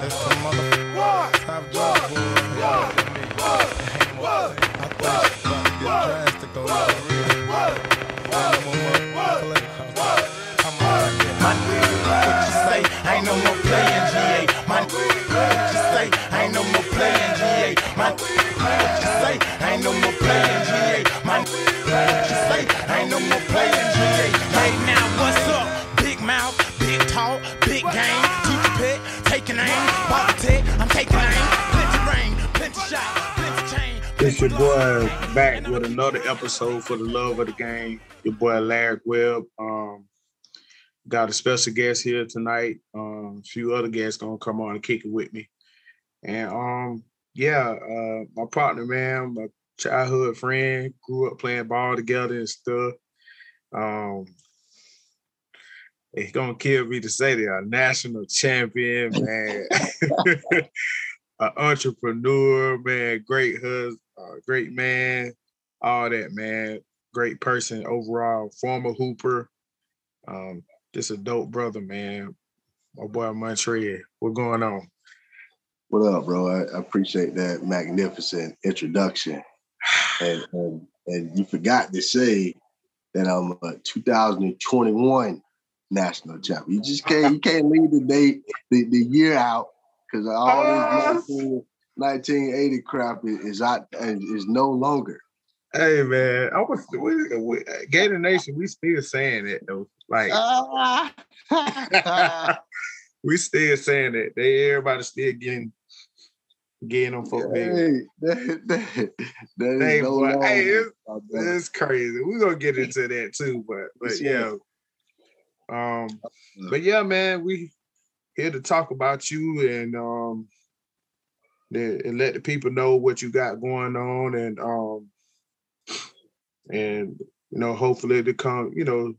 That's the mother top dog boy. Yeah, that nigga. I thought about no more motherfucker. I'm. My what playing GA. My what you playing GA. What no more It's your boy back with another episode for the love of the game. Your boy Larry Webb. Um, got a special guest here tonight. Um, a few other guests gonna come on and kick it with me. And um, yeah, uh, my partner, man, my childhood friend, grew up playing ball together and stuff. Um, it's gonna kill me to say they're a national champion, man. An entrepreneur, man, great husband, uh, great man, all that, man. Great person overall, former hooper. Um, just a dope brother, man. My boy Montreal. What's going on? What up, bro? I, I appreciate that magnificent introduction. And, and and you forgot to say that I'm a 2021 national champion. You just can't you can't leave the date the, the year out because all these 19, 1980 crap is, out is no longer. Hey man, I was we, we, Gator Nation. We still saying it though. Like we still saying it. They everybody still getting getting them big. Hey, that, that, that Hey, no boy, hey, it's- It's crazy. We're gonna get into that too, but but yeah. Um but yeah, man, we here to talk about you and um and let the people know what you got going on and um and you know hopefully to come, you know,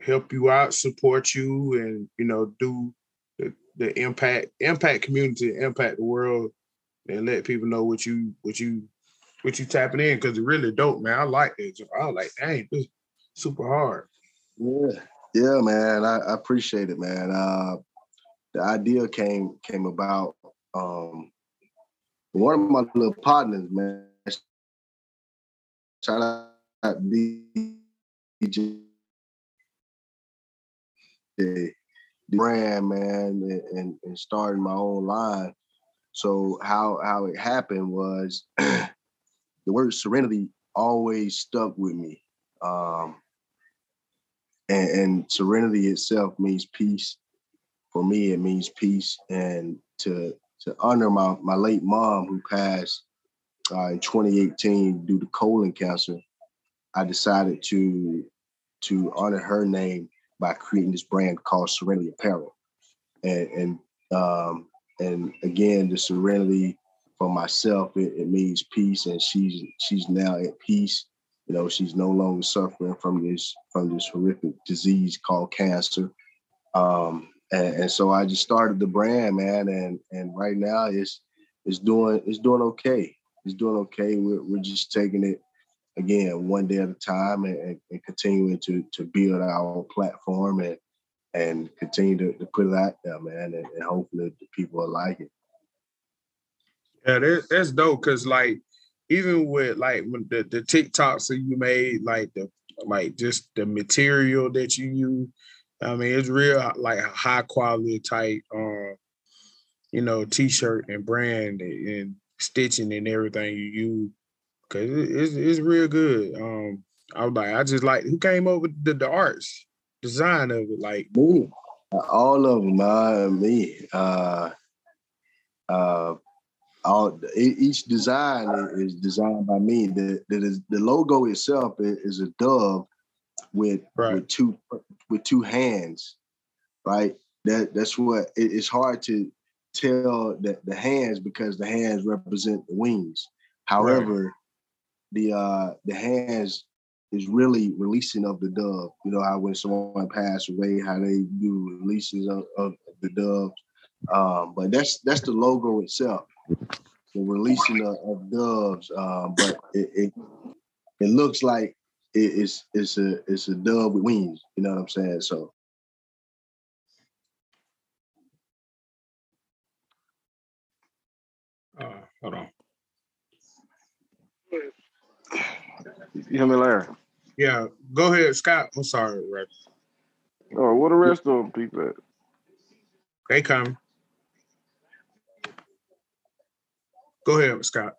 help you out, support you and you know do the, the impact impact community, impact the world and let people know what you what you what you tapping in because it really dope, man. I like it. I like, dang, this super hard. Yeah, yeah, man. I, I appreciate it, man. Uh, the idea came came about. Um, one of my little partners, man. Shout out DJ the brand, man, and, and, and starting my own line. So how how it happened was the word serenity always stuck with me. Um, and, and serenity itself means peace. For me, it means peace, and to to honor my my late mom who passed uh, in 2018 due to colon cancer, I decided to to honor her name by creating this brand called Serenity Apparel, and and um, and again, the serenity for myself it, it means peace, and she's she's now at peace. You know she's no longer suffering from this from this horrific disease called cancer. Um and, and so i just started the brand man and and right now it's it's doing it's doing okay. It's doing okay. We're, we're just taking it again one day at a time and, and, continuing to to build our platform and and continue to, to put it out there man and, and hopefully the people will like it. Yeah, that, that's dope because like even with like the, the TikToks that you made, like the like just the material that you use, I mean it's real like high quality type um, you know, t-shirt and brand and, stitching and everything you use. Cause it's it's real good. Um I was like, I just like who came up with the, the arts, design of it, like Me, all of them, uh, me. Uh, uh, all each design is designed by me. The the, the logo itself is a dove with Right. with two with two hands, right? That that's what it- it's hard to tell the, the hands because the hands represent the wings. However, the uh the hands is really releasing of the dove. You know how when someone passed away, how they do releases of, of the dove. Um, but that's that's the logo itself, the releasing of, of doves. Um, but it, it it looks like it's it's a it's a dove with wings. You know what I'm saying? So. Uh, hold on. You hear me, Larry? Yeah, go ahead, Scott. I'm sorry, Rick. Oh, what the rest of them people at? They come. Go ahead, Scott.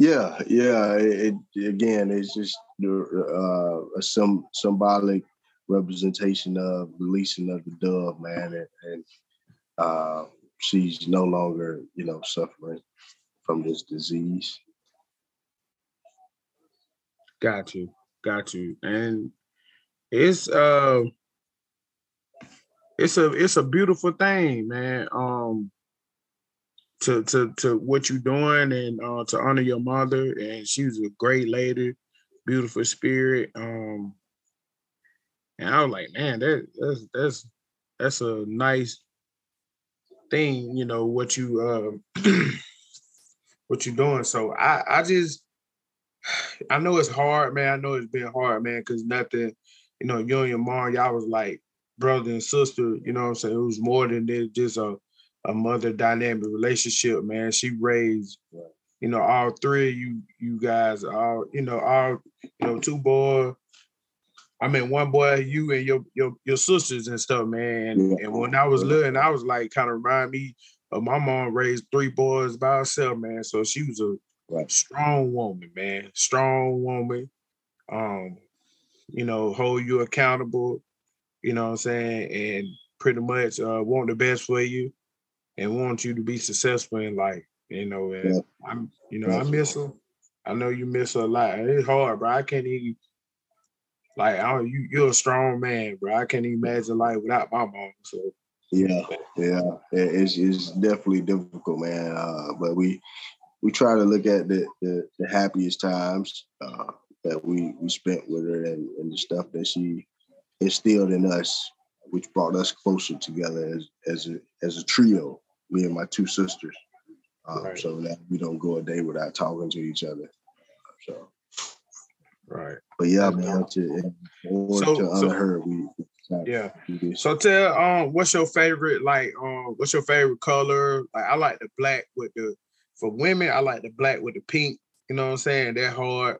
Yeah, yeah. It, it again, it's just uh, symbolic representation of releasing of the dove, man, and, and uh, she's no longer, you know, suffering from this disease. Got you, got you, and it's uh, it's a it's a beautiful thing, man. Um, to to to what you're doing and uh, to honor your mother, and she was a great lady, beautiful spirit. Um, and I was like, man, that that's that's that's a nice thing, you know, what you uh what you're doing. So I I just I know it's hard, man. I know it's been hard, man, because nothing, you know, you and your mom, y'all was like brother and sister, you know what I'm saying? It was more than just a, a mother dynamic relationship, man. She raised, you know, all three of you, you guys, all, you know, all, you know, two boys. I mean, one boy, you and your your your sisters and stuff, man. And when I was little, and I was like, kind of remind me of my mom raised three boys by herself, man. So she was a Right. strong woman, man. Strong woman. Um, you know, hold you accountable, you know what I'm saying, and pretty much uh want the best for you and want you to be successful in life. You know, and Yeah. I'm you know, I miss her. I know you miss her a lot. It's hard, bro. I can't even like I don't you you're a strong man, bro. I can't even imagine life without my mom. So Yeah, yeah. It's it's definitely difficult, man. Uh, but we we try to look at the the, the happiest times uh, that we we spent with her and, and the stuff that she instilled in us, which brought us closer together as as a as a trio. Me and my two sisters. Um, Right. So that we don't go a day without talking to each other. So, right. but yeah, man, to, or So- to so- her, we Yeah. So tell um what's your favorite like um what's your favorite color? Like I like the black with the for women, I like the black with the pink. You know what I'm saying? They're hard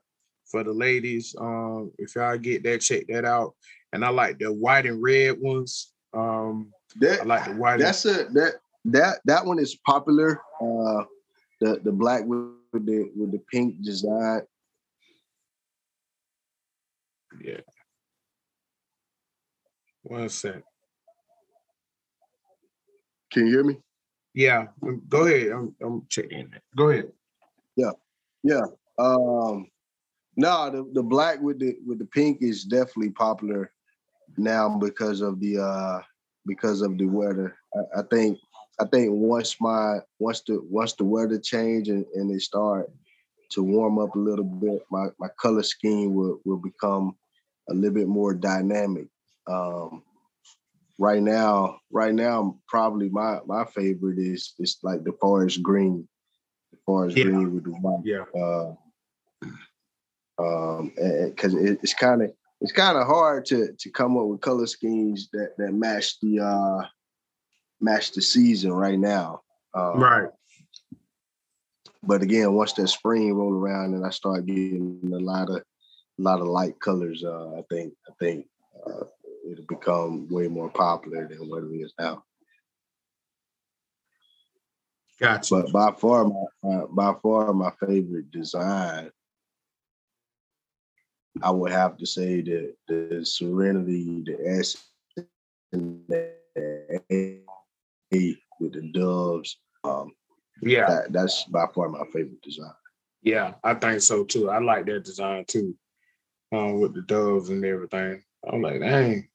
for the ladies. Um if y'all get that, check that out. And I like the white and red ones. Um That- I like the white. and- That's a that that that one is popular. Uh, the the black with the with the pink design. yeah. One sec. Can you hear me? Yeah, um, go ahead. I'm I'm checking it. Go ahead. Yeah. Yeah. Um, no, the, the black with the with the pink is definitely popular now because of the uh because of the weather. I, I think I think once my once the once the weather change and, and it start to warm up a little bit, my, my color scheme will, will become a little bit more dynamic. Um, right now, right now, probably my my favorite is is like the forest green, the forest Yeah. green with the white Yeah. uh, um, because it, it's kind of it's kind of hard to to come up with color schemes that that match the uh match the season right now. Um, Right. But again, once that spring roll around and I start getting a lot of a lot of light colors, uh, I think I think uh, it'll become way more popular than what it is now. Gotcha. But by far, my, my by far my favorite design, I would have to say that the Serenity, the S, and the A with the doves. Um, yeah. that, that's by far my favorite design. Yeah, I think so too. I like that design too, um, with the doves and everything. I'm like, dang,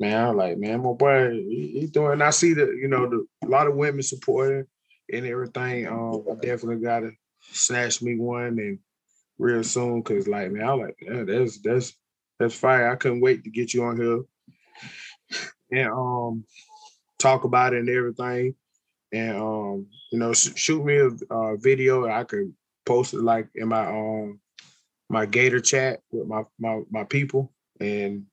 man. I'm like, man, my boy, he, he doing. I see the, you know, the a lot of women supporting and everything. Um, I definitely gotta snatch me one and real soon, cause like, man, I'm like, yeah, that's that's that's fire. I couldn't wait to get you on here and um talk about it and everything. And um, you know, shoot me a uh, video. I could post it like in my um my Gator chat with my my my people and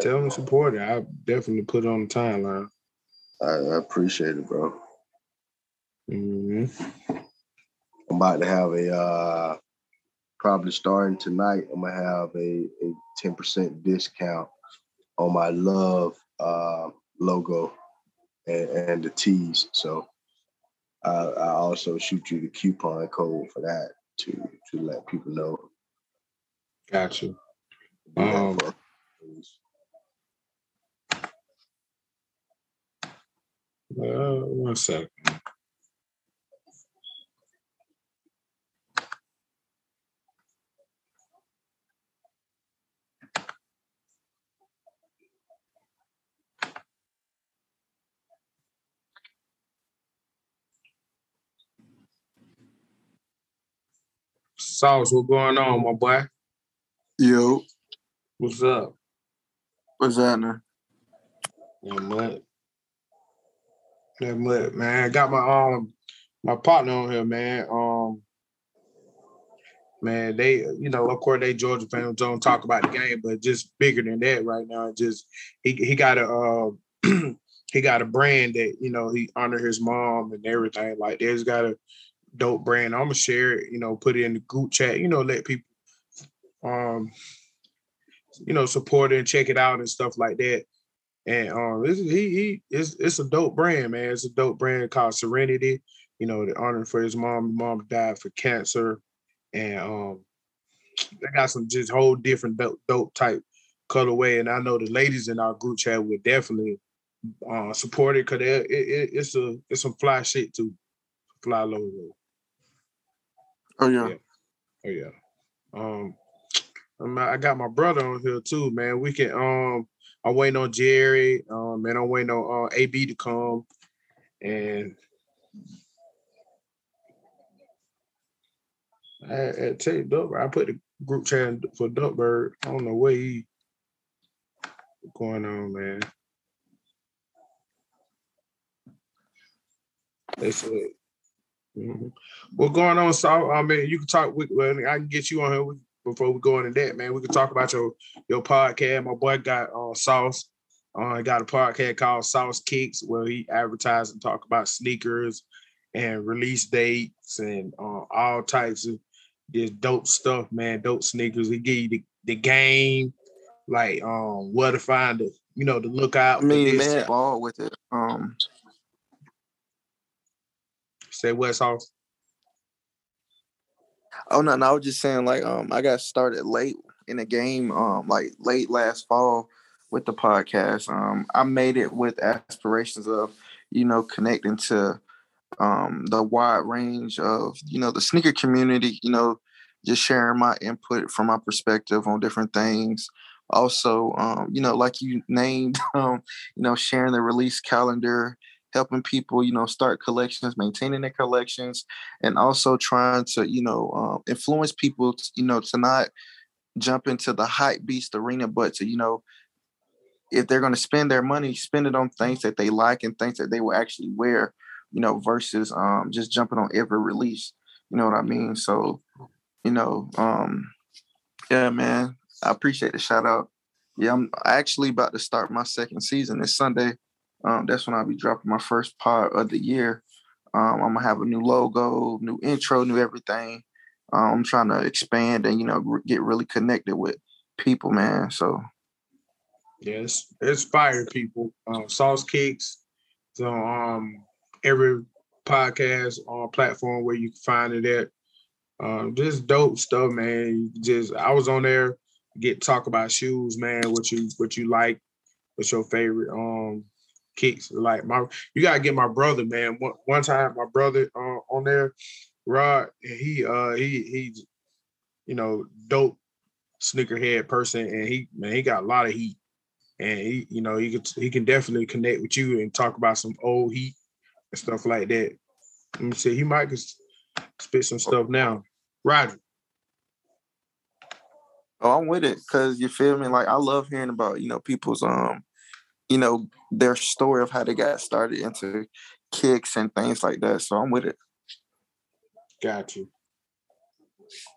tell them to support it. I definitely put it on the timeline. I, I appreciate it, bro. Mhm. I'm about to have a uh, probably starting tonight. I'm gonna have a a ten percent discount on my love uh, logo and, and the tees. So I, I also shoot you the coupon code for that to to let people know. Got you. Do that Um, Uh, one second. Sauce, what going on, my boy? Yo, What's up? what's happening? Not much. Not much, man. I got my um my partner on here, man. Um man, they you know, of course they Georgia fans don't talk about the game, but just bigger than that right now. Just he he got a uh he got a brand that, you know, he honor his mom and everything. Like there's got a dope brand. I'm gonna share it, you know, put it in the group chat, you know, let people um you know support it and check it out and stuff like that. And um, this he he it's it's a dope brand, man. It's a dope brand called Serenity. You know, the honor for his mom. Mom died for cancer, and um, they got some just whole different dope, dope type colorway. And I know the ladies in our group chat would definitely uh support it because it, it, it's a it's some fly shit too, fly logo. Oh yeah. Yeah. Oh yeah. Um, I'm, got my brother on here too, man. We can um, I'm waiting on Jerry, um, I'm waiting on uh, AB to come, and I, I tell you, I put the group chat for Duckbird. I don't know what he going on, man. They said. Mhm. What's going on, Saul? I mean, you can talk. With, well, I can get you on here before we go into that, man. We can talk about your your podcast. My boy got uh, Sauce. Uh, he got a podcast called Sauce Kicks, where he advertises and talk about sneakers and release dates and uh, all types of just dope stuff, man. Dope sneakers. He give you the, the game, like um, where to find the, you know, to look out. I mean, man, ball with it. Um, Say what sauce? oh no, no, I was just saying, like, um, I got started late in the game, um, like late last fall with the podcast. Um, I made it with aspirations of, you know, connecting to um the wide range of, you know, the sneaker community, you know, just sharing my input from my perspective on different things. Also, um, you know, like you named, um, you know, sharing the release calendar, helping people, you know, start collections, maintaining their collections, and also trying to, you know, um, influence people, t- you know, to not jump into the hype beast arena, but to, you know, if they're going to spend their money, spend it on things that they like and things that they will actually wear, you know, versus um, just jumping on every release. You know what I mean? So, you know, um, yeah, man, I appreciate the shout out. Yeah, I'm actually about to start my second season this Sunday. Um, that's when I'll be dropping my first part of the year. Um, I'm gonna have a new logo, new intro, new everything. Um, I'm trying to expand and you know get really connected with people, man. So Yes, it's fire, people. Um, Sauce Kicks. So um, every podcast or platform where you can find it at. Um, just dope stuff, man. Just I was on there, get talk about shoes, man. What you what you like? What's your favorite um kicks? Like my, you gotta get my brother, man. One, one time, my brother uh, on there, Rod. He uh he he's you know dope sneakerhead person, and he man he got a lot of heat and he, you know, he can he can definitely connect with you and talk about some old heat and stuff like that. Let me see, he might just spit some stuff now. Roger, oh, I'm with it because you feel me. Like I love hearing about you know people's um, you know their story of how they got started into kicks and things like that. So I'm with it. got you,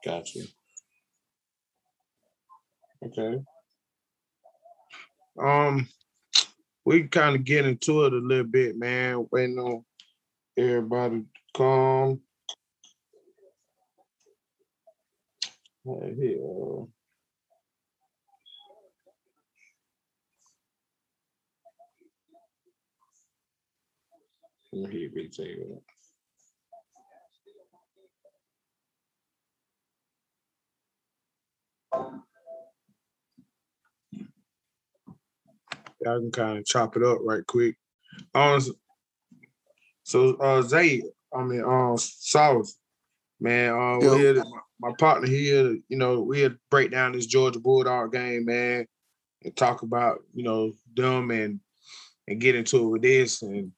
got you. Okay. Um, we kind of get into it a little bit, man. Waiting on everybody come. uh, here. Uh, Let me read. I can kind of chop it up right quick. Um, so uh Zay, I mean um Sauce, man, uh we had my partner here, you know, we had break down this Georgia Bulldog game, man, and talk about, you know, them and and get into it with this and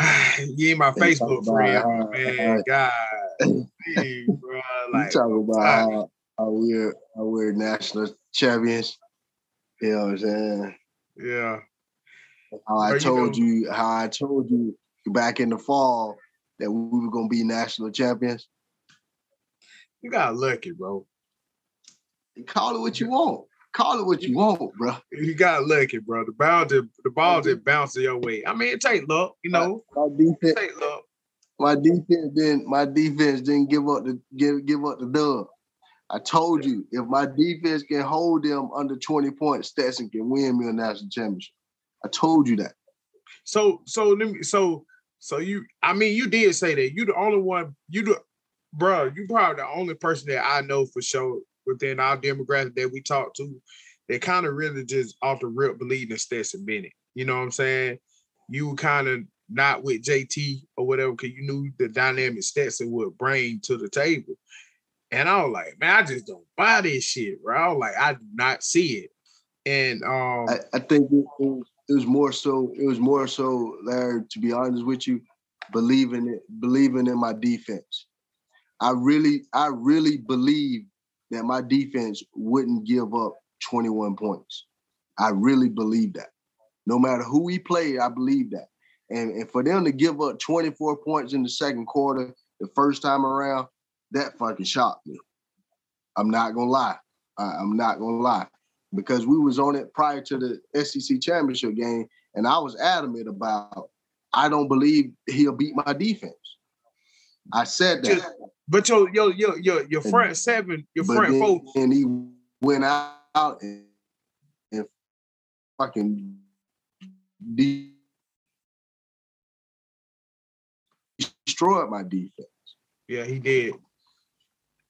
you ain't my Facebook friend, how- man. Uh, God, dang, bro, You like talk about how, uh, how we're how we're national champions. You know what I'm saying? yeah. How I you told know- you, how I told you back in the fall that we were gonna be national champions. You got lucky, bro. Call it what you want. Call it what you want, bro. You got lucky, bro. The ball just the ball just bounced your way. I mean, it take luck, you know. My It defense, take luck. my defense didn't my defense didn't give up the give give up the dub. I told you if my defense can hold them under 20 points, Stetson can win me a national championship. I told you that. So so let me so so you I mean you did say that. You the only one, you the bro, you probably the only person that I know for sure within our demographic that we talk to they kind of really just off the rip believe in Stetson Bennett. You know what I'm saying? You kind of not with JT or whatever, because you knew the dynamic Stetson would bring to the table. And I was like, man, I just don't buy this shit, bro. I was like, I do not see it. And um I, I think it, it, was, it was more so. It was more so, Larry. To be honest with you, believing it, believing in my defense. I really, I really believe that my defense wouldn't give up 21 points. I really believe that. No matter who we played, I believe that. And, and for them to give up 24 points in the second quarter, the first time around, that fucking shocked me. I'm not gonna lie. I, I'm not gonna lie because we was on it prior to the SEC championship game, and I was adamant about I don't believe he'll beat my defense. I said that, Just- but your your your your your front seven, your front then, four, and he went out and, and fucking de- destroyed my defense. Yeah, he did.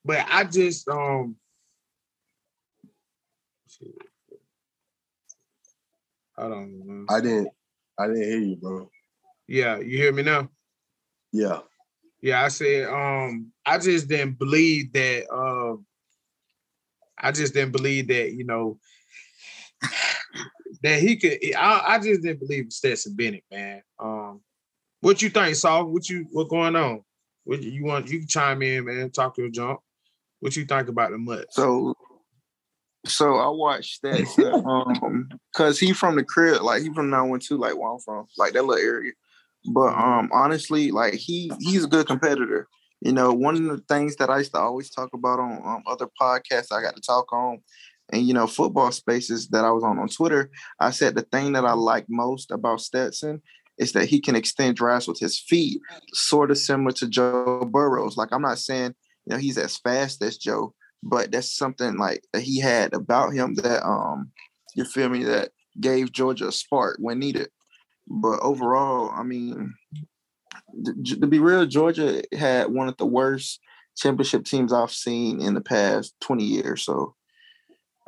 But I just um I don't know. I didn't, I didn't hear you, bro. Yeah, you hear me now? Yeah, Yeah, I said um I just didn't believe that um I just didn't believe that, you know, that he could I, I just didn't believe Stetson Bennett, man. Um what you think, Saul? What you what going on? What you want you chime in, man, talk to a jump. What you think about the Mutts? So, so I watched that um, cause he from the crib, like he from 912, like where I'm from, like that little area. But um, honestly, like he he's a good competitor. You know, one of the things that I used to always talk about on um, other podcasts I got to talk on, and you know, football spaces that I was on on Twitter. I said the thing that I like most about Stetson is that he can extend drives with his feet, sort of similar to Joe Burrows. Like I'm not saying you know he's as fast as Joe, but that's something like that he had about him that um you feel me that gave Georgia a spark when needed. But overall, I mean, to be real, Georgia had one of the worst championship teams I've seen in the past 20 years. So,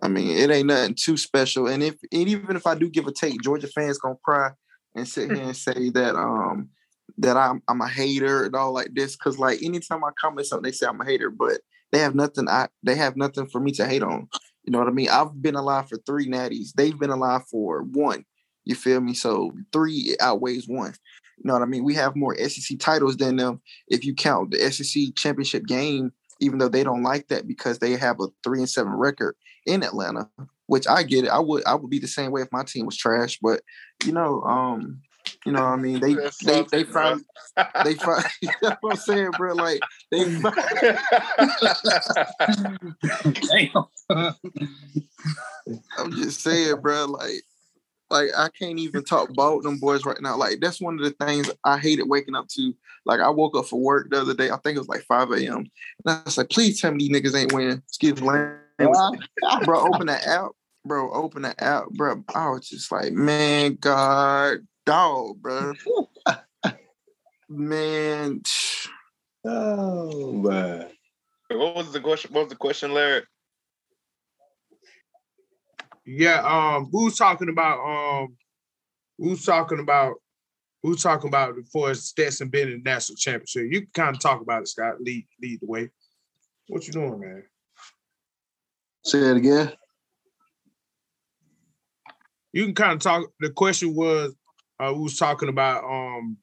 I mean, it ain't nothing too special. And if and even if I do give a take, Georgia fans gonna cry and sit here and say that um that I'm I'm a hater and all like this. Cause like anytime I comment something, they say I'm a hater, but they have nothing I they have nothing for me to hate on. You know what I mean? I've been alive for three natties. They've been alive for one. You feel me? So three outweighs one. You know what I mean? We have more SEC titles than them if you count the SEC championship game, even though they don't like that because they have a three and seven record in Atlanta, which I get it. I would I would be the same way if my team was trash, but you know, um, you know what I mean? They That's they they something, bro. found they find that's what I'm saying, bro. Like they I'm just saying, bro. Like like I can't even talk about them boys right now. Like that's one of the things I hated waking up to. Like I woke up for work the other day. I think it was like 5 a.m. And I was like, please tell me these niggas ain't winning. Excuse me, bro. Open the app, bro. Open the app, bro. I was just like, man, God, dog, bro. man. Oh man. What was the question? What was the question, Larry? Yeah, um, we was talking about um, we was talking about we was talking about before Stetson been in the national championship. You can kind of talk about it, Scott. Lead lead the way. What you doing, man? Say it again. You can kind of talk. The question was, uh, we was talking about um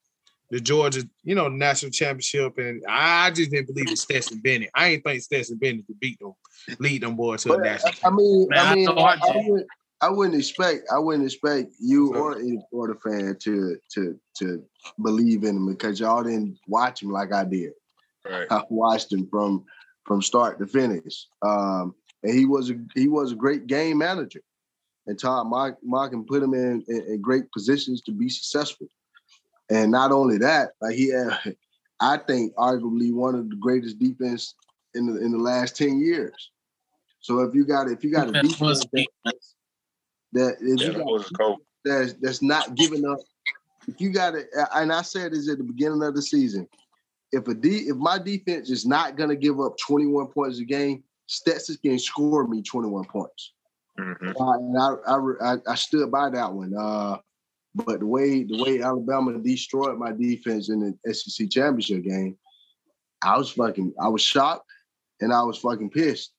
the Georgia, you know, national championship, and I just didn't believe in Stetson Bennett. I ain't think Stetson Bennett could beat them, lead them boys to But, the national. I mean, Man, I I mean, I, thought I, wouldn't, I wouldn't expect, I wouldn't expect you or any Florida fan to to to believe in him because y'all didn't watch him like I did. Right. I watched him from from start to finish, um, and he was a he was a great game manager. And Todd Mark Monken put him in, in in great positions to be successful. And not only that, like he had, I think arguably one of the greatest defense in the in the last ten years. So if you got if you got a That defense that, that if Yeah, you got that's that's not giving up. If you got it, and I said this at the beginning of the season, if a D, if my defense is not gonna give up 21 points a game, Stetson can score me 21 points. Mhm. Uh, and I, I I I stood by that one. Uh, but the way the way Alabama destroyed my defense in the SEC championship game, I was fucking I was shocked and I was fucking pissed.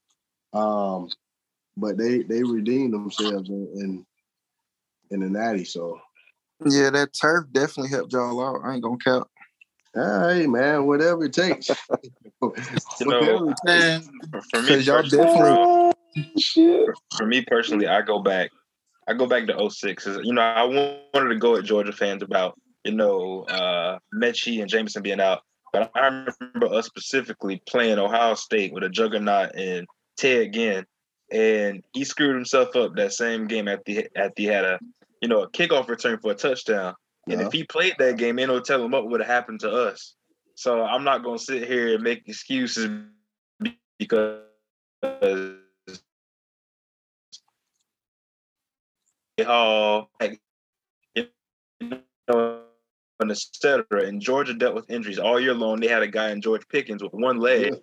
Um, but they they redeemed themselves in in, in the natty. So Yeah, that turf definitely helped y'all out. I ain't gonna count. all right, man, whatever it takes. You know, Whatever it takes. For, for me, y'all definitely for, for me personally, I go back. I go back to 06. 'cause, You know, I wanted to go at Georgia fans about you know uh, Metchie and Jameson being out, but I remember us specifically playing Ohio State with a juggernaut and Ted Ginn, and he screwed himself up that same game at the at the had a you know a kickoff return for a touchdown. And if he played that game, ain't no telling what would have happened to us. So I'm not gonna sit here and make excuses because all like, you know, and et cetera. And Georgia dealt with injuries all year long. They had a guy in George Pickens with one leg.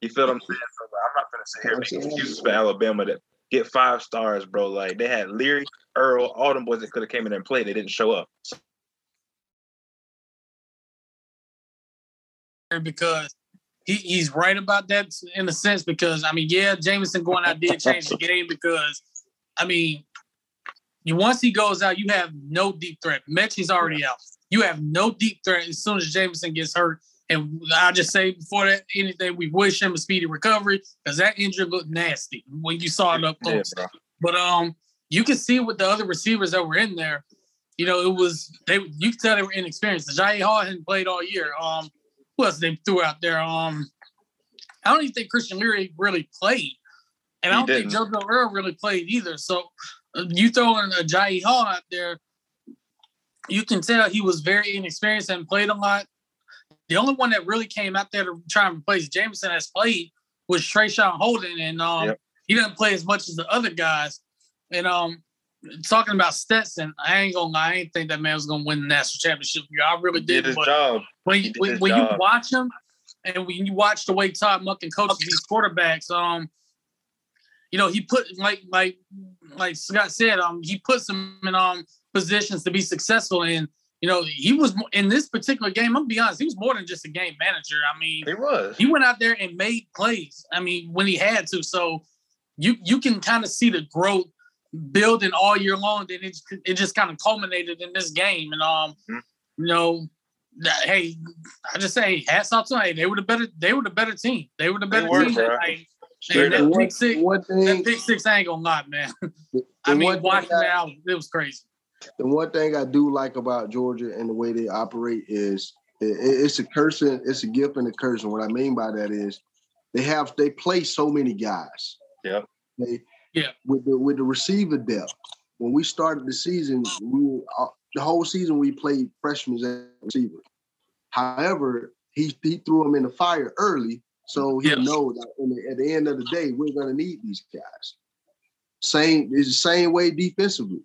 You feel what I'm saying? So I'm not gonna sit here and make excuses for Alabama to get five stars, bro. Like they had Leary, Earle, all them boys that could have came in and played. They didn't show up. So because he, he's right about that in a sense because I mean, yeah, Jameson going out did change the game because I mean, you once he goes out, you have no deep threat. Metchie's already out. You have no deep threat as soon as Jameson gets hurt. And I just say before that anything, we wish him a speedy recovery because that injury looked nasty when you saw it up close. bro. But um, you can see with the other receivers that were in there, you know, it was they. You could tell they were inexperienced. Jai Hall hadn't played all year. Um, who else they threw out there? Um, I don't even think Christian Leary really played, and I don't think didn't. JoJo Earle really played either. So you throw in a Jai Hall out there, you can tell he was very inexperienced and played a lot. The only one that really came out there to try and replace Jameson has played was Traeshon Holden, and um, Yep. he didn't play as much as the other guys. And um, talking about Stetson, I ain't gonna lie, I ain't think that man was gonna win the national championship. I really did did. his But job. when, you- when, when you watch him, and when you watch the way Todd Monken coaches these quarterbacks, um, you know, he put like like like Scott said, um, he puts them in um positions to be successful. And you know, he was in this particular game. I'm gonna be honest, he was more than just a game manager. I mean, He was. he went out there and made plays. I mean, when he had to. So you you can kind of see the growth building all year long. Then it it just kind of culminated in this game. And um, Mhm. you know, that- hey, I just say hats off to them. Hey, they were the better. They were the better team. They were the better were, team. That night. Straight And up. that one, pick six, one that pick six, ain't gonna lie, man. the I mean, watching I- that out, it was crazy. the one thing I do like about Georgia and the way they operate is it, it's a cursing, it's a gift and a curse. And what I mean by that is they have they play so many guys. Yeah. They Yeah. with the with the receiver depth. when we started the season, we uh, the whole season we played freshmen as receiver. However, he he threw him in the fire early, so he Yes. know that in the, at the end of the day we're gonna need these guys. Same is the same way defensively.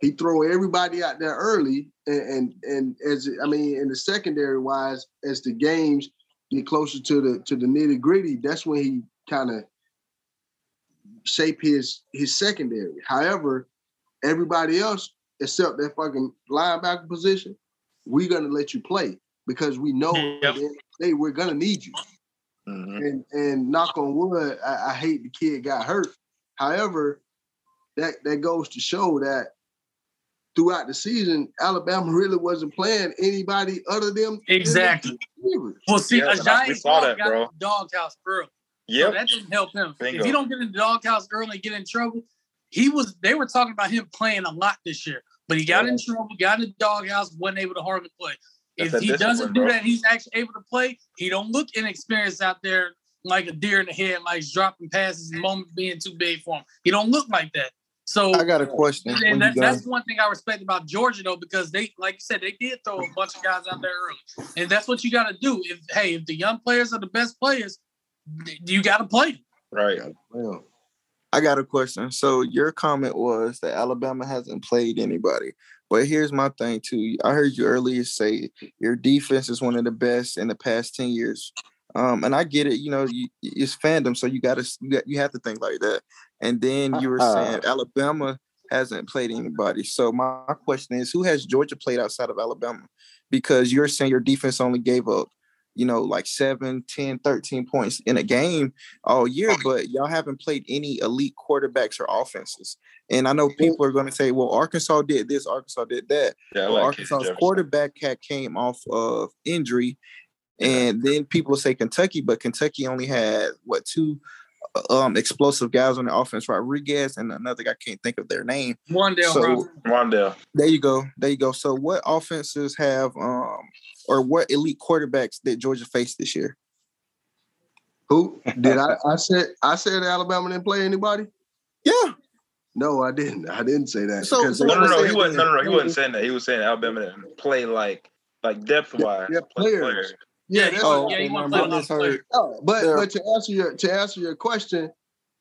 He throw everybody out there early, and and, and as I mean, in the secondary wise, as the games get closer to the to the nitty gritty, that's when he kind of shape his his secondary. However, everybody else except that fucking linebacker position, we're gonna let you play because we know Yep. at the end of the day we're gonna need you. Mhm. And and knock on wood, I, I hate the kid got hurt. However, that that goes to show that throughout the season, Alabama really wasn't playing anybody other than than Exactly. receivers. Well, see, Yeah, a we giant saw dog that, got bro. in the doghouse early. So that didn't help him. Bingo. If he don't get in the doghouse early and get in trouble, he was. They were talking about him playing a lot this year, but he got in trouble, got in the doghouse, wasn't able to hardly play. That's if he doesn't do bro. that, he's actually able to play. He don't look inexperienced out there like a deer in the head, like dropping passes, and moment being too big for him. He don't look like that. So I got a question. and that, done. that's one thing I respect about Georgia though, because they, like you said, they did throw a bunch of guys out there early, and that's what you got to do. If hey, if the young players are the best players, you got to play. them. Right. Well, I got a question. So your comment was that Alabama hasn't played anybody. But here's my thing too. I heard you earlier say your defense is one of the best in the past 10 years. Um, and I get it, you know, you, it's fandom, so you gotta you got you have to think like that. And then you were saying Alabama hasn't played anybody. So my question is who has Georgia played outside of Alabama? Because you're saying your defense only gave up, you know, like 7, 10, 13 points in a game all year, but y'all haven't played any elite quarterbacks or offenses. And I know people are going to say, well, Arkansas did this, Arkansas did that. Yeah, Well, like Arkansas's quarterback had came off of injury. And then people say Kentucky, but Kentucky only had what two um explosive guys on the offense, Rodriguez and another guy I can't think of their name. One day, So Wan'Dale. there you go. There you go. So what offenses have um or what elite quarterbacks that Georgia faced this year? who did I? I said I said Alabama didn't play anybody. Yeah. No, I didn't. I didn't say that. So- so No, no, no. He wasn't. No, no, no. He wasn't saying that. He was saying Alabama didn't play like like depth wise. Yeah, players. yeah, Yeah, that's Oh, want- yeah, he okay, want to play a mind. lot of I players. misheard. No, but Yeah. but to answer your to answer your question,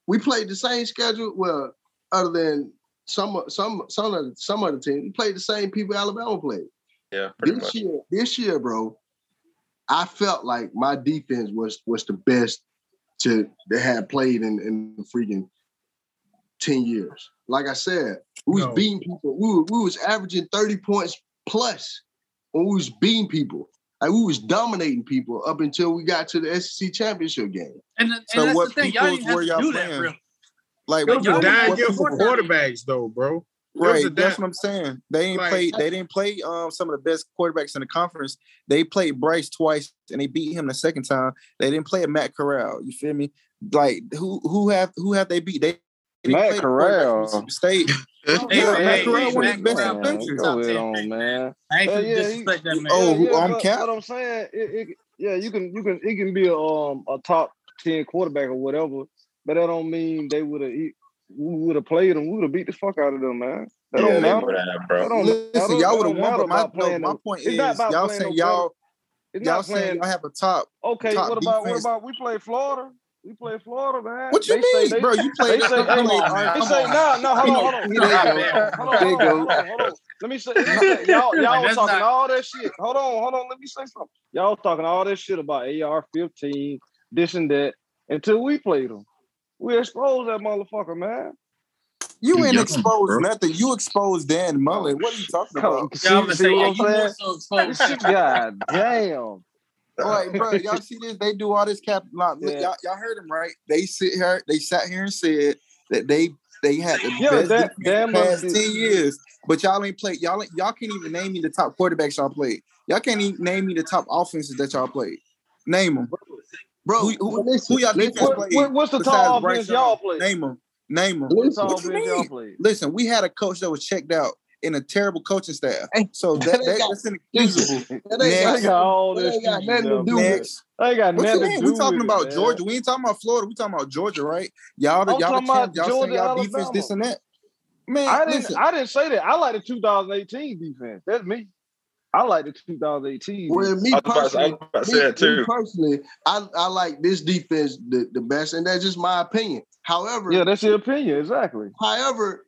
we played the same schedule. Well, other than some of- some some of the, some of the teams, we played the same people Alabama played. Yeah, This much. year, this year, bro, I felt like my defense was was the best to that had played in in the freaking ten years. Like I said, we was No. beating people. We were, we was averaging thirty points plus when we was beating people. Like we was dominating people up until we got to the SEC championship game. And, and So that's what the thing, y'all didn't have were to y'all do that, playing? really. Like It It was was Y'all a down year for quarterbacks, though, bro. Right, that's down- what I'm saying. They ain't Like- play. They didn't play um some of the best quarterbacks in the conference. They played Bryce twice, and they beat him the second time. They didn't play Matt Corral. You feel me? Like who who have who have they beat? They, they Matt played the Corral. State. Hey, Yeah, hey, Matt hey, Corral hey, one of Matt the best Corral in the was country. top Go ahead 10 on, man. I ain't Yeah, yeah, disrespect that man. Oh, yeah, I'm but Cap? What I'm saying, it, it, yeah, you can, you can, it can be a um a top ten quarterback or whatever, but that don't mean they would have, we would have played them. We would have beat the fuck out of them, man. That Yeah, don't they matter. would have, That bro. don't Listen, matter. y'all would have won, but my no, playing my point It's is y'all saying no y'all It's y'all saying playing. y'all have a top. Okay, top what about what about we play Florida? We play Florida, man. What you They mean, they- bro? You played. They say, come on, man. man. They say, no, no, hold on, hold on. Hold on, hold on, hold on, hold on. Let me say, let y'all, y'all was talking not- all that shit. Hold on, hold on. Let me say something. Y'all was talking all that shit about AR fifteen, this and that, until we played them. We exposed that motherfucker, man. You You ain't exposed bro. nothing. You exposed Dan Mullen. What are you talking about? Yeah, I'm gonna see say, what yeah, you more so exposed. God damn. Like, bro, y'all see this? They do all this cap. Like, look, Yeah. y'all, y'all heard them right? They sit here. They sat here and said that they they had the Yeah, best that- defense Dan in the Mullen past ten years. But y'all ain't played. Y'all ain't- y'all can't even name me the top quarterbacks y'all played. Y'all can't even name me the top offenses that y'all played. Name them. Bro, Who, who, listen, who y'all listen, defense What, played? what's the top Bryce offense y'all played? Name them. Name them. Tall What you mean? played? Listen, we had a coach that was checked out in a terrible coaching staff. So that, that that, that's inexcusable. That ain't got all That this ain't got nothing to do man. with Next. They got What nothing to mean? do We talking about it, Georgia. We ain't talking about Florida. We talking about Georgia, right? Y'all, the, I'm y'all, the talking about champ, y'all Georgia, y'all defense Alabama. this and that. Man, I didn't. listen, I didn't say that. I like the 2018 defense. That's me. I like the 2018. Well, me I was about to- I personally, was about to me, say that too. me personally, I, I like this defense the, the best, and that's just my opinion. However, yeah, that's your opinion. Exactly. however,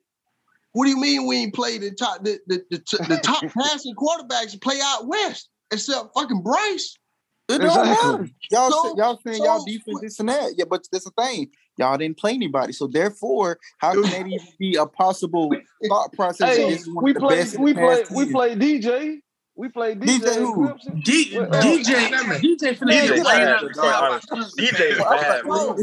what do you mean we ain't play the top the the, the, the top passing quarterbacks play out west except fucking Bryce? it don't Exactly. matter. Y'all, So- say, y'all saying y'all so- defense this and that. Yeah, but that's the thing. Y'all didn't play anybody. So therefore, how can that even be a possible thought process? Hey, this is one we of the played. We the played. We 10? played DJ. We played DJ. DJ who? D, Well, uh, DJ, DJ finna DJ bad, laid out bro. the crowd. DJ bad. So,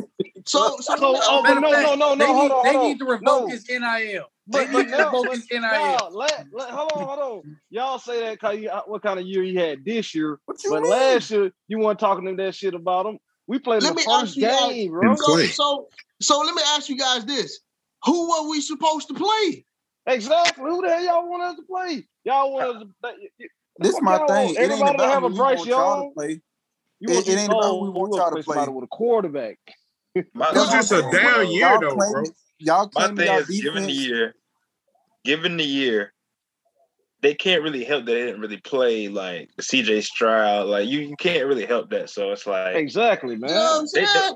so, so, So, oh, Matter but of no, no, no, no. They Hold need, on, they hold need to on. revoke No. his NIL. But, They but need to now, revoke but, his NIL. now, let, let, hold on, hold on. Y'all say that because what kind of year he had this year, What you but mean? last year you weren't talking to that shit about him. We played Let the first you guys- game, bro. So, so, so let me ask you guys this: Who were we supposed to play? Exactly. Who the hell y'all want us to play? Y'all want us to. This Fuck my thing. It ain't about have who a we Bryce want y'all Young. to play. It- it ain't about who we want you y'all want to somebody play. with a quarterback. My, It was just a thing, down year Y'all though, bro. y'all My thing y'all is, given the year, given the year, they can't really help that they didn't really play like CJ Stroud. Like you, you can't really help that. So it's like Exactly, You know what man. I'm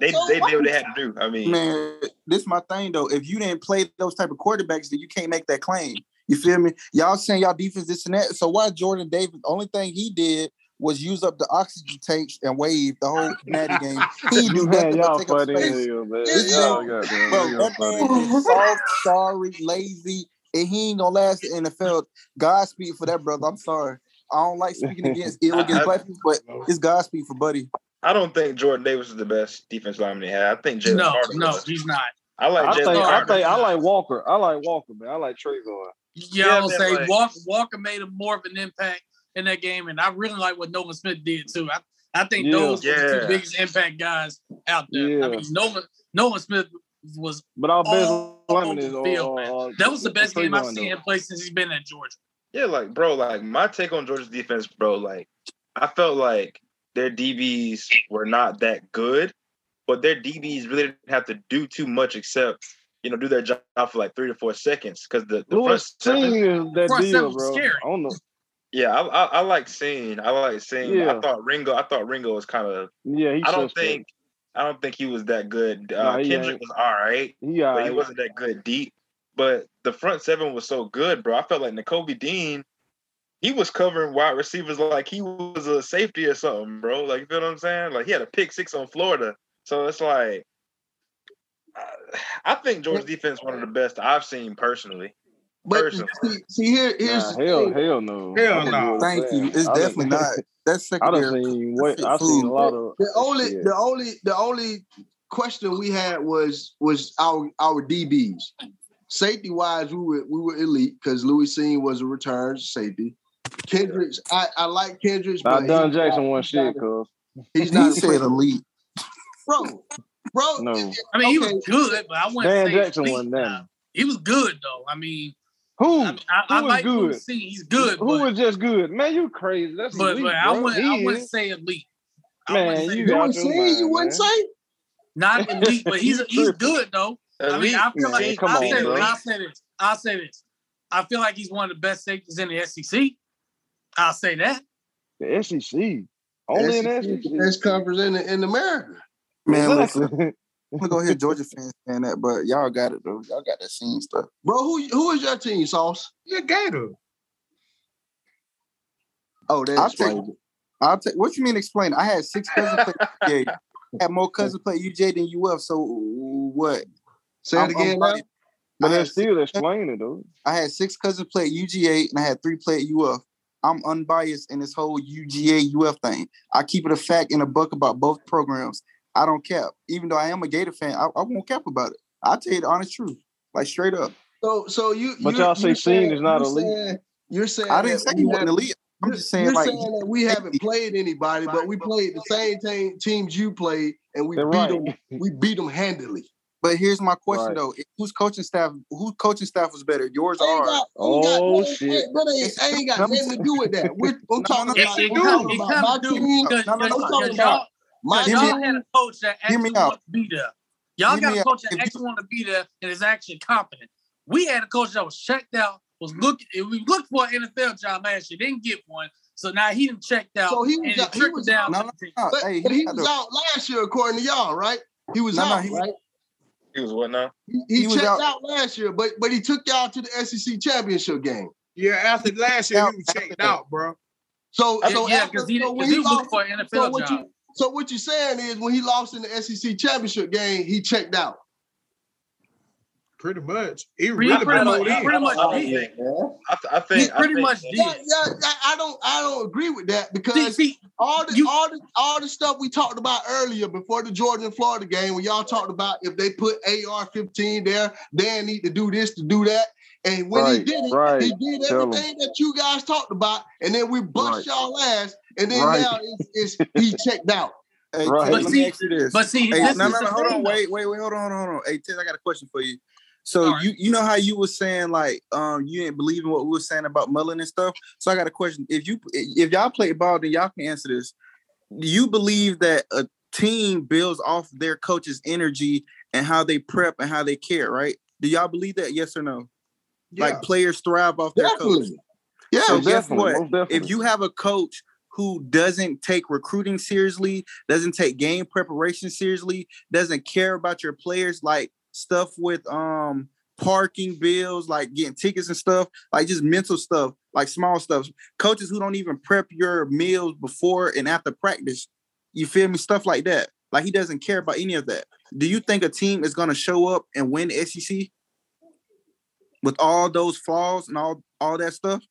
they they, So they, did what they had to do. I mean, Man, this is my thing though. If you didn't play those type of quarterbacks, then you can't make that claim. You feel me? Y'all saying y'all defense this and that. So why Jordan Davis? The only thing he did was use up the oxygen tanks and wave the whole natty game. He didn't do Man, nothing but y'all take up space. hell, man. This Y'all man- Bro, y'all that funny. man is soft, sorry, lazy, and he ain't gonna last in the NFL. Godspeed for that, brother. I'm sorry. I don't like speaking against ill against I- black people, but it's Godspeed for Buddy. I don't think Jordan Davis is the best defense lineman they had. I think Jalen No, Carter no, was. he's not. I like I Jalen think I Carter. think I like Walker. I like Walker, man. I like Travon. Yeah, Yeah, I would man, say like- Walker, Walker made a more of an impact in that game, and I really like what Nolan Smith did too. I, I think Yeah. those were the two biggest impact guys out there. Yeah. I mean, Nolan Nolan Smith was But our best All lineman over is the uh, field, uh, man. uh, that was the best game I've seen though. him play since he's been at Georgia. Yeah, like bro, like my take on Georgia's defense, bro. Like I felt like their DBs were not that good, but their DBs really didn't have to do too much except you know do their job for like three to four seconds because the, the front seven. Singh that Front deal, seven bro. scary. I don't know. Yeah, I, I, I like seeing. I like seeing. Yeah. I thought Ringo. I thought Ringo was kind of. Yeah, he I don't suspect. think. I don't think he was that good. Uh, Nah, Kendrick ain't. was all right, Yeah, but he wasn't that good deep. But the front seven was so good, bro. I felt like N'Kobe Dean. He was covering wide receivers like he was a safety or something, bro. Like you feel what I'm saying? Like he had a pick six on Florida, so it's like. I- I think Georgia's defense one of the best I've seen personally. But Personally. see, see here, here's Nah, hell, thing. hell no. Hell no. Thank you. It's I done- definitely not. That's I done secondary. seen wait, fit I seen a lot of The only, shit. the only, the only question we had was was our our DBs. Safety wise, we were we were elite because Lewis Cine was a return safety. Kendricks, I, I like Kendricks, Nah, but Don he's Jackson not- won he's shit, cuz. He's not a said elite. bro, bro. No. I mean, he Okay. was good, but I wouldn't Dan say Jackson elite won now. that. He was good though. I mean, Who? I, I, I Who was like good? Louis C. He's good, Who but, was just good? Man, you crazy. That's but, elite, but I bro. wouldn't He I wouldn't say elite. I Man, wouldn't say you elite. got Louis mind, you wouldn't man. say? not elite, but he's You he's tripping. good though. I mean, I feel Man, like come I on, say bro. this. I say this. I say this. I feel like he's one of the best safeties in the SEC. I'll say that. The SEC. Only in the SEC, SEC. the best conference in in America. Man, listen. Exactly. I'm gonna go hear Georgia fans saying that, but y'all got it though. Y'all got that scene stuff. Bro, who who is your team, Sauce? Yeah, Gator. Oh, that I'll explains it. I'll take. What you mean? Explain. I had six cousins play UGA. I had more cousins play UJ than UF. So what? Say it I'm- again I'm now. right. but I that still explain it, though. I had six cousins play at UGA and I had three play at UF. I'm unbiased in this whole UGA UF thing. I keep it a fact in a book about both programs. I don't cap. Even though I am a Gator fan, I, I won't cap about it. I'll tell you the honest truth, like straight up. So so you But you're- y'all say you're Cine saying- is not you're elite. saying- You're saying I didn't say we he wasn't haven't- elite. I'm you're- just saying you're like saying that we haven't played anybody, but we played the same team, teams you played, and we They're beat right. them. We beat them handily. But here's my question Right. though: Whose coaching staff? Whose coaching staff was better, yours or ours? got, Oh, got, no- shit. ain't- brother, it ain't got oh, nothing to do with that. We're, I'm no, talking no, It, about, it, I'm come, talking it about comes my through team. because No, no, no, I'm talking y'all, about my y'all team. had a coach that Hear me actually out. wants to be there. Y'all got a out. coach that If you- actually want to be there and is actually competent. We had a coach that was checked out, was looking, we looked for an NFL job last year, didn't get one. So now he didn't checked out. So he was and it out- he was down. No, no, no. But, Hey, but he got was out last year, according to y'all, right? He was No, no, out, he- right? He was what now? He, he he checked out- out. last year, but but he took y'all to the SEC championship game. Yeah, after last year, he was checked out, bro. So Yeah, so yeah, after, because he, so 'cause when he he was looking for an NFL so what job. you so what you're saying is when he lost in the SEC championship game, he checked out. Pretty much. He Pretty- really pretty much- he in. pretty much I did. think. I, th- I think. He I pretty think- much did. Yeah, yeah, yeah, I don't I don't agree with that because see, all the you- all the all the stuff we talked about earlier before the Georgia and Florida game, when y'all talked about if they put AR-15 there, they need to do this to do that. And when he did it, right. he did everything that you guys talked about, and then we bust Right. y'all ass, and then Right. now it's, it's he checked out. Hey, Right. Ted, But let see- me ask you this. but see, Hey, no, no, no. Hold on. though. Wait, wait, wait. Hold on, hold on. Hey, Ted, I got a question for you. So All right. you you know how you were saying like um you didn't believe in what we were saying about Mullen and stuff. So I got a question. If you if y'all play ball, then y'all can answer this. Do you believe that a team builds off their coach's energy and how they prep and how they care, right? Do y'all believe that? Yes or no? Yeah. Like players thrive off their coach. Yeah, So guess definitely, what? definitely. If you have a coach who doesn't take recruiting seriously, doesn't take game preparation seriously, doesn't care about your players, like stuff with um parking bills, like getting tickets and stuff, like just mental stuff, like small stuff. Coaches who don't even prep your meals before and after practice, you feel me? Stuff like that. Like he doesn't care about any of that. Do you think a team is gonna show up and win SEC with all those flaws and all all that stuff?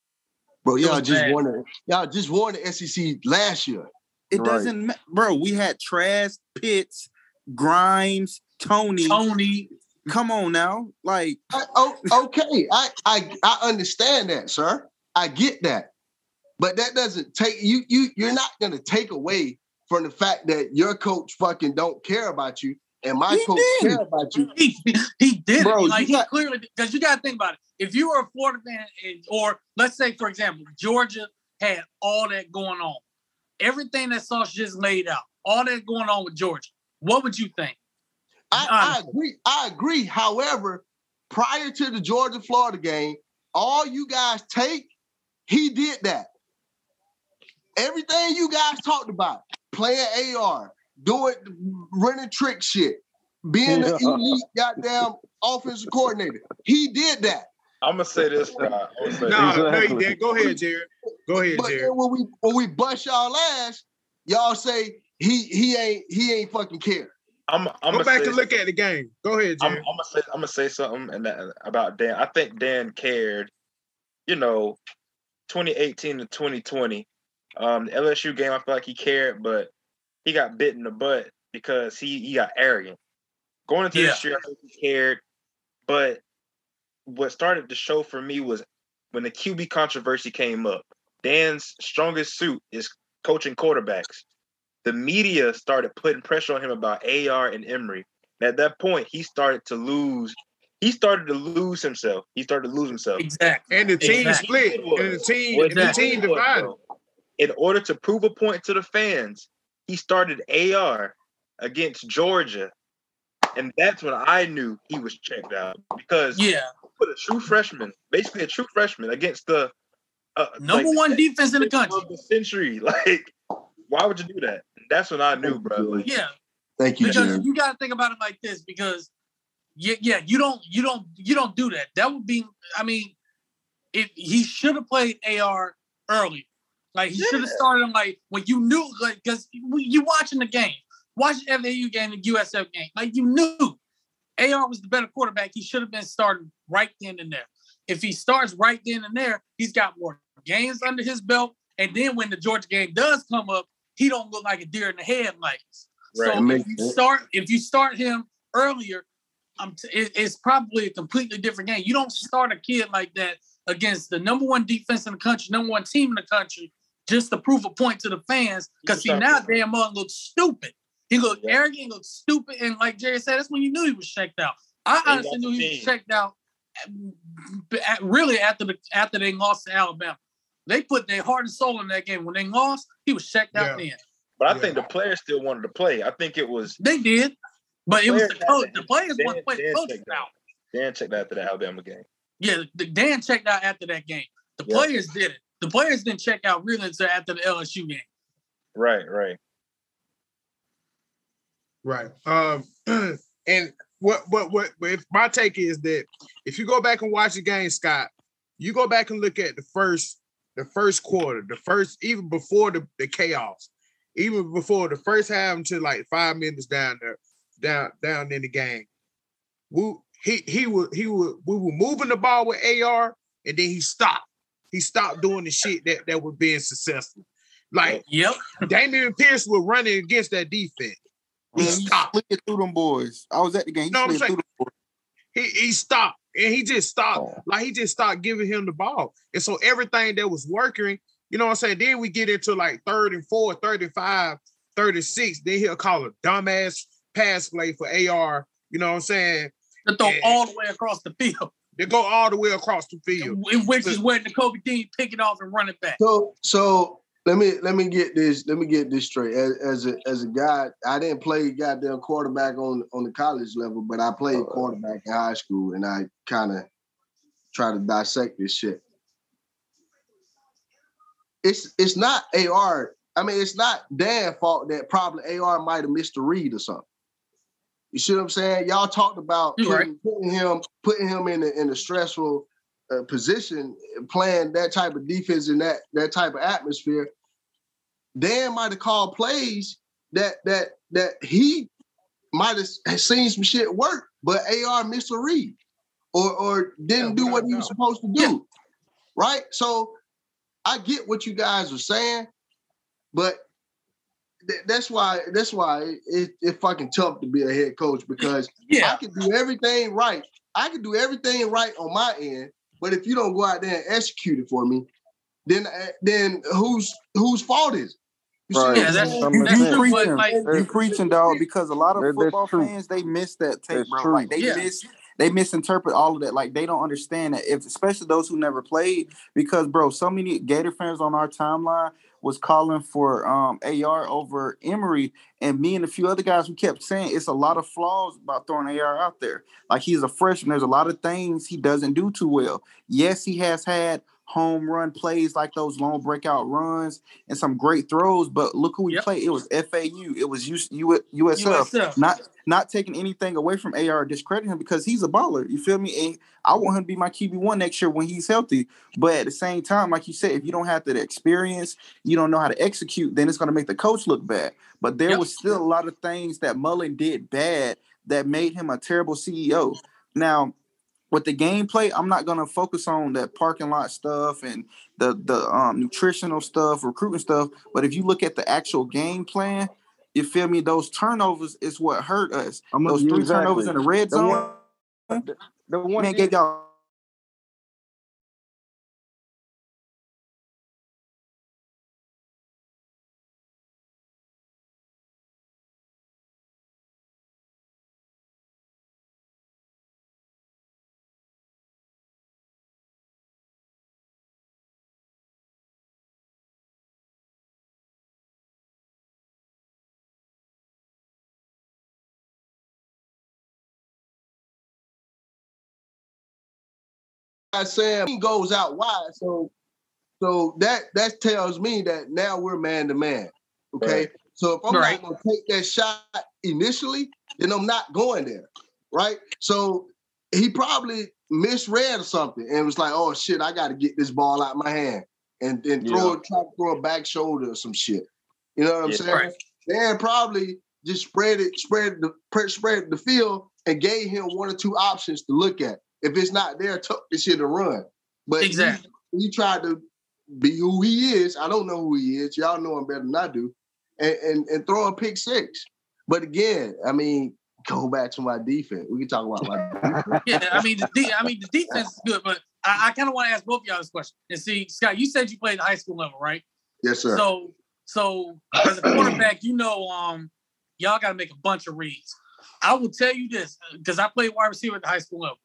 Bro, y'all just bad. won it. Y'all just won the SEC last year. It Right. doesn't, ma- bro. We had Trask, Pitts, Grimes, Toney. Toney, Come on now, like I, oh, okay, I, I I understand that, sir. I get that, but that doesn't take you. You you're not gonna take away from the fact that your coach fucking don't care about you, and my He coach did. care about you. he, he did Bro, it. Like he got- clearly because you got to think about it. If you were a Florida fan, and, or let's say for example, Georgia had all that going on, everything that Sauce just laid out, all that going on with Georgia, what would you think? I, I agree. I agree. However, prior to the Georgia Florida game, all you guys take, he did that. Everything you guys talked about, playing AR, doing running trick shit, being an Yeah. elite goddamn offensive coordinator. He did that. I'm gonna say this. Uh, I'm gonna say No, this. no, you Exactly. did. Go ahead, Jared. Go ahead, But Jared. when we when we bust y'all ass, y'all say he he ain't he ain't fucking care. I'm, I'm Go gonna back and look at the game. Go ahead, I'm, I'm gonna say I'm gonna say something and that, about Dan. I think Dan cared. You know, 2018 to 2020, um, the LSU game. I feel like he cared, but he got bit in the butt because he he got arrogant. Going into this year, I think he cared, but what started to show for me was when the QB controversy came up. Dan's strongest suit is coaching quarterbacks. The media started putting pressure on him about AR and Emory. And at that point, he started to lose. He started to lose himself. He started to lose himself. Exactly. And the team Exactly. split. And the team, What and the team divided. In order to prove a point to the fans, he started AR against Georgia. And that's when I knew he was checked out because Yeah, put a true freshman, basically a true freshman, against the uh, number like, one defense in the country. of the century. Like, why would you do that? That's what I knew, bro. Like, Yeah, Thank you, because Jared. you got to think about it like this because yeah yeah you don't you don't you don't do that that would be i mean if he should have played ar early like he should have started him like when you knew like because you watching the game watching fau game the usf game like you knew ar was the better quarterback he should have been starting right then and there if he starts right then and there he's got more games under his belt and then when the georgia game does come up he don't look like a deer in the headlights Right. so if you sense. start if you start him earlier, I'm t- it- it's probably a completely different game. You don't start a kid like that against the number one defense in the country, number one team in the country, just to prove a point to the fans. Because see now Mullen looks stupid. He looked Yeah. arrogant, he looked stupid, and like Jerry said, that's when you knew he was checked out. I He honestly knew the he was checked out. at- at- really after the after they lost to Alabama. They put their heart and soul in that game. When they lost, he was checked out Yeah. then. But I Yeah. think the players still wanted to play. I think it was They did, but it was the Players coach. The players Dan- want to play the Dan coach checked out. out. Dan checked out after the Alabama game. Yeah, the- Dan checked out after that game. The Yeah. players did it. The players didn't check out really until after the LSU game. Right, right. Right. Um, and what, what, what, what if my take is that if you go back and watch the game, Scott, you go back and look at the first, the first quarter, the first, even before the, the chaos, even before the first half until like five minutes down there, down, down in the game. We, he, he would, he would, we were moving the ball with AR and then he stopped. He stopped doing the shit that, that was being successful. Like Yep. Dameon Pierce was running against that defense. He he stopped. slid through them boys. I was at the game. He No, I'm saying- through boys. he he stopped and he just stopped Oh. like he just stopped giving him the ball and so everything that was working you know what i'm saying then we get into like third and four 35 36 then he'll call a dumbass pass play for ar you know what i'm saying To throw Yeah. all the way across the field, they go all the way across the field which is where the Kobe Dean pick it off and run it back. So so let me let me get this let me get this straight. As, as a as a guy, I didn't play goddamn quarterback on on the college level, but I played oh, quarterback in high school, and I kind of try to dissect this shit. It's it's not AR. I mean, it's not Dan fault that probably AR might have missed a read or something. You see what I'm saying? Y'all talked about You're putting, putting him putting him in a, in a stressful uh, position, playing that type of defense in that that type of atmosphere. Dan might have called plays that that that he might have seen some shit work, but AR missed a read or or didn't Yeah, do what he was supposed to do. Right? So I get what you guys are saying, but th- that's why that's why it, it fucking tough to be a head coach because I can do everything right. I can do everything right on my end, but if you don't go out there and execute it for me, then uh, then whose whose fault is it? You Right. yeah, that's, saying? You, that's you preaching, like, you preaching, dog, because a lot of That- football fans they miss that tape, That's bro. true. Like they Yeah. miss, they misinterpret all of that. Like they don't understand that, if especially those who never played. Because, bro, so many Gator fans on our timeline was calling for um AR over Emory, and me and a few other guys we kept saying it's a lot of flaws about throwing AR out there. Like he's a freshman, there's a lot of things he doesn't do too well. Yes, he has had home run plays like those long breakout runs and some great throws. But look who we Yep. played. It was FAU. It was U- U- USF. USF. Not not taking anything away from AR discrediting him because he's a baller. You feel me? And I want him to be my QB one next year when he's healthy. But at the same time, like you said, if you don't have the experience, you don't know how to execute, then it's going to make the coach look bad. But there Yep. was still a lot of things that Mullen did bad that made him a terrible CEO. Now, with the gameplay, I'm not gonna focus on that parking lot stuff and the the um, nutritional stuff, recruiting stuff. But if you look at the actual game plan, you feel me? Those turnovers is what hurt us. I'm Those three exactly. turnovers in the red The zone, one- The one man, gave y'all. I said he goes out wide, so so that that tells me that now we're man to man. Okay, Right. so if I'm Right. not gonna take that shot initially, then I'm not going there. Right. So he probably misread something and was like, "Oh shit, I got to get this ball out of my hand and then throw Yeah. it, try to throw a back shoulder or some shit." You know what I'm Yeah. saying? Right. Dan probably just spread it, spread the spread the field and gave him one or two options to look at. If it's not there, tuck the shit and run. But he- Exactly. he, tried to be who he is. I don't know who he is. Y'all know him better than I do. And and, and throw a pick six. But again, I mean, go back to my defense. We can talk about my defense. Yeah, I mean, the de- I mean, the defense is good, but I, I kind of want to ask both of y'all this question. And see, Scott, you said you played at the high school level, right? yes, sir. So, so as a quarterback, you know, um, y'all got to make a bunch of reads. I will tell you this because I played wide receiver at the high school level.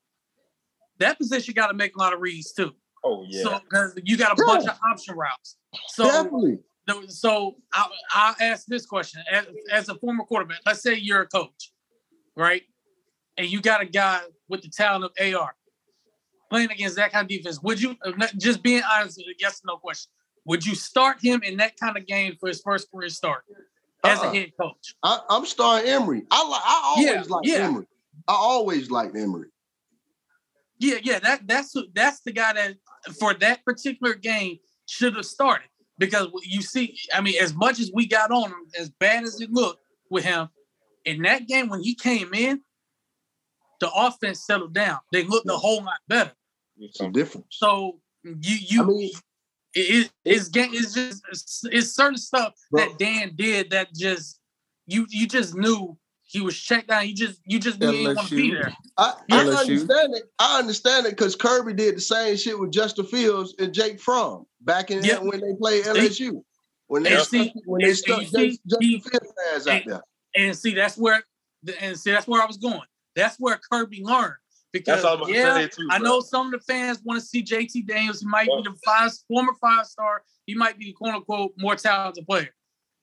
That position got to make a lot of reads too. Oh yeah. So because you got a Yeah. bunch of option routes. So Definitely. So I, I'll ask this question as, as a former quarterback. Let's say you're a coach, right? and you got a guy with the talent of AR playing against that kind of defense, would you uh, just being honest, yes or no question? Would you start him in that kind of game for his first career start as a Uh-uh. head coach? I, I'm starting Emory. I like. I always Yeah, liked yeah. Emory. I always liked Emory. Yeah, yeah, that that's who- that's the guy that for that particular game should have started because you see, I mean, as much as we got on him, as bad as it looked with him in that game when he came in, the offense settled down. They looked a whole lot better. It's a difference. So you you I mean, it, it, it's game it's just it's, it's certain stuff that Dan did that just you you just knew he was checked out. You just you just knew didn't want to be there. I, I understand it. I understand it because Kirby did the same shit with Justin Fields and Jake Fromm back in Yep. when they played LSU. When they And stuck, see- when they and stuck you see, Justin he- Fields ass out and- there. And see, that's where and see that's where I was going. That's where Kirby learned. Because That's all I was about to yeah, say, too, I bro. know some of the fans want to see JT Daniels. He might be the five former five star. He might be quote unquote more talented player.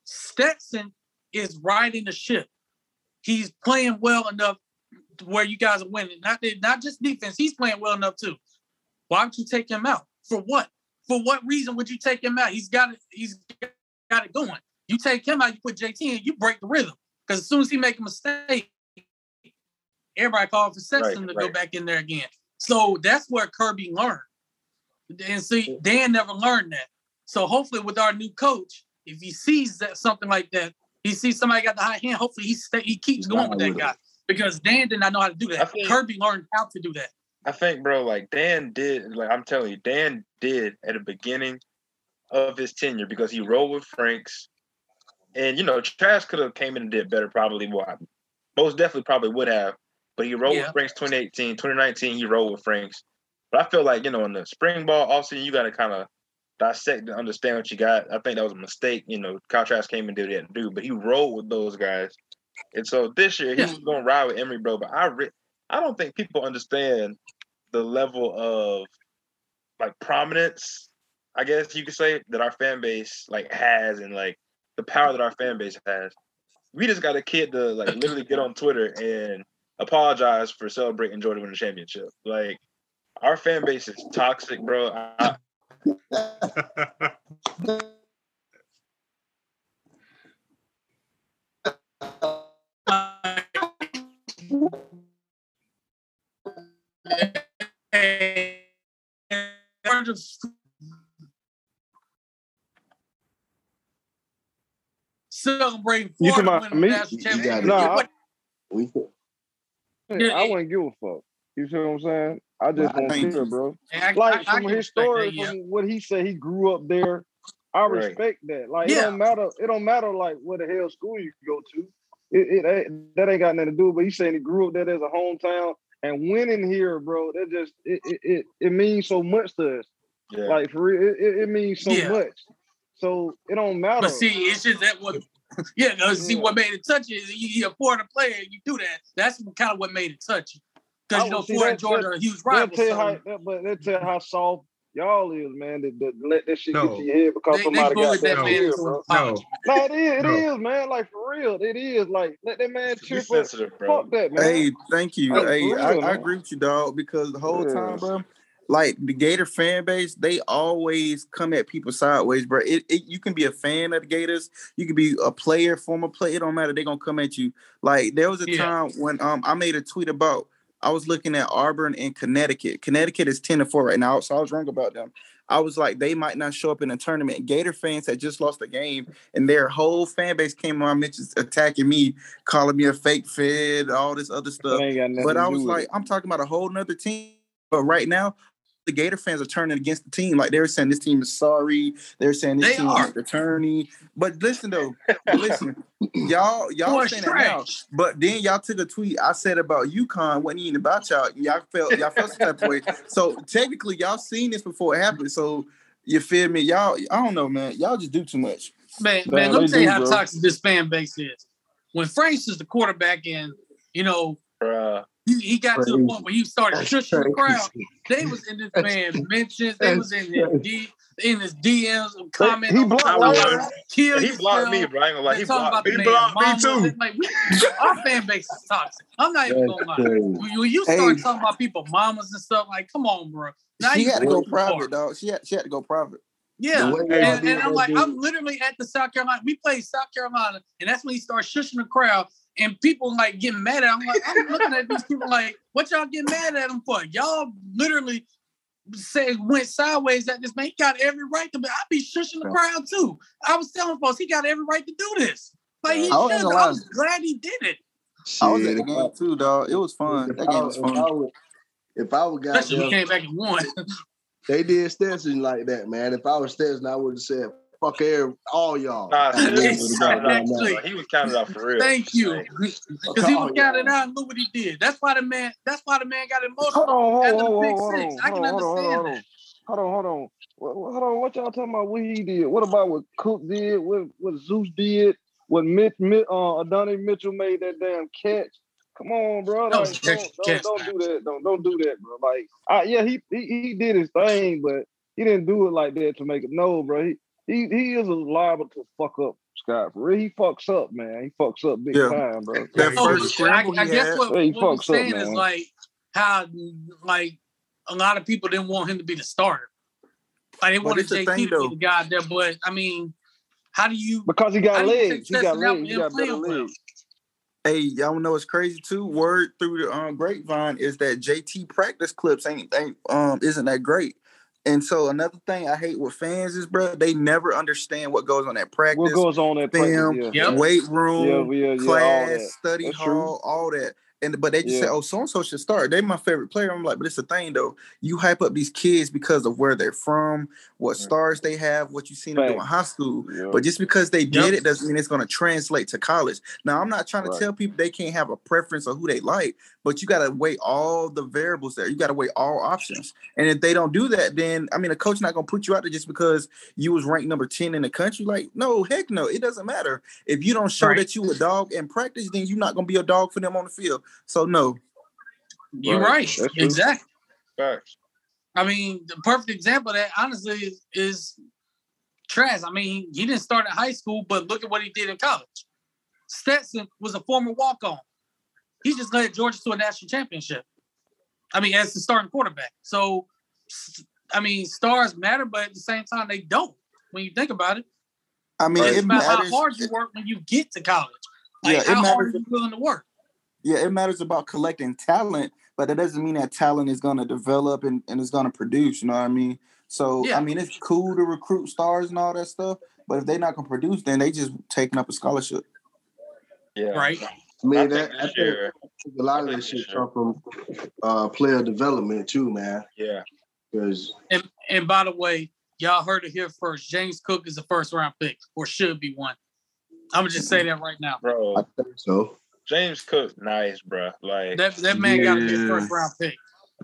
Stetson is riding the ship. He's playing well enough to where you guys are winning. Not not just defense. He's playing well enough too. Why would you take him out? For what? For what reason would you take him out? He's got it. He's got it going. You take him out. You put JT in. You break the rhythm. Because as soon as he make a mistake, everybody call for Stetson Right, to go back in there again. So that's where Kirby learned. And see, Dan never learned that. So hopefully, with our new coach, if he sees that something like that, he sees somebody got the high hand. Hopefully, he stay, he keeps going with that guy because Dan did not know how to do that. think- Kirby learned how to do that. I think, bro, like Dan did, like I'm telling you, Dan did at the beginning of his tenure because he rolled with Franks, and you know, Trask could have came in and did better, probably. Well, I- most definitely probably would have, but he rolled Yeah. with Franks 2018, 2019. He rolled with Franks, but I feel like you know, in the spring ball offseason, you got to kind of dissect and understand what you got. I think that was a mistake. You know, Kyle Trask came and did that he had to do, but he rolled with those guys, and so this year he Yeah. was going to ride with Emory, bro. But I, re- I don't think people understand the level of like prominence, I guess you could say, that our fan base like has and like the power that our fan base has. We just got a kid to like literally get on Twitter and apologize for celebrating Jordan winning the championship. Like our fan base is toxic, bro. I, Celebrating You talking Florida winning me? the national You got it. championship. Nah, What- We I wouldn't give a fuck. You see what I'm saying? I just I don't think- care, bro. I- I- Like I from can his respect that, story, yeah. from what he said, he grew up there. I Right. respect that. Like it don't matter. It don't matter like what the hell school you go to. It, it ain't, that ain't got nothing to do. But he's saying he grew up there as a hometown and winning here, bro. That just it it, it, it means so much to us. yeah. Like for real, it, it, it means so Yeah. much. So it don't matter. But see, it's just that what, yeah. no, See, Yeah. what made it touchy is you, you a foreign player, you do that. That's kind of what made it touchy. Because you know, would see Florida that- and Georgia are huge They'll rivals. tell So how, that, but they tell you how soft y'all is, man. To, to let that shit No. get to your head because they, they somebody got that that man here, into an bro. apology. No, it is. It is, No. man. Like for real, it is. Like let that man Be cheer for. sensitive, bro. Fuck that, man. Hey, thank you. Hey, Hey, for I, real, I agree with you, dog, because the whole Yeah. time, bro, like the Gator fan base, they always come at people sideways, bro. It, it you can be a fan of the Gators, you can be a player, former player, it don't matter. They're gonna come at you. Like there was a Yeah. time when um I made a tweet about I was looking at Auburn and Connecticut. Connecticut is 10 to 4 right now, so I was wrong about them. I was like, they might not show up in a tournament. Gator fans had just lost a game, and their whole fan base came on just attacking me, calling me a fake fed, all this other stuff. That ain't got nothing But I was like, it. I'm talking about a whole nother team. But right now, the Gator fans are turning against the team. Like they're saying this team is sorry. They're saying this They team are. is attorney. But listen though, listen, y'all y'all Boy, saying that now. trash. But then y'all took a tweet I said about UConn wasn't even about y'all. Y'all felt y'all felt some type of way. So technically y'all seen this before it happened. So you feel me? Y'all, I don't know, man. Y'all just do too much. Man, Nah, man, let me tell you how bro. toxic this fan base is. When Franks is the quarterback and you know Bruh. He, he got to the point where he started That's shushing the crowd. They was in this man's mentions. They was in his deep. in his DMs comment. he blocked my I. Kill He blocked me, bro. I ain't gonna lie. He talking blocked about the He man blocked me too. Like, we, our fan base is toxic. I'm not even That's gonna lie. crazy. When when you start Hey. talking about people mamas and stuff, like, come on, bro. Now she you had to go too far. private, dog. She had she had to go private. Yeah, The way y'all and, and I'm like, I'm literally at the South Carolina. We played South Carolina, and that's when he started shushing the crowd, and people like getting mad at him. I'm like, I'm looking at these people like, what y'all getting mad at him for? Y'all literally said went sideways at this man. He got every right to be. I'd be shushing the crowd too. I was telling folks he got every right to do this. Like he I was should. I was glad he did it. I was at Shit, the game too, dog. It was fun. if That I game was- was if I fun. would- If I would Especially we goddamn, came back and won. they did Stetson like that, man. If I was Stetson, I would have said, "Fuck every, all y'all." Nah, I was counted out. Exactly. He was counted out for real. Thank you. Because he was counted out and look what he did. That's why the man. That's why the man got Hold emotional on, hold on, hold on, hold on, I can hold on, hold on, understand hold that. on. Hold on, hold on. What, what- hold on, what y'all talking about? What he did? What about what Cook did? What what Zeus did? What Mitch, Mitch uh, Adonai Mitchell made that damn catch? Come on, bro. Like, was a don't, don't, don't do that. Don't don't do that, bro. Like, uh, yeah, he, he he did his thing, but he didn't do it like that to make it. No, bro. He he he is liable to fuck up Scott. For real, he fucks up, man. He fucks up big Yeah. time, bro. That Oh, first I, scramble I he guess what, Yeah, he what we're fucks up, saying is like how like a lot of people didn't want him to be the starter. Like they But wanted it's the JT thing, to though. be the guy out there, but I mean, how do you Because he got do you take legs. He got legs. He got play better him well? legs. Hey, y'all know what's crazy too? Word through the um, grapevine is that JT practice clips ain't ain't um isn't that great. And so another thing I hate with fans is, bro, they never understand what goes on at practice, What goes on at film, practice? Yeah. Yep. weight room, Yeah, yeah, yeah, all class, that. study That's true. hall, all that. And but they just say, oh, so and so should start. They my favorite player. I'm like, but it's the thing though. You hype up these kids because of where they're from, what stars they have, what you seen them do in high school. Yeah. But just because they did Yep. it doesn't mean it's going to translate to college. Now, I'm not trying to Right. tell people they can't have a preference of who they like, but you got to weigh all the variables there. You got to weigh all options. And if they don't do that, then I mean, a coach not going to put you out there just because you was ranked number 10 in the country. Like, no, heck no. It doesn't matter. If you don't show Right. that you a dog in practice, then you're not going to be a dog for them on the field. So no. You're Right. right. Exactly. facts. I mean, the perfect example of that, honestly, is, is Trask. I mean, he didn't start at high school, but look at what he did in college. Stetson was a former walk-on. He just led Georgia to a national championship. I mean, as the starting quarterback. So, I mean, stars matter, but at the same time, they don't. When you think about it, I mean, it's it about matters. how hard you work when you get to college. Like, Yeah, it how hard matters. are you willing to work? Yeah, it matters about collecting talent, but that doesn't mean that talent is going to develop and, and is going to produce. You know what I mean? So, Yeah. I mean, it's cool to recruit stars and all that stuff, but if they're not going to produce, then they just taking up a scholarship. Yeah. Right. I mean, I that, think I this think year, a lot of that shit come from uh, player development too, man. yeah. Because And and by the way, y'all heard it here first. James Cook is a first round pick, or should be one. I'm gonna just say that right now. Bro, I think so. James Cook, nice, bro. Like, That that man got to be a first round pick.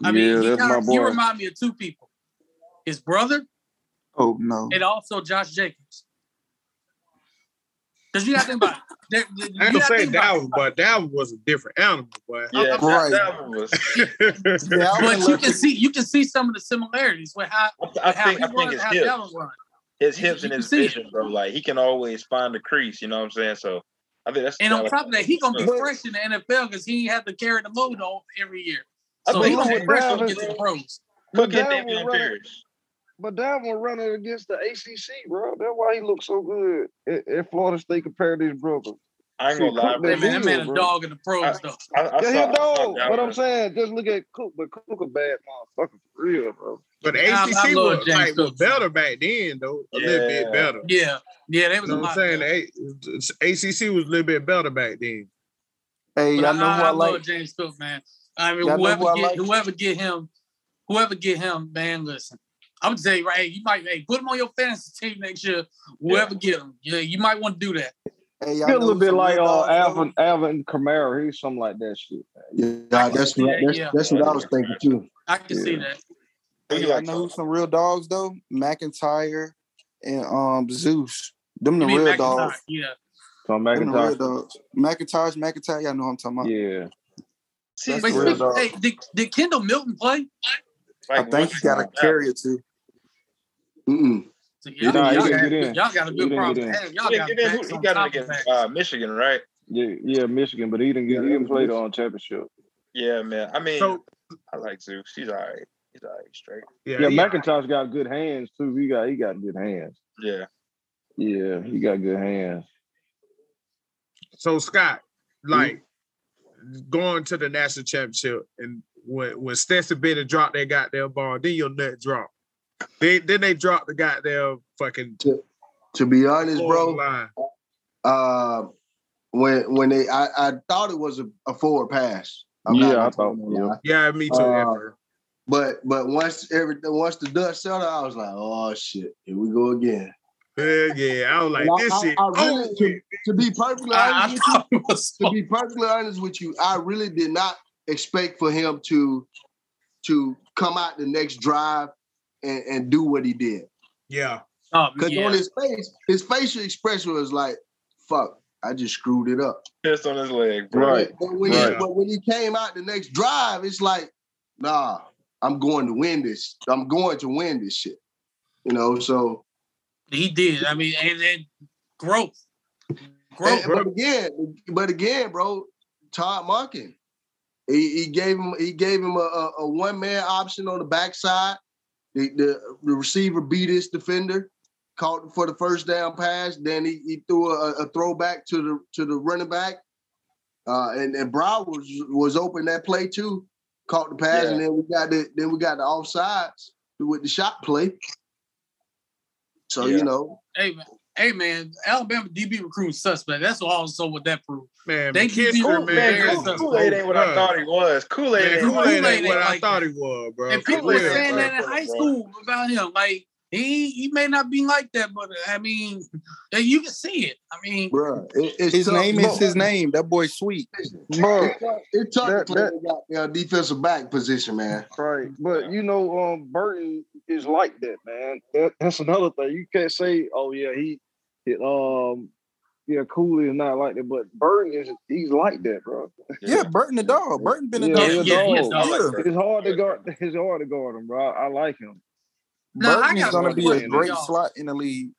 I mean, yeah, he, that's my kinda, he remind me of two people: his brother Oh, no. and also Josh Jacobs. Because you got to think about it. There- there- I ain't you gonna say think about that it. one, but that was a different animal, boy. yeah, that, Right. that was. Yeah, But you can see you can see some of the similarities with how, I, I how think, he I think runs, his how hips, Dalvin run. his hips you and his see it. vision, bro. Like, he can always find the crease. You know what I'm saying? So, I think that's. And on top of that, he gonna be But- fresh in the NFL because he ain't have to carry the load on every year. So think he gonna be fresh when he Dalvin- get to the pros. Cook But and that was Dameon running- Pierce. But that one running against the ACC, bro. That's why he looks so good at, at Florida State compared to his brother. I ain't gonna See, lie, bro. Hey, man, that man deal, a dog in the pros though. I, I yeah, saw, he a I saw dog. But I'm saying, just look at Cook. But Cook a bad motherfucker for real, bro. But I- I ACC was like was better back then, though. A little bit Yeah. better. Yeah, yeah, they You was know a what lot. I'm saying? better. A- ACC was a little bit better back then. Hey, But y'all I, know who I, I, I like? love James Cook, man. I mean, whoever who I get like? whoever get him, whoever get him, man. Listen, I'm gonna tell you right. Hey, you might hey put him on your fantasy team next year. Whoever get him, yeah, you might want to do that. Hey, y'all a little bit like uh. Alvin Alvin Kamara. He's something like that shit. Man. Yeah, that's what Yeah, that's, yeah. that's what I was thinking too. I can see that. Who Hey, you y'all know Tom? some real dogs though? McIntosh and um Zeus. Them the real McIntosh? dogs. Yeah. Tom Them the real McIntosh. dogs. McIntosh's McIntosh. Y'all know who I'm talking about. Yeah. See, That's Wait, real speak, hey, did, did Kendall Milton play? I think he got a carrier too. Mm-mm. So y'all, Nah, y'all, got, y'all got a good problem. get in. Damn, y'all got he, did- he got top it against uh, Michigan, right? Yeah, yeah, Michigan, but he didn't get. He didn't play the on championship. Yeah, man. I mean, So I like Zeus. He's all right. He's all right, straight. yeah, Yeah, yeah. McIntosh got good hands too. He got he got good hands. Yeah. Yeah, he got good hands. So Scott, like going to the national championship, and when when Stetson Bennett dropped that goddamn ball, then your nut dropped. Then then they dropped the goddamn fucking To be honest, bro, line. uh, when when they I, I thought it was a, a forward pass. I'm Yeah, I thought- yeah. Yeah, me too. Uh, But but once everything once the dust settled, I was like, oh shit, here we go again. Hell yeah, I was like, this I- shit. I really- over to, to be perfectly I, I honest with you, thought to be perfectly honest with you, I really did not expect for him to to come out the next drive and, and do what he did. yeah, oh, Because yeah. on his face, his facial expression was like, fuck, I just screwed it up. Pissed on his leg, bro. Right. But when, Right. he, but when he came out the next drive, it's like, nah, I'm going to win this. I'm going to win this shit. You know, so He did. I mean, and then growth. Growth. And- but again, but again, bro, Todd Monken, he, he gave him he gave him a, a, a one man option on the backside. The, the the receiver beat his defender, caught for the first down pass. Then he, he threw a, a throwback to the to the running back, uh, and and Brown was was open that play too. Caught the pass, Yeah. and then we got the then we got the offsides with the shot play. So Yeah. you know, Hey man, hey man, Alabama DB recruiting suspect. That's all also what that proved. man. They McKinstry, keep- man, man, man, Kool- Kool Aid ain't what I thought he was. Kool Aid Man, ain't. Kool-Aid Kool-Aid what ain't I thought that. he was, bro. and people For were saying bro. that in high bro. school about him. Like he he may not be like that, but I mean, you can see it. I mean, bro, it, His tough. name Look, is his name. That boy sweet. Bro, It's tough, it's tough That- to play that- that goddamn defensive back position, man. right. But you know, um, Burton is like that, man. That, that's another thing. You can't say, oh yeah, he, he um, yeah, Cooley is not like that, but Burton is he's like that, bro. Yeah, Burton the dog. Burton been a Yeah, dog. yeah, yeah, dog. dog. I like. It's hard to guard. It's hard to guard him, bro. I, I like him. Now, I Burton is gonna be a great slot in the league.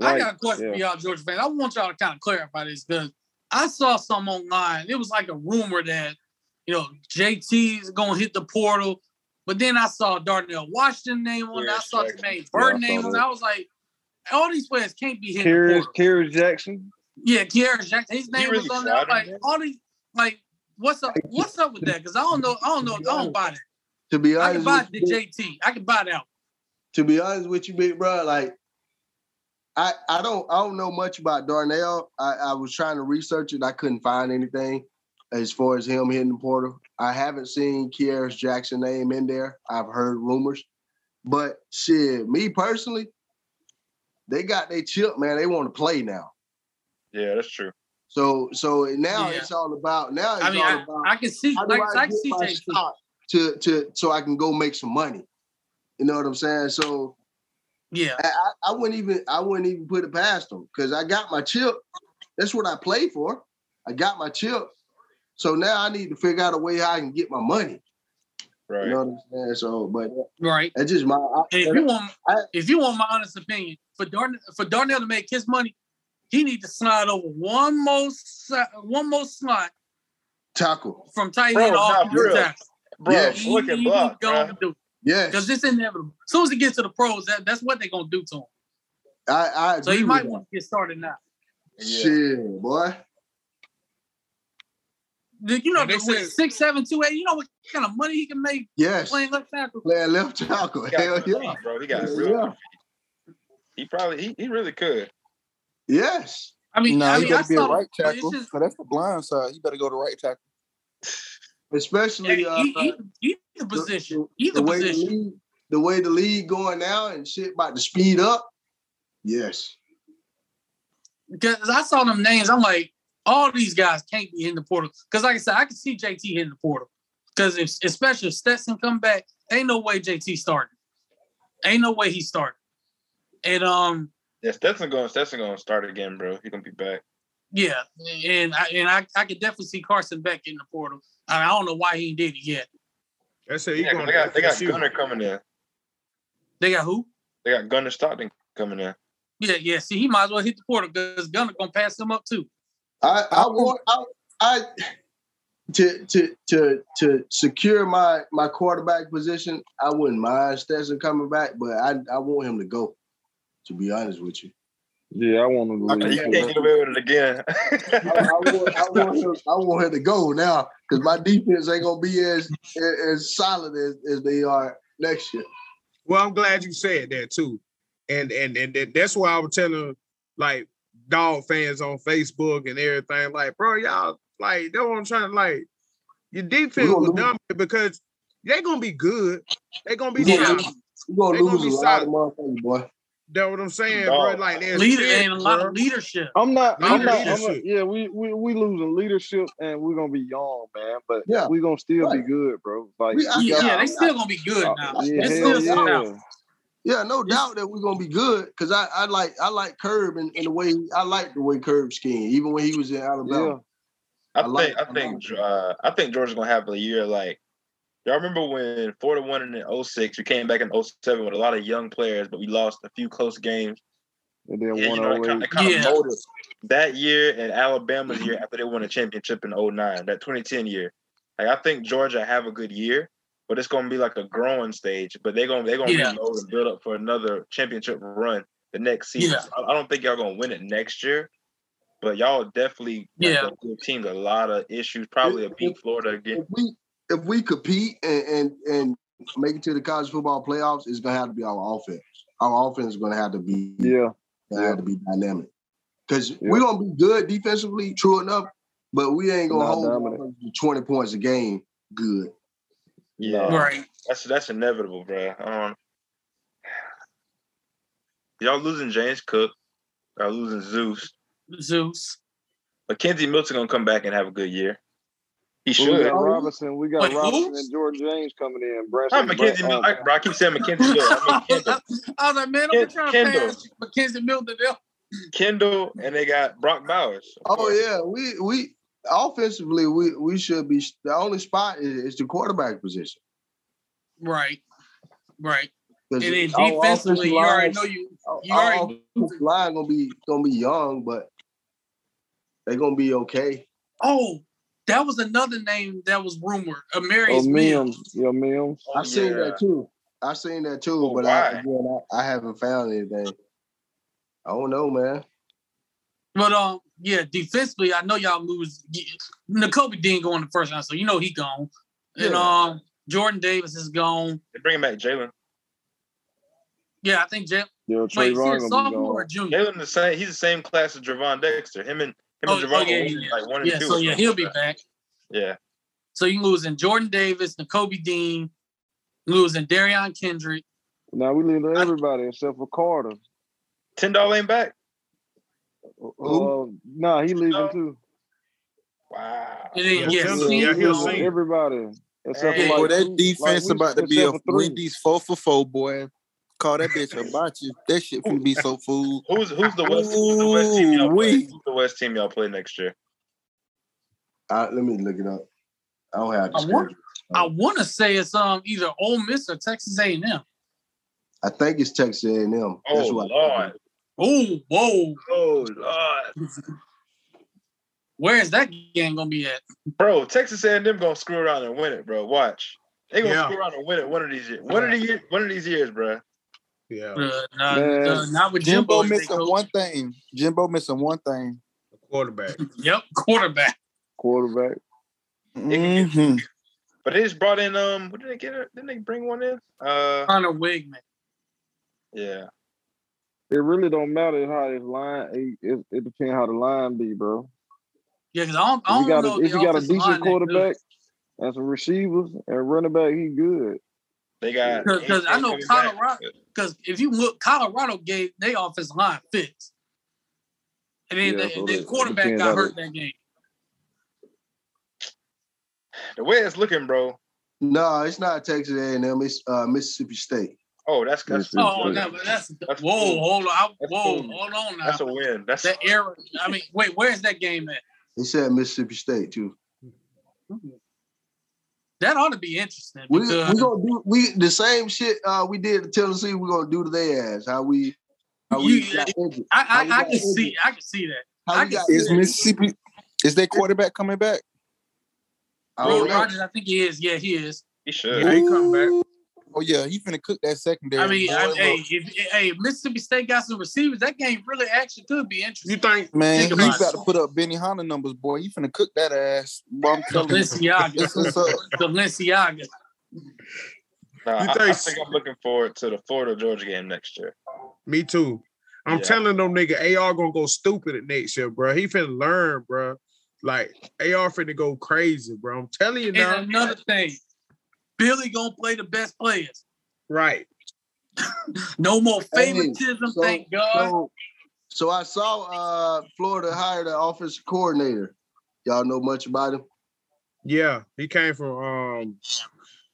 I got a question for y'all, Georgia fans. I want y'all to kind of clarify this because I saw some online. It was like a rumor that you know JT's gonna hit the portal, but then I saw Darnell Washington name on. it. I saw the Jackson. name Yeah, Bird name on. I was like, all these players can't be hitting the Terry, Jackson. Yeah, Kearis Jackson. His name really was on there. Like him, all these, like, what's up? What's up with that? Because I don't know. I don't know. I don't buy that. To be honest, I can honest, buy with the you, JT. I can buy that. to be honest with you, big bro, like I, I don't I don't know much about Darnell. I, I was trying to research it. I couldn't find anything as far as him hitting the portal. I haven't seen Kearis Jackson name in there. I've heard rumors, but shit, me personally, they got their chip, man. They want to play now. Yeah, that's true. So so now Yeah. it's all about now it's I mean, all I, about I can see. how do Like, I I get can see my JT. stock to to so I can go make some money. You know what I'm saying? So Yeah. I, I I wouldn't even I wouldn't even put it past them because I got my chip. That's what I play for. I got my chip. So now I need to figure out a way how I can get my money. Right. You know what I'm saying? So, but Right. that's just my. I, if you want, I- if you want my honest opinion, for Darnell, for Darnell to make his money, he need to slide over one more, one more slot tackle. from tight end off for real. tackle. Bro, Yeah. look at block, bro. do Yes, because it's inevitable. As soon as he gets to the pros, that, that's what they're gonna do to him. I, I So he might want to get started now. Yeah. Shit, boy. You know, they with said- six, seven, two, eight. You know what kind of money he can make Yes, playing left tackle? playing left tackle. He Hell yeah. feet, bro. He got Hell real. yeah. feet. He probably he, he really could. Yes. I mean, nah, I he mean, I better be a saw. right tackle. just- So that's the blind side. He better go to right tackle. Especially yeah, uh, he- he- Either position, the either way the position. league, the way the league going now and shit about to speed up. Yes. Because I saw them names, I'm like, all these guys can't be in the portal. Because like I said, I can see JT hitting the portal. Because if especially if Stetson come back, ain't no way JT starting. Ain't no way he starting. And um, Yeah, Stetson going Stetson going to start again, bro. He gonna be back. yeah, and I and I, I could definitely see Carson Beck in the portal. I, I don't know why he did it yet. That's it. He going they got they got to Gunner coming in. They got who? They got Gunner Stockton coming in. Yeah, yeah. See, he might as well hit the portal because Gunner gonna pass him up too. I, I want I, I to to to to secure my my quarterback position. I wouldn't mind Stetson coming back, but I I want him to go. To be honest with you, Yeah, I want him to You can't get away with it again. I, I want, I, want him, I want him to go now because my defense ain't gonna be as as solid as, as they are next year. Well, I'm glad you said that too, and and and that's why I was telling like dog fans on Facebook and everything, like, bro, y'all like that's what I'm trying to like. Your defense gonna was lose. dumb because they're gonna be good. They're gonna be We gonna solid. lose, we gonna They gonna lose be a lot of solid. motherfuckers, boy. That's what I'm saying, Dog. bro. Like there's Leader shit, and a lot bro. of leadership. I'm not. I'm not. I'm Leadership. not yeah, we, we we losing leadership, and we're gonna be young, man. But Yeah. we gonna still Right. be good, bro. Like, We- I- Yeah, Yeah, yeah, they still gonna be good uh, now. yeah, It's still yeah. yeah. Yeah, no doubt that we're gonna be good because I, I like I like Curb and, and the way I like the way Curb skiing, even when he was in Alabama. I, I like- think I think uh, I think Georgia's gonna have a year like y'all remember when Florida won in 06, we came back in 07 with a lot of young players, but we lost a few close games. And then Yeah, one you know, it oh kind, eight. it kind Yeah. of that year and Alabama's year after they won a championship in 09, that 2010 year. Like I think Georgia have a good year, but it's gonna be like a growing stage. But they're gonna they're gonna Yeah. reload and build up for another championship run the next season. Yeah. I, I don't think y'all gonna win it next year. But y'all definitely got Yeah. a team, a lot of issues, probably a beat Florida again. If we if we compete and, and and make it to the college football playoffs, it's gonna have to be our offense. Our offense is gonna have to be Yeah, gonna have to be dynamic. Because we're gonna be good defensively, true enough, but we ain't gonna Not hold dominant. motherfuckers to 20 points a game good. Yeah, Right. that's that's inevitable, bro. Um, y'all losing James Cook, y'all losing Zeus. Zeus. McKenzie Milton gonna come back and have a good year. He But we should. got Robinson. We got Wait, who? Robinson and George James coming in. Not Branson, Mackenzie Bra- Milton. uh, Bro, I keep saying McKenzie Milton. I mean Kendall. I was like, man, I'm Ken- trying to Kendall. pass McKenzie Milton. Kendall, and they got Brock Bowers. Oh course. yeah, we we offensively we we should be the only spot is, is the quarterback position. Right. right. And then defensively, you already know you. our- You already. line gonna be gonna be young, but they're gonna be okay. Oh, that was another name that was rumored. oh, Amarius Mills. Mims. Yeah, Mims. Oh, I seen yeah. that too. I seen that too, Oh, but? I, again, I, I haven't found anything. I don't know, man. But um, yeah, defensively, I know y'all lose. Nakobe go in the first round, so you know he gone. And Yeah. um, Jordan Davis is gone. They bringing back Jalen. Yeah, I think Jalen. Yeah, Wait, Travon is he a sophomore or junior? Jalen the same. He's the same class as Gervon Dexter. Him and him Oh, and oh, yeah, yeah, yeah. like one and Yeah, two. so yeah, he'll be back. Yeah, So you losing Jordan Davis, Nakobe Dean, losing Derion Kendrick. Now we leave everybody except for Carter. Tindall ain't back. Uh, nah, he leaving too. Wow. And then, Yeah, yeah, Kendall, Steen yeah, he'll see. Everybody except Hey. for like Boy, that two- defense like about to be a three. Wendy's four for four, boy. Call that bitch about you. That shit finna be so food. Who's who's the West? Who's the West team y'all play? Who's the West team y'all play next year? I, let me look it up. I don't have the I want- I want to say it's um either Ole Miss or Texas A&M. I think it's Texas A&M. That's Oh what- Lord! Oh, whoa! Oh Lord! Where is that game gonna be at? Bro, Texas A&M gonna screw around and win it, bro. Watch. They gonna Yeah. screw around and win it one of these years. One of the year, one of these years, bro. Yeah, Uh, nah, uh, not with Jimbo Jimbo. missing one thing. Jimbo missing one thing. quarterback. Yep, quarterback. quarterback. Mhm. But they just brought in um. What did they get? Didn't they bring one in? Uh, Hunter Weigman. yeah. It really don't matter how his line. It, it, it depends how the line be, bro. Yeah, because I don't, I If don't you got know a, if you got a decent quarterback and some receivers and running back, he good. They got Because I know. Colorado. Because if you look, Colorado gave their offensive line fits, and then Yeah, the, so the quarterback got hurt they- that game. The way it's looking, bro. No, it's not Texas A&M. It's uh, Mississippi State. Oh, that's that's Mississippi Oh State. no, but that's, That's whoa, cool. hold on, I, That's whoa, cool. hold on now. that's a win. That's that era. I mean, wait, where's that game at? They said Mississippi State too. That ought to be interesting We because we gonna do we the same shit uh, we did to Tennessee. We're gonna do to their ass. How we how we You- got injured. I, How we I, I got can see. I can see that. How I can got see Is injured. Mississippi? Is their quarterback coming back? I Will. Rogers, I think he is. Yeah, he is. He should. Yeah, he come back. Oh yeah, he finna cook that secondary. I mean, Boy, I, hey, if, hey, Mississippi State got some receivers, that game really actually could be interesting. You think? man, think he's about about to put up Benihana numbers, boy. He finna cook that ass. Boy, I'm telling you. Balenciaga, This uh, Balenciaga. Nah, You I, I think- think I'm looking forward to the Florida Georgia game next year. Me too. I'm Yeah. telling them nigga AR gonna go stupid at next year, bro. He finna learn, bro. Like AR finna go crazy, bro. I'm telling you now. And another thing, Billy gonna play the best players. Right. No more Hey, favoritism, so- thank God. So, so I saw uh Florida hired an offensive coordinator. Y'all know much about him? Yeah, he came from um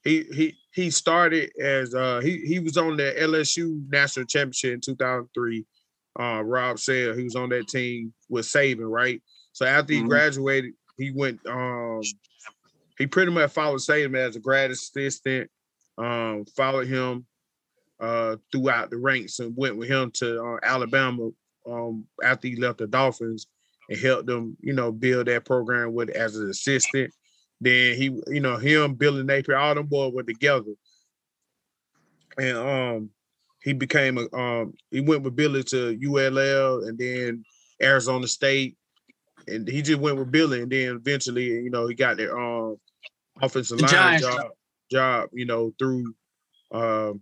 he he he started as uh he he was on the LSU national championship in 2003. Uh Rob Sale he was on that team with Saban, right? So after he Mhm. graduated, he went um he pretty much followed Saban as a grad assistant, um followed him uh throughout the ranks and went with him to uh, Alabama um after he left the Dolphins and helped them, you know, build that program with as an assistant. Then he, you know, him, Billy Napier, all them boys were together. And um he became a um he went with Billy to ULL and then Arizona State. And he just went with Billy and then eventually, you know, he got their um offensive line Giants job, job, you know, through um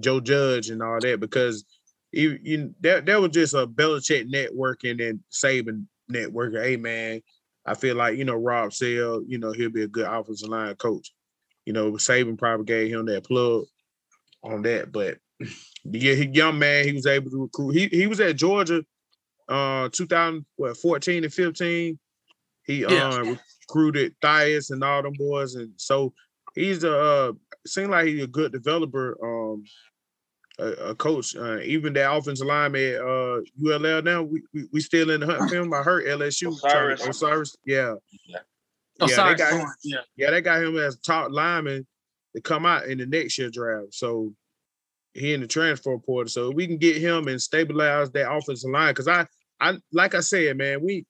Joe Judge and all that because you, you that that was just a Belichick networking and Saban networking. Hey man, I feel like you know Rob Sale, you know he'll be a good offensive line coach. You know Saban probably gave him that plug on that, but yeah, he young man, he was able to recruit. He he was at Georgia, uh, 2014 and 15. He Yeah. uh, recruited Thias and all them boys, and so he's a uh, seemed like he's a good developer. Um, a, a coach, uh, even that offensive lineman at uh, ULL now, we, we we still in the hunt for him. I heard LSU trying to- O'Cyrus. O'Cyrus, yeah. Yeah. Oh, yeah, sorry, they got him, yeah. yeah, they got him as top lineman to come out in the next year draft. So he in the transfer portal. So we can get him and stabilize that offensive line. Cause I I like I said, man, we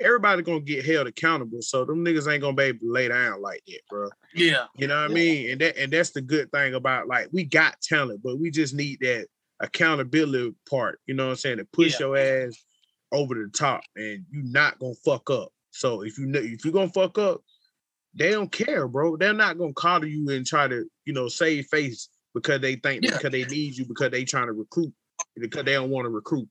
everybody gonna get held accountable. So them niggas ain't gonna be able to lay down like that, bro. Yeah. You know what I mean? And that and that's the good thing about like we got talent, but we just need that accountability part. You know what I'm saying? To push Yeah. your ass over the top, and you not gonna fuck up. So if you know if you're gonna fuck up, they don't care, bro. They're not gonna coddle you and try to you know save face because they think Yeah. because they need you because they trying to recruit because they don't want to recruit.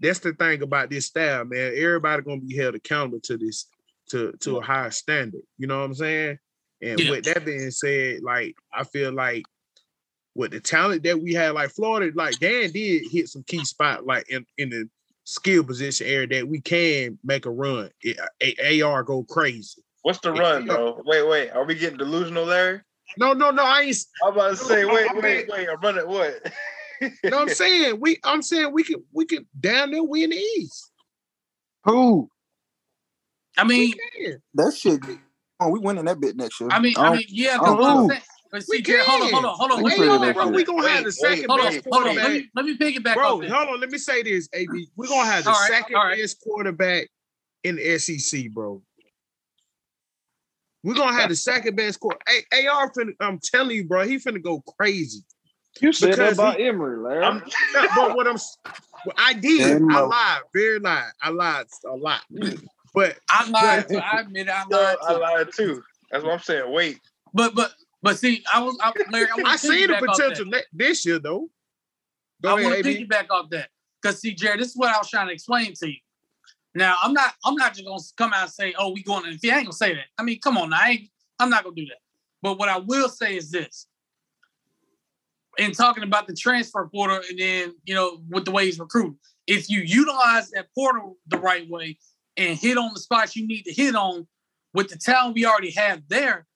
That's the thing about this style, man. Everybody gonna be held accountable to this to to a higher standard. You know what I'm saying? And Yeah. with that being said, like I feel like with the talent that we had, like Florida, like Dan did hit some key spot, like in, in the skill position area that we can make a run. It, a, AR go crazy. What's the run, though? Wait, wait. Are we getting delusional, Larry? No, no, no. I ain't. I'm about to say, wait, I wait, wait. I'm running what? No, I'm saying we. I'm saying we can. We can down there win the East. Who? I mean, We can. That shit. Oh, we winning that bit next year. I mean, I don't- mean, yeah. Oh, I 'cause don't what I'm know. saying- But We see, Jared, hold on, hold on, hold on. We Let me pretty piggyback much bro, we gonna have the second Hold on, best hold on. Let quarterback. me let me piggyback Bro, off that. hold on. Let me say this, AB. We're gonna have the All right, second all right. best quarterback in the SEC, bro. We're gonna have the second best quarter. Hey, AR finna, I'm telling you, bro, he finna go crazy. You said that about he- Emory, Larry. I'm, but what I'm s- what I did, Damn, I bro. lied, very lied. I lied a lot. But I lied. Too. I admit I no, lied. I Too. lied too. That's what I'm saying. Wait. But but but see, I was I, Larry, I, I see the piggyback that. potential this year, though. Go I want to piggyback off that because see, Jared, this is what I was trying to explain to you. Now, I'm not, I'm not just gonna come out and say, "Oh, we going." to See, I ain't gonna say that. I mean, come on, I ain't, I'm not gonna do that. But what I will say is this: in talking about the transfer portal, and then you know, with the way he's recruited, if you utilize that portal the right way and hit on the spots you need to hit on with the talent we already have there,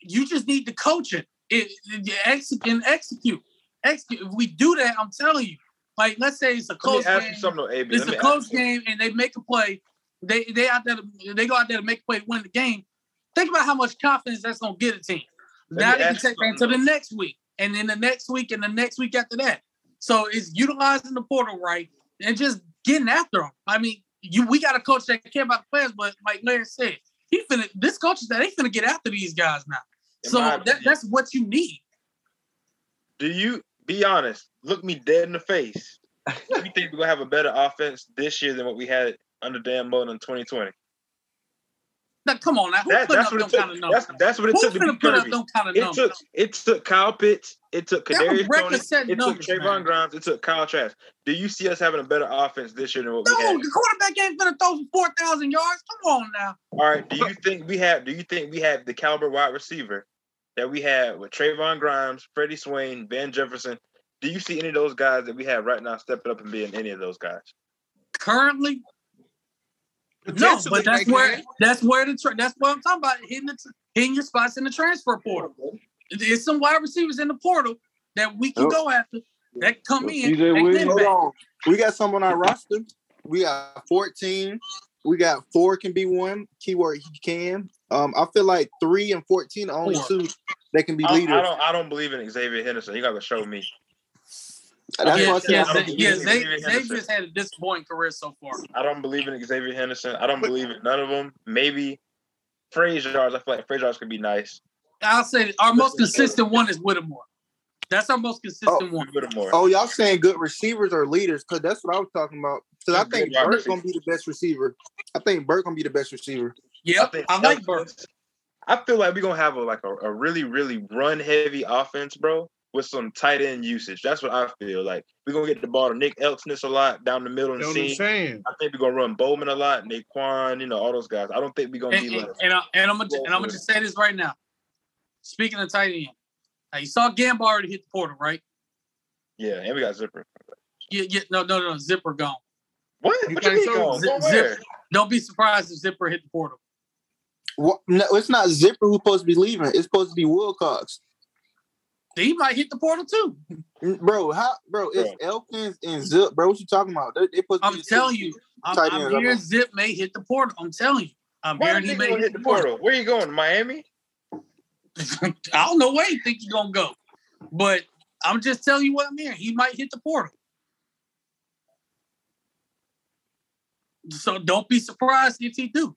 you just need to coach it. It, it execute and execute. Execute. If we do that, I'm telling you, like let's say it's a close game. you something, AB. It's a close game, and they make a play. They they out there. To, they go out there to make a play win the game. Think about how much confidence that's gonna get a team. Let now they can take that to the next week, and then the next week, and the next week after that. So it's utilizing the portal right and just getting after them. I mean, you we got a coach that care about the players, but like Larry said, he finna this coach is that they finna get after these guys now. In So that, that's what you need. Do you be honest? Look me dead in the face. You think we're gonna have a better offense this year than what we had under Dan Mullen in 2020? Now, come on now, who's That, that's up what it kind of took. numbers? That's, that's what it Who's took to up Kirby. kind of It numbers? took it took Kyle Pitts, it took Kadarius Toney, it took Trevon man. Grimes, it took Kyle Trask. Do you see us having a better offense this year than what we had? No, the quarterback ain't gonna throw for four thousand yards. Come on now. All right. Do you think we have? Do you think we have the caliber wide receiver that we had with Trevon Grimes, Freddie Swain, Van Jefferson? Do you see any of those guys that we have right now stepping up and being any of those guys? Currently, no, but that's they where can. that's where the tra- that's what I'm talking about. Hitting the hitting your spots in the transfer portal. There's some wide receivers in the portal that we can Yep. go after that come in. TJ and Hold back. on. We got some on our roster. We got 14. We got four can be one. Keyword he can. Um, I feel like three and 14 are only two that can be I, leaders. I don't. I don't believe in Xzavier Henderson. You got to show me. That's yeah, what I said. yeah, I don't Zay- believe yeah, in Xzavier Zay just had a disappointing career so far. I don't believe in Xzavier Henderson. I don't believe in none of them. Maybe Frazier. I feel like Frazier could be nice. I'll say our most consistent one is Whittemore. That's our most consistent Oh, one. Whittemore. Oh, y'all saying good receivers or leaders? Because that's what I was talking about. Because I think Burke's gonna be the best receiver. I think Burke gonna be the best receiver. Yep, think I, like Elksnis- Burke. I feel like we're gonna have a like a, a really, really run heavy offense, bro, with some tight end usage. That's what I feel like. We're gonna get the ball to Nick Elksnis a lot down the middle and You know I'm see. I think we're gonna run Bowman a lot, Naquan, you know, all those guys. I don't think we're gonna And, be and, like and, I, and I'm gonna and I'm gonna just say this right now. Speaking of tight end, now you saw Gamble already hit the portal, right? yeah, and we got Zipper. Yeah, yeah, no, no, no, Zipper gone. What? You what you think mean so? going? Zip- Go where? Don't be surprised if Zipper hit the portal. What? No, it's not Zipper who's supposed to be leaving. It's supposed to be Wilcox. He might hit the portal too. Bro, how? Bro, it's Elksnis and Zip. Bro, what you talking about? They, they supposed to I'm be telling you, I'm, tight I'm hearing know. Zip may hit the portal. I'm telling you, I'm Why hearing you he may gonna hit the portal. Where you going? Miami? I don't know where you think you're gonna go, but I'm just telling you what I'm hearing. He might hit the portal. So don't be surprised if he do.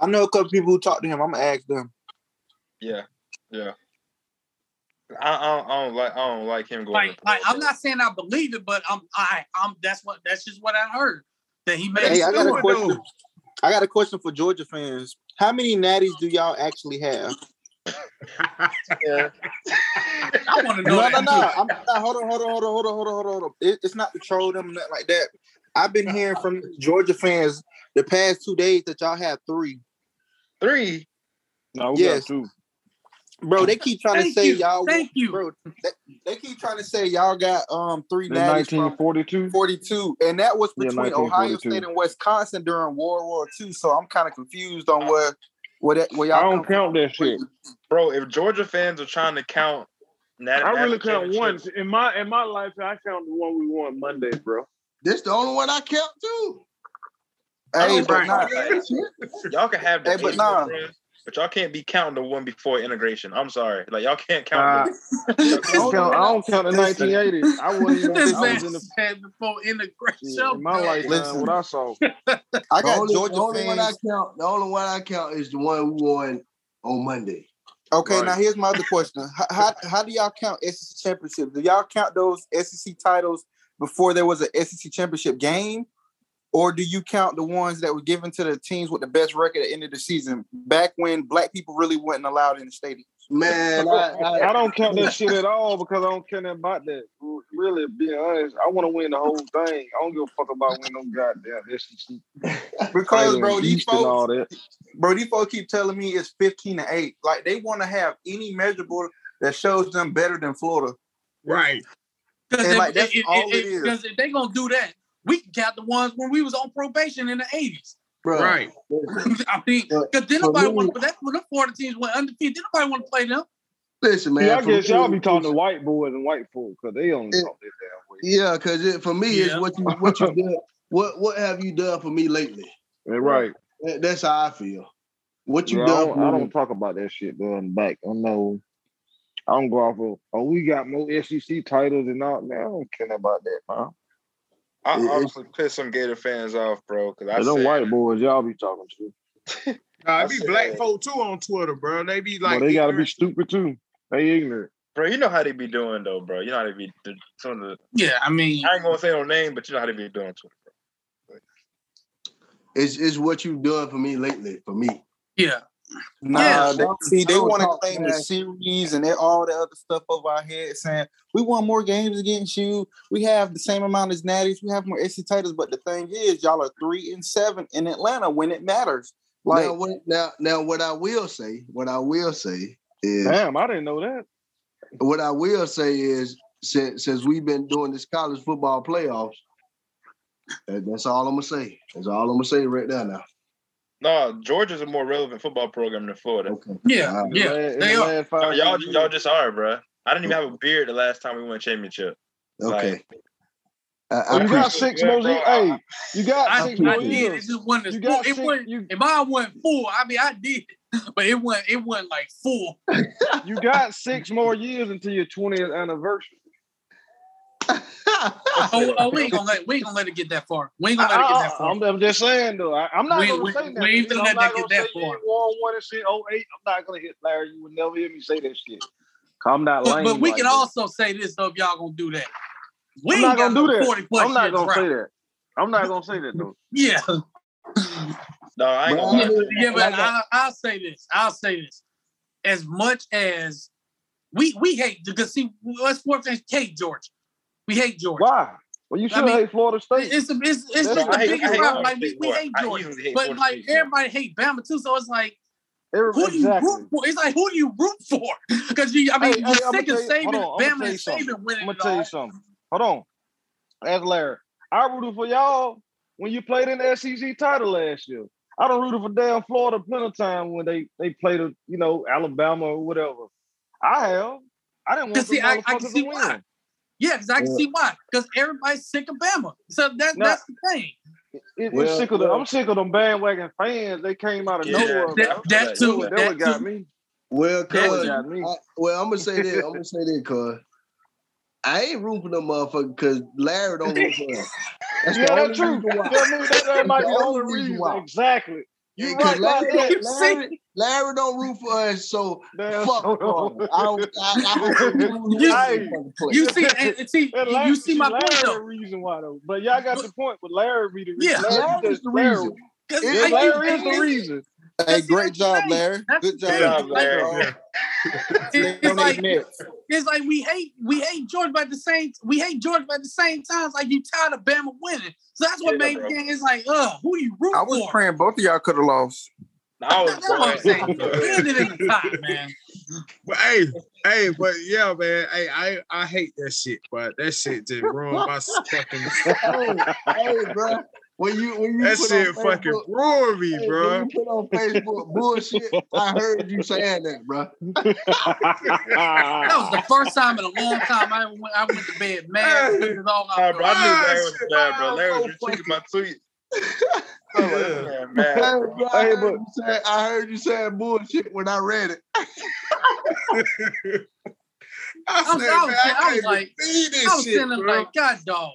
I know a couple people who talk to him. I'm gonna ask them. Yeah, yeah. I, I, don't, I don't like I don't like him going. Like, like I'm not saying I believe it, but I'm I I'm that's what that's just what I heard that he made. Hey, I got a it, question. though. I got a question for Georgia fans. How many natties do y'all actually have? Yeah. I want to know No, that. no, no. I'm not, hold on, hold on, hold on, hold on, hold on, hold on, hold on. It, it's not to troll them, nothing like that. I've been hearing from Georgia fans the past two days that y'all have three. Three. No, we Yes. got two. Bro, they keep trying Thank to say you. y'all. Thank you. Bro, they, they keep trying to say y'all got um three In natties from 1942. 42, and that was Yeah, between Ohio State and Wisconsin during World War II. So I'm kind of confused on where where that where y'all. I don't come from. count that shit. Bro, if Georgia fans are trying to count Nat- I really count one. In my in my life, I count the one we won Monday, bro. This the only one I count too. I Hey, but think- nah, Y'all can have the Hey, but nah. runs, but y'all can't be counting the one before integration. I'm sorry, like y'all can't Uh, count. I don't count, I don't count the 1980s. I wasn't even. This I was in the said before integration. yeah, in my lifetime. Listen. What I saw. I The got only, Georgia the only one I count, the only one I count is the one we won on Monday. Okay, Right. now here's my other question: how, how how do y'all count SEC championships? Do y'all count those SEC titles before there was a SEC championship game, or do you count the ones that were given to the teams with the best record at the end of the season, back when black people really wasn't allowed in the stadiums? Man, I, I, I don't count that shit at all because I don't care nothing about that. Really, being honest, I want to win the whole thing. I don't give a fuck about winning them goddamn SEC. Because bro, these East all folks, that. bro, these folks keep telling me it's 15 to 8. Like they want to have any measurable that shows them better than Florida. Right. Because And, if, like, that's if- all if- it is. because if they gonna do that, we can count the ones when we was on probation in the eighties. bro, Right. I mean, because then for nobody me- want to. That when the Florida teams went undefeated, Then nobody want to play them. listen, man. Yeah, I for guess me, y'all be talking to white boys and white folks because they only It- talk this damn way. Yeah, because for me, Yeah. it's what you what you done. What what have you done for me lately? Right. That- That's how I feel. What you Yeah, I, done? don't, for I don't talk about that shit going back. I know. I don't go off of, oh, we got more SEC titles and all. Man, I don't care about that, man. I It- honestly pissed some Gator fans off, bro, because I Hey, them said, white boys, y'all be talking to. Nah, I it be said- black folk too on Twitter, bro. They be Like, like, they gotta be stupid too. They ignorant. bro, you know how they be doing though, bro. You know how they be the- some of the. Yeah, I mean, I ain't gonna say no name, but you know how they be doing to it. It's, it's what you've done for me lately. For me, yeah. Nah, Yeah. they, see, they want to claim the series and all the other stuff over our head, saying we won more games against you. We have the same amount as Natties. We have more SC titles. But the thing is, y'all are three and seven in Atlanta when it matters. Like, now, what, now, now, what I will say, what I will say is, Damn, I didn't know that. what I will say is, since since we've been doing this college football playoffs, that's all I'm gonna say. That's all I'm gonna say right there. Now, No, Georgia's a more relevant football program than Florida. okay. Yeah, Wow. In the yeah, la- they the are. last Y'all, five, y'all, six y'all years. just are, bro. I didn't even have a beard the last time we won a championship. Okay. Like, I, I you got six Yeah, more bro, years. Hey, you got I, six I more did. It just wasn't You full. got It six- wasn't. you- If mine wasn't full, I mean, I did, but it wasn't. It wasn't like full. You got six more years until your 20th anniversary. Oh, oh, we ain't gonna let. We ain't gonna let it get that far. We ain't gonna let it get that I, far. am I'm just saying though. I, am not We- gonna we- say we ain't gonna let that get that far. ain't won one and shit. Oh eight. I'm not gonna hit Larry. You would never hear me say that shit. I'm not But, lame. but we like can that. also say this though. If y'all gonna do that, we I'm ain't not gonna do that. forty plus I'm not gonna say that. I'm not gonna say that though. Yeah, no, I ain't But gonna I yeah, but I- I, I'll say this. I'll say this. As much as we we hate because see, us sports fans hate Georgia. We hate Georgia. Why? Well, you I should mean, hate Florida State. It's the it's, it's just the biggest I problem. Like we, we hate I Georgia, hate but Florida like State everybody hate Bama too. So it's like who do you root for? It's like who do you root for? Because you, I mean, Hey, you're hey, sick of saving Bama and saving winning I'm gonna tell you something. Hold on. Ask Larry. I rooted for y'all when you played in the SEC title last year. I don't rooted for damn Florida plenty of time when they they played, a, you know, Alabama or whatever. I have. I didn't want to see, I, I can see why. Win. Yeah, because I can Yeah. see why. Because everybody's sick of Bama. So that, Nah. that's the thing. It, it's Well, sick of the, I'm sick of them bandwagon fans. They came out of Yeah, nowhere. That, man. that That too. what, that That got too. me. Well, That That what cuz, too. got me. I, well, I'm gonna say this. I'm gonna say this, cuz I ain't rooting for them motherfucker because Larry don't root for us. That's yeah, the only that's true. reason why. That, that might be the the only only reason reason. why. Exactly. You Because right about Larry, that. See? Larry, Larry don't root for us, so Damn, fuck so- Florida. I don't. I, I hope they You- this Hey, motherfucking place. You see, and, and see, And you, Larry, you see my Larry point the though. reason why though. But y'all got But- the point. But Larry be the reason. Yeah. reason. Larry, Larry's the Larry, reason. Because It- Larry is the reason. hey, great job. Larry. That's Good the job. thing. job, Larry. it's like it's like we hate we hate George, but at the same we hate Georgia, but at the same time, it's like you tired of Bama winning. So that's what Yeah, made bro. the game. It's like, uh, who do you root I was for? praying both of y'all could have lost. I was That's what I'm saying. going. End it in the tie, man. But hey, hey, but yeah, man. Hey, I I hate that shit, but that shit just ruined my fucking. hey, hey, bro. When you when you That put shit on fucking ruined me, hey, bro. when you put on Facebook bullshit, I heard you saying that, bro. That was the first time in a long time I went, I went to bed mad. Hey. This is all Nah, I bro, I knew Larry was bad, bro. Larry was so retweeting my tweet. I was man Hey, mad, bro. bro, I, heard you say, I heard you saying bullshit when I read it. I was- said, I was- man, I I was like- believe this I was shit, sitting there bro. like, God dog.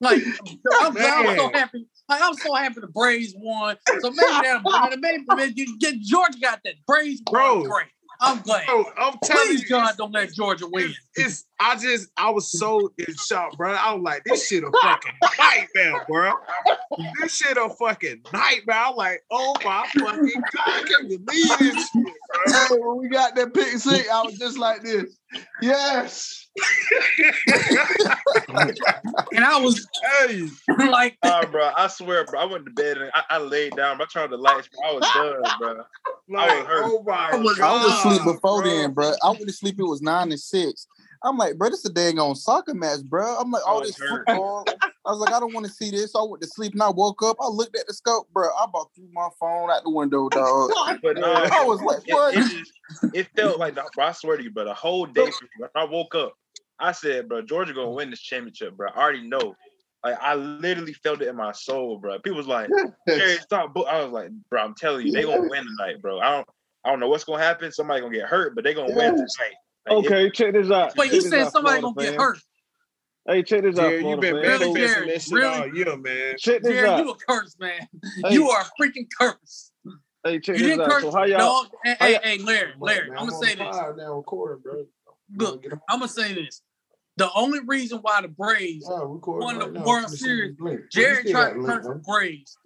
Like I'm, I was so Man. happy. Like I'm so happy the Braves won. So maybe that maybe, maybe you get Georgia got that. Braves won. Bro. Great. I'm glad. Bro, I'm telling Please you, God don't let Georgia win. It's, it's I just I was so in shock, bro. I was like, this shit a fucking nightmare, bro. This shit a fucking nightmare. I'm like, oh my fucking god, I can't believe this shit, bro. Hey, when we got that pick six, I was just like this. Yes. And I was hey, like, Nah, bro, I swear, bro. I went to bed and I, I laid down. Bro, I turned on the lights, bro. I was done, bro. like, hurt. oh my I was, god. I was asleep before bro. then, bro. I went to sleep. It was nine to six. I'm like, bro, this is a dang on soccer match, bro. I'm like, all was this hurt. football. I was like, I don't want to see this. So I went to sleep and I woke up. I looked at the scope, bro. I about threw my phone out the window, oh dog. But uh, no, I was like, it, what? it, just, it felt like, the, bro, I swear to you, bro, the whole day, when I woke up, I said, bro, Georgia gonna win this championship, bro. I already know. Like I literally felt it in my soul, bro. People was like, Jerry, stop. I was like, bro, I'm telling you, they gonna win tonight, bro. I don't, I don't know what's gonna happen. Somebody gonna get hurt, but they gonna win tonight. Like, it- Okay, check this out. Wait, Check you said out, somebody Florida gonna get fans. hurt. Hey, check this out, Jerry, you Florida been fans. Really, manifesting Jerry? that shit Really? all year, man. Check this Jerry, out. you a curse, man. Hey, You are a freaking curse. hey, check You this didn't out. curse. So how y'all? Dog. Hey, how hey, y'all- hey, Larry, Larry, Man, I'm gonna say this. fire Now recording, bro. Look, I'm gonna say this. The only reason why the Braves oh, Yeah, recording won the right now. World Series, you the link. Jerry tried to curse the. Braves.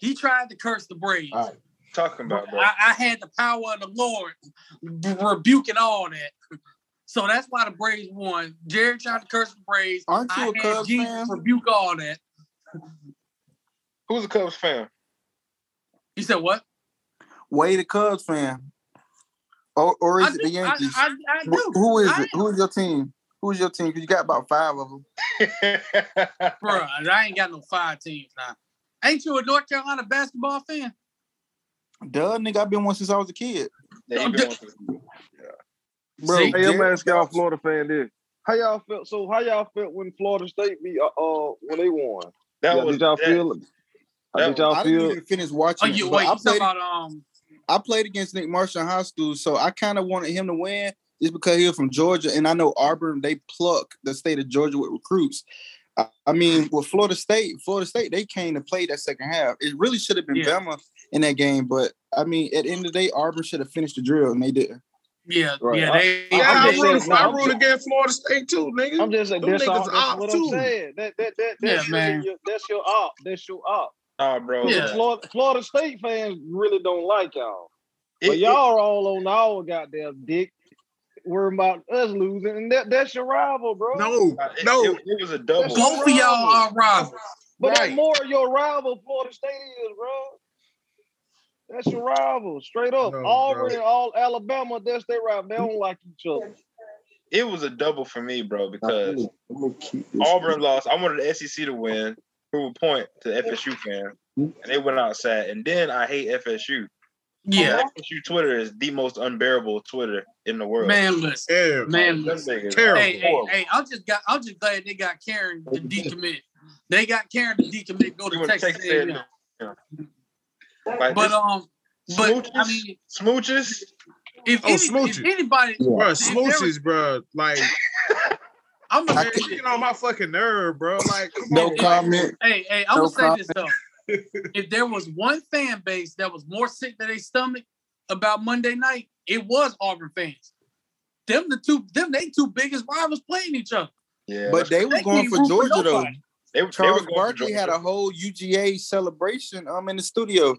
He tried to curse the Braves. All right. Talking about, bro. I, I had the power of the Lord rebuking all that. So that's why the Braves won. Jerry tried to curse the Braves. Aren't you I a had Cubs Jesus fan? rebuke all that. Who's a Cubs fan? He said, "What? Wade a Cubs fan. Or, or is I it do. the Yankees? I, I Wh- do. who is I it? Who is your team? Who's your team? Because you got about five of them. Bruh, I ain't got no five teams now. Ain't you a North Carolina basketball fan? Duh, nigga, I've been one since I was a kid. Yeah, he been on some- Bro, See? Hey, I'm Jerry asking y'all Florida fan this. How y'all felt? So how y'all felt when Florida State beat uh, uh when they won? that Yeah, was did y'all that- feel? How that did y'all I didn't even finish Oh, watching it, you wait. I played. about um? I played against Nick Marshall in high school, so I kind of wanted him to win just because he was from Georgia, and I know Auburn they pluck the state of Georgia with recruits. I, I mean, with Florida State, Florida State they came to play that second half. It really should have been Yeah. Bama in that game, but I mean, at the end of the day, Auburn should have finished the drill, and they didn't. Yeah, Right. yeah. I- They, Yeah, I'm I just root, saying, I no, against Florida State too, nigga. I'm just saying Them that's, all, that's what too. I'm saying. That that that that's Yeah, man. your, that's your op. That's your op. Nah, bro. Yeah. Florida, Florida State fans really don't like y'all. But it- y'all are all on our goddamn dick. Worrying about us losing, and that, that's your rival, bro. No, uh, it- no. it, it was a double. That's both of y'all are rivals. But Right. that more your rival Florida State is, bro. That's your rival, straight up. No, Auburn and all Alabama, that's their rival. They don't like each other. It was a double for me, bro, because I'm gonna keep this. Auburn lost. I wanted the SEC to win, prove a point to FSU fans, and they went outside. And then I hate FSU. Yeah, FSU Twitter is the most unbearable Twitter in the world. man. Listen, Yeah, man. Them Listen. niggas Terrible. Hey, hey, hey! I'm just got. I'm just glad they got Karen to decommit. They got Karen to decommit. Go to Texas Texas A&M. A&M. Like, But um, but I smooches, mean, smooches. if, Oh, any, if smooches. anybody, bro, if there was- smooches, bro. Like, I'm gonna man, say you this. get on my fucking nerve, bro. Like, come No on, comment. Hey, hey, I'm No gonna say this though. if there was one fan base that was more sick to their stomach about Monday night, it was Auburn fans. Them the two, them they two biggest rivals playing each other. Yeah, But they was They going can't for root for Georgia though. Nobody. they, they were Charles going for Barkley had a whole UGA celebration um in the studio.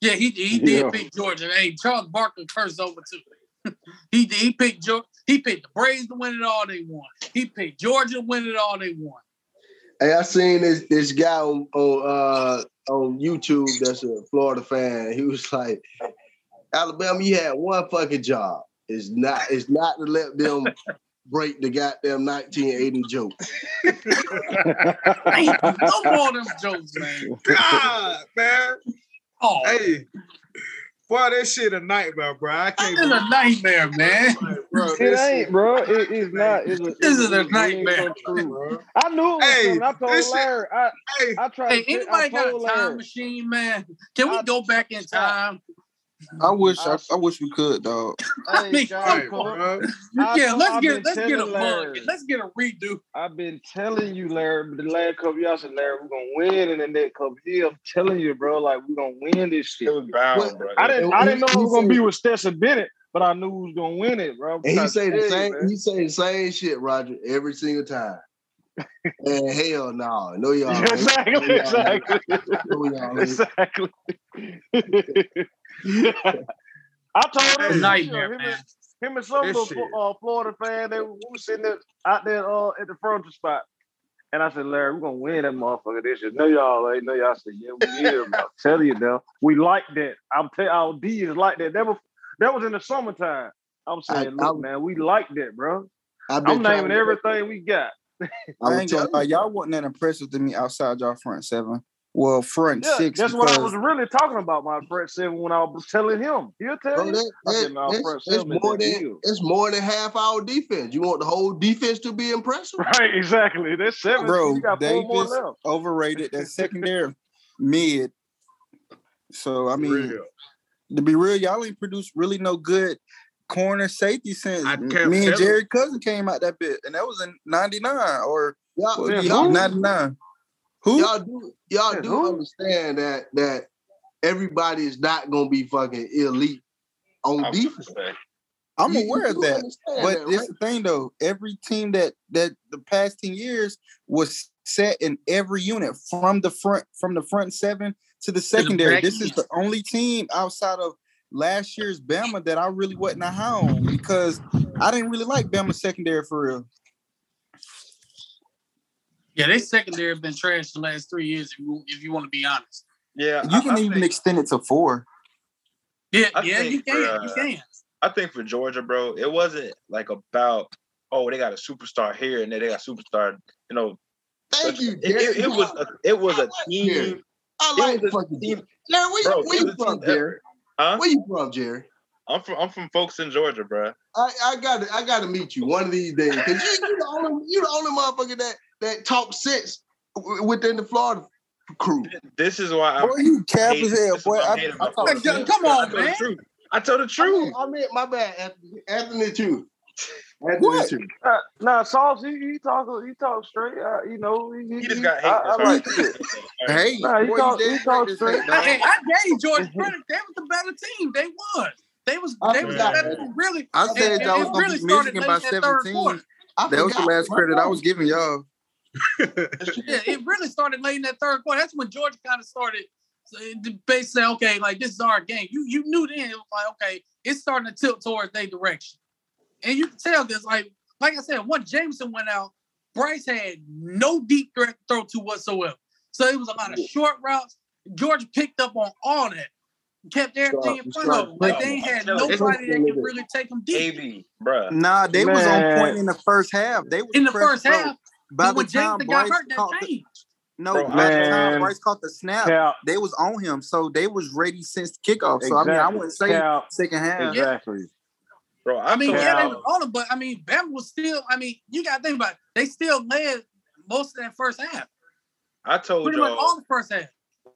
Yeah, he he Yeah. did pick Georgia. Hey, Charles Barkley cursed over too. he did- he picked Georgia. He picked the Braves to win it all. They won. He picked Georgia to win it all. They won. Hey, I seen this this guy on on, uh, on YouTube that's a Florida fan. He was like, Alabama, you had one fucking job. It's not it's not to let them break the goddamn 1980 joke. Hey, no more of them jokes, man. God, man. Oh, Hey, boy, that shit a nightmare, bro. I can't. is a nightmare, man. it, bro. It ain't, shit- bro. It is not. It's a, This is a it's nightmare. true. bro. I knew it was Hey, coming. I told this shit- Larry. I, Hey, I tried Hey, to. I anybody got a time Larry. machine, man? Can we I- go back in time? I mm-hmm. wish I, I- I wish we could, dog. I Hey, mean, John right, Cook, bro. I yeah, told- let's I've get let's get a mug. Larry. Let's get a redo. I've been telling you, Larry, but the last couple y'all said, Larry, we're gonna win in the next couple years. I'm telling you, bro, like we're gonna win this shit. It was bound, What- bro. I didn't, I didn't know it was gonna be with Stetson Bennett, but I knew we was gonna win it, bro. I'm And he say the same man. he say the same shit, Roger, every single time. and hell no, no y'all. exactly, No, y'all exactly, No, y'all exactly. I told him, Nightmare, him, man. and, him and some This little uh, Florida fan, they were, we were sitting there, out there uh, at the furniture spot. And I said, Larry, we're gonna win that motherfucker this year. No, y'all ain't. No, y'all said, yeah, we is. I'm telling you now. We like that. I'm telling our D is like that. That was that was in the summertime. I'm saying, I- look, I'm- man, we like that, bro. I've been I'm naming everything we got. I I was ain't gonna telling lie, y'all wasn't that impressive to me outside y'all front seven. Well, front Yeah, six. that's what I was really talking about. My front seven when I was telling him. He'll tell Bro, you. that, that, said, "Nah, that's, front that's more than deal." it's more than half our defense. You want the whole defense to be impressive? Right, exactly. That's seven. Bro, you got four more left. overrated. That secondary mid. So I mean, Real. to be real, y'all ain't produced really no good corner safety since I m- kept me and telling- Jerry Cousin came out that bit, and that was in '99 or Y'all, Yeah, yeah, '99. Who? y'all do y'all Yeah, do who? understand that that everybody is not gonna be fucking elite on I was defense. I'm You- you aware of that. But that, it's the thing though, every team that that the past 10 years was set in every unit from the front from the front seven to the secondary. This is the only team outside of last year's Bama that I really wasn't a high on because I didn't really like Bama secondary for real. Yeah, they secondary have been trash the last three years. If you, if you want to be honest. yeah, You I, can I even think, extend it to four. Yeah, I yeah, you think for, can, you uh, can. I think for Georgia, bro, it wasn't like about oh they got a superstar here and then they got superstar. You know, Thank such- you, it, it, it was a, it was a team. Jerry. I It like was a fucking team. Jerry. Where, Bro, you, where you from, Jerry? Huh? Where you from, Jerry? I'm from I'm from folks in Georgia, bro. I, I got to I got to meet you one of these days because you you the only you the only motherfucker that that talk sense within the Florida crew. This is why I'm Boy, you cap as hell, boy. why I'm I, hating I about thought come I on, the man. truth. I told the I truth. mean, I mean, my bad, Anthony. Anthony too. Anthony What? too. Uh, nah, Sauce, he, he talk he talk straight. Uh, you know, he, He he, just got hate. I, I like it. hey, Nah, he boy, talk- he dead talk straight. hate, dog. Hey, I gave George credit. They was the better team. They won. They was. I They was the better team. Really. I said and y'all was gonna really beat started Michigan by in that third 17. That was the last credit I was giving y'all. Yeah, it really started late in that third quarter. That's when Georgia kind of started uh, to basically say, okay, like this is our game. You you knew then it was like, okay, it's starting to tilt towards their direction. And you can tell this, like, like I said, once Jameson went out, Bryce had no deep threat to throw to whatsoever. So it was a lot of short routes. Georgia picked up on all that. Kept everything in front of start them. Like they had telling you. nobody that could really take them deep. AB, bruh. Nah, they was on point in the first half. They was In the first half, By but the when time Jameson got hurt, that caught the, no, Bro, by the time Bryce caught the snap, Cap, they was on him, so they was ready since kickoff. So I mean, I Exactly. wouldn't say Cap, second half. exactly. Bro, I, I mean, told yeah, they was on them, but I mean, Bama was still. I mean, you got to think about it. They still led most of that first half. I told Pretty y'all, all the first half.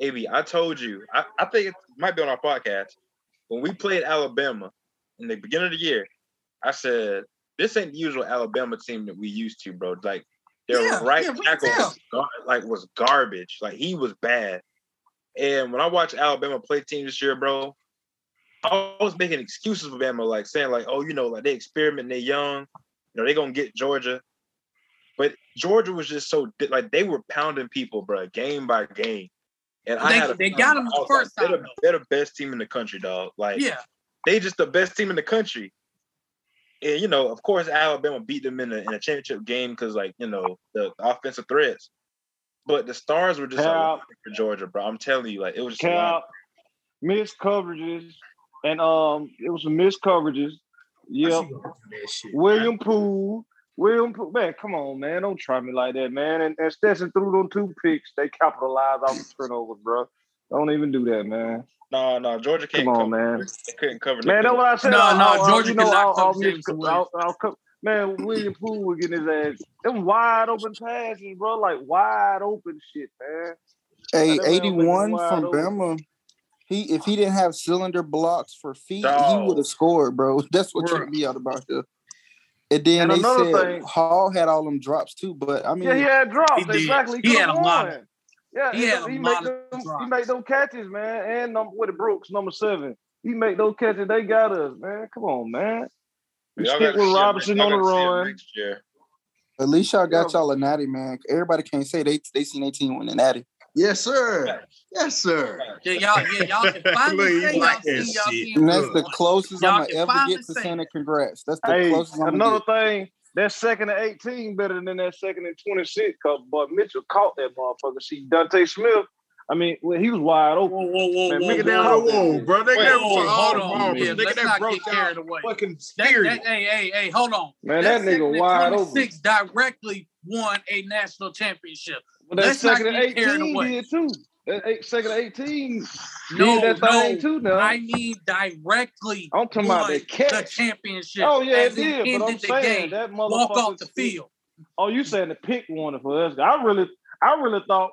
AB, I told you. I, I think it might be on our podcast. When we played Alabama in the beginning of the year, I said, this ain't the usual Alabama team that we used to, bro. Like their Yeah, right yeah, tackle was gar- like was garbage. Like he was bad. And when I watched Alabama play team this year, bro, I was making excuses for Bama, like saying like, oh, you know, like they experiment, they're young, you know, they're gonna get Georgia. But Georgia was just so like they were pounding people, bro, game by game. And I They- had a they got them the was like, first time, They're the, they're the best team in the country, dog. Like Yeah, they just the best team in the country. And you know, of course, Alabama beat them in a in a championship game because like you know the offensive threats. But the stars were just a lot Cap. for Georgia, bro. I'm telling you, like it was just a lot. Missed coverages, and um, it was some missed coverages. Yep. William Poole. William Poole. Man, come on, man. Don't try me like that, man. And, and Stetson threw them two picks. They capitalized off the turnovers, bro. Don't even do that, man. No, no, Georgia can't Come on, cover. man. They couldn't cover. Man, that's what I said. No, I'll- no, I'll- Georgia you know, cannot I'll- I'll cover miss- I'll- I'll co- Man, William Poole was getting his ass. Them wide open passes, bro. Like wide open shit, man. Hey, like, 81 from open. Bama. He if he didn't have cylinder blocks for feet, he would have scored, bro. That's what Bruh. tripped me out about here. And then And they said thing- Hall had all them drops too, but I mean, Yeah, he had drops. He did. exactly. He had could've a lot won. of- Yeah, he and had he lot make them, he drops. make those catches, man. And number with the Brooks, number seven. He make those catches. They got us, man. Come on, man. We Y'all stick with Robinson on the gotta see him run. at least y'all got y'all a natty, man. Everybody can't say they they seen their team win a natty. Yes, sir. Yes, sir. yeah, y'all, yeah, y'all can Look, finally he say y'all seen y'all shit. team. And that's the closest Y'all I'm gonna ever get to say saying congrats. That's the Hey, closest I'm another gonna thing, that second and 18 better than that second and 26 because but Mitchell caught that motherfucker. See, Dante Smith, I mean, well, he was wide open. Whoa, whoa, whoa, Man, whoa, look at whoa, that Whoa, whoa. whoa, bro. They Wait, never whoa, hold the on. marbles. Yeah, Nigga, let's that not broke get carried down away. fucking That, spirit. that, hey, hey, hey, hold on. Man, that second nigga wide open. 26 directly won a national championship. But that Let's not second and get carried 18 away. did too. That eight, second eighteen. No, did that no. too now. I mean directly. I'm talking about the catch. the championship. Oh yeah, as it in did. But I'm the saying game. that Walk motherfucker. off the field. Oh, you saying the pick won it for us? I really, I really thought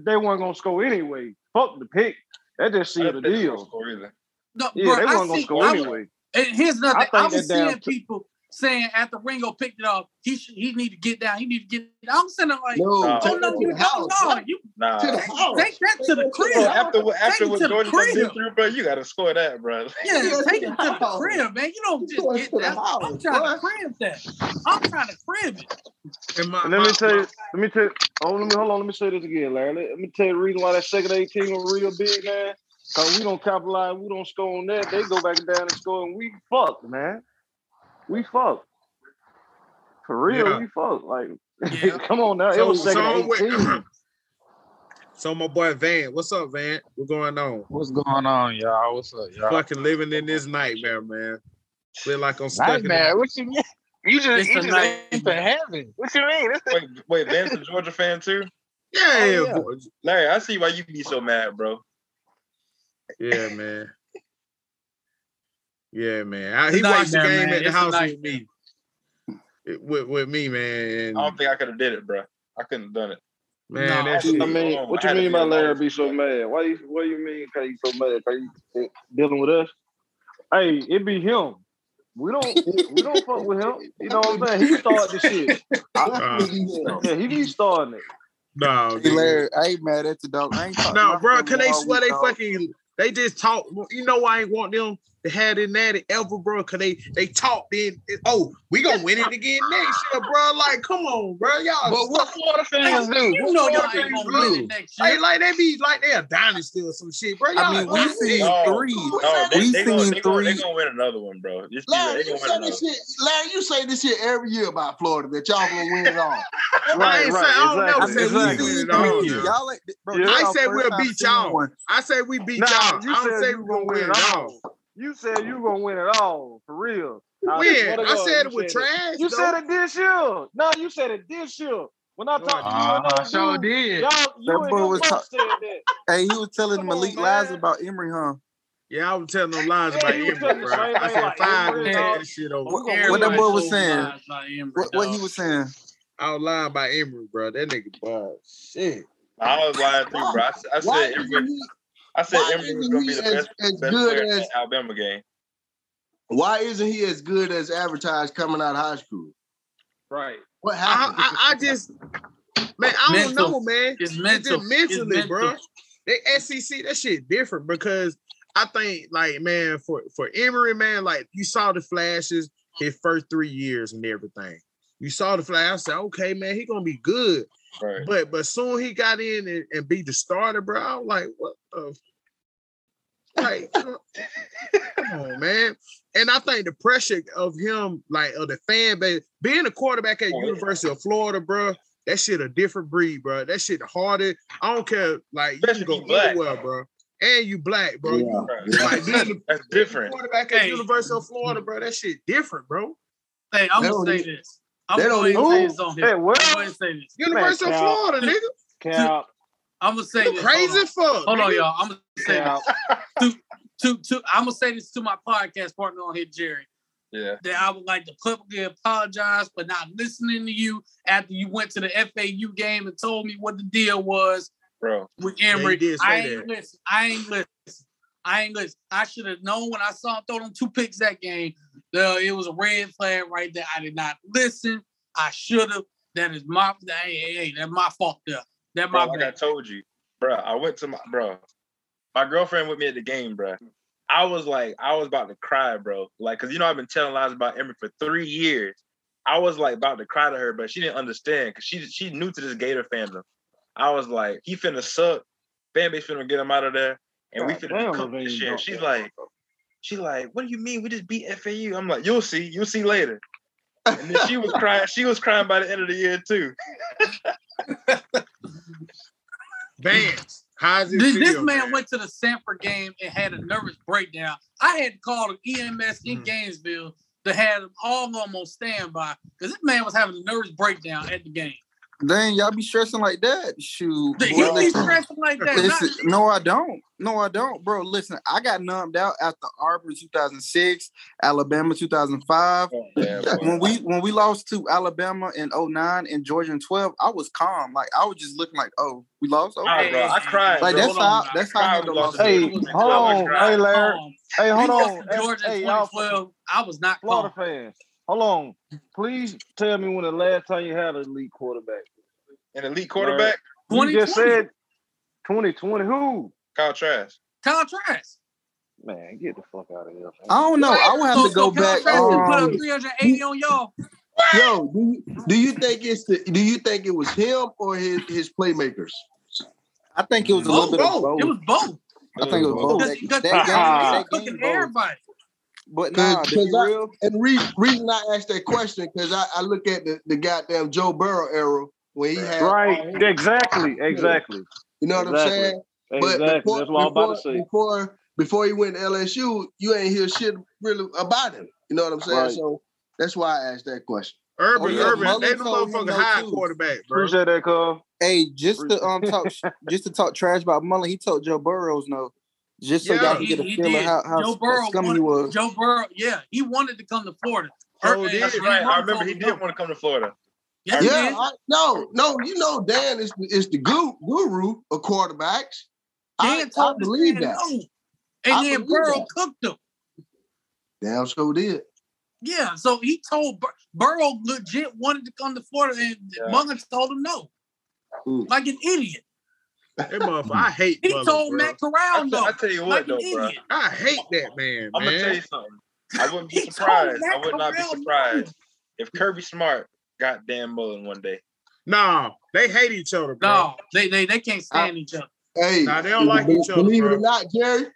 they weren't gonna score anyway. Fuck the pick. That just I sealed the didn't think they deal. gonna score either. No, Yeah, bro, they weren't gonna see, score I was- anyway. And here's nothing. I I, think was seeing people saying after Ringo picked it up, he should he need to get down. He need to get. I'm sitting there like, No, Nah. oh take no, it to you the don't house. know. You Nah. To the house. take that to the Bro, crib. after what after it what to the Georgia been through, bro, you gotta score that, bro. Yeah, Yeah, take it to the house. crib, man. You don't just Going get to the that. I'm trying boy. to crib that. I'm trying to crib it. And my, And let me my- tell you, my- let me tell you, oh, let me hold on, let me say this again, Larry. Let, let me tell you the reason why that second 18 was real big, man. Cause we don't capitalize, we don't score on that. They go back down and score, and we fucked, man. We fucked. For real, Yeah. we fucked. Like, Yeah. come on now. it So, was second so, 18. so my boy Van, what's up, Van? What's going on? What's going on, y'all? What's up, y'all? Fucking living in this nightmare, man. Feel like I'm stuck in Nightmare. the- What you mean? You just It's you a just nightmare. ain't to heaven. What you mean? Wait, wait, Van's a Georgia fan too? Yeah, Oh, yeah. Larry, I see why you be so mad, bro. yeah, man. Yeah, man. I, he a watched the game man. at the It's house with me. It- With, with me, man. I don't think I could have did it, bro. I couldn't have done it. man, No. that I mean, Oh, what you had mean by. Larry be so mad? Why you what you mean cause you so mad? Cause you dealing with us? Hey, it be him. We don't we don't fuck with him. You know what I'm saying? He started the shit. Uh, Yeah, he be starting it. no, Hey, nigga. Larry, I ain't mad at the dog. I ain't No, my bro, family cause they swear they dog. fucking they just talk. You know why I ain't want them to have it natty ever, bro. Cause they they talk then. Oh, we gonna win it again next year, bro. Like, come on, bro. Y'all. But what Florida fans do? You What know y'all Florida ain't fans gonna win do? it next Like, year. like they be like they a dynasty or some shit, bro. Y'all I mean, like, we seen No, oh, three. No, they, We they, gonna, seen they, gonna, they three. gonna win another one, bro. Just Larry, you say win this another. shit. Larry, you say this shit every year about Florida that y'all gonna win it all. I Right, right, I don't exactly, I said we exactly. win it all. Y'all, bro, I said we'll beat y'all. I say we beat y'all. I don't said say we gonna gonna win win it it all. All. You said you were gonna win it all for real. Now, When swear I said it was said trash. You though. said it this year. No, you said it this year. When I talked to you and Uh, those sure dudes, did. y'all, you That and boy was both talk- said that. Hey, he was telling Come Malik on, lies about Emory, huh? Yeah, I was telling them lies about Emory, telling the bro. same I thing said like five and take all. that shit over. What, gonna what that boy was saying? told lies about Emory, What, what he was saying? I was lying about Emory, bro. That nigga, bro. Shit. I was lying too, bro. I, s- I Why said isn't Emory, he? I said Why Emory was isn't gonna be the as, best as best good player in as? that Alabama game. Why isn't he as good as advertised coming out of high school? Right. What I, happened? I, I just, man, I don't know, man. It's It's mental. just mentally, it's bro. mental. They SEC, that shit different because I think, like, man, for for Emory, man, like you saw the flashes his first three years and everything. You saw the flash. I said, okay, man, he gonna be good. Right. But but soon he got in and, and be the starter, bro. I was like, what the like uh, come on, man. And I think the pressure of him, like of the fan base, being a quarterback at Oh, yeah. University of Florida, bro, that shit a different breed, bro. That shit harder. I don't care, like you can go you black. anywhere, bro. And you black, bro. You- like being the That's different. quarterback at Hey. University of Florida, bro. That shit different, bro. Hey, I'm gonna say this. I'm they gonna don't go ahead and even- say this on here. Hey, I'm what? gonna go ahead and say this. University of Florida, nigga. Cap, I'm gonna say this. crazy Hold fuck. Hold on, y'all. I'm gonna say cap. this. To, to, I'm gonna say this to my podcast partner on here, Jerry. Yeah. That I would like to publicly apologize for not listening to you after you went to the FAU game and told me what the deal was Bro. with Yeah, you Emory. did say I ain't that. listen. I ain't listen. I ain't listen. I should have known when I saw him throw them two picks that game. Uh, it was a red flag right there. I did not listen. I should have. That is my. Hey, hey, hey, that's my fault there. That Bro, my like I told you, bro. I went to my bro. My girlfriend with me at the game, bro. I was like, I was about to cry, bro. Like, cause you know I've been telling lies about Emory for three years. I was like about to cry to her, but she didn't understand because she she new to this Gator fandom. I was like, he finna suck. Fan base finna get him out of there, and we finna damn, be cooked this year. don't- She's like, she like, what do you mean we just beat FAU? I'm like, you'll see, you'll see later. And then she was crying. She was crying by the end of the year too. Vance, how's This, this man went to the Samford game and had a nervous breakdown. I had to call the EMS in Mhm. Gainesville to have them all of them on standby because this man was having a nervous breakdown at the game. Dang, y'all be stressing like that. Shoot. He boy, be stressing like that. Listen, Not, no, I don't. No, I don't, bro. Listen, I got numbed out after Auburn 2006, Alabama 2005. Yeah, boy. When we when we lost to Alabama in 09 and Georgia in 12, I was calm. Like I was just looking like, oh, we lost. Nah, Okay. bro, I cried. Like bro. that's Hold on, how now. that's how I Cried handle we lost Hey, to I was hold on. Hey, Larry. calm. Hey, hold on. Georgia Hey, y'all 2012. I was not Florida calm. fans. Hold on. Please tell me when the last time you had an elite quarterback. An elite quarterback, You just 2020. said 2020. Who? Kyle Trask. Kyle Trask. Man, get the fuck out of here. I don't know. I would have So, to go so Kyle back. Trask can put up Um, 380 on y'all. Yo, do you, do you think it's the do you think it was him or his his playmakers? I think it was a little Both. bit of both. It was both. I think it was both. Because That, because that he got game, he that cooking both. everybody. But Cause, nah, to I, real, and re, reason I asked that question because I, I look at the, the goddamn Joe Burrow era when he had Right. Exactly. Exactly. you know what I'm Exactly. saying? But Exactly. before, That's what I was about to say. before before he went to LSU, you ain't hear shit really about him. You know what I'm saying? Right. So that's why I asked that question. Urban, Oh, yeah, Urban, Mullen they the told him motherfucking high too. quarterback, bro. Appreciate that, call. hey, just to um talk just to talk trash about Mullen, he told Joe Burrows no, just so Yeah, y'all can get a he feel of how how Joe Burrow scummy he wanted, was. Joe Burrow, yeah, he wanted to come to Florida. So Or- did. That's and right. I remember he did want to come to Florida. Yes, he yeah. I, no, no, you know Dan is is the guru, guru of quarterbacks. I, Dan I told this believe that. no. And I then Burrow that. cooked him. Damn, so did. Yeah, so he told Bur- Burrow legit wanted to come to Florida, and Yeah. Mullen told him no, Mm. like an idiot. That motherfucker, I hate He Mullen, told bro. Matt Corral t- no, I tell you like what, an though, bro. idiot. I hate that man, I'm gonna tell you something. I wouldn't be surprised. I would not be Corral no. surprised if Kirby Smart got Dan Mullen one day. No, they hate each other, bro. No, they they they can't stand each other. Hey, Nah, they don't like be- each other, believe it or not, Jerry,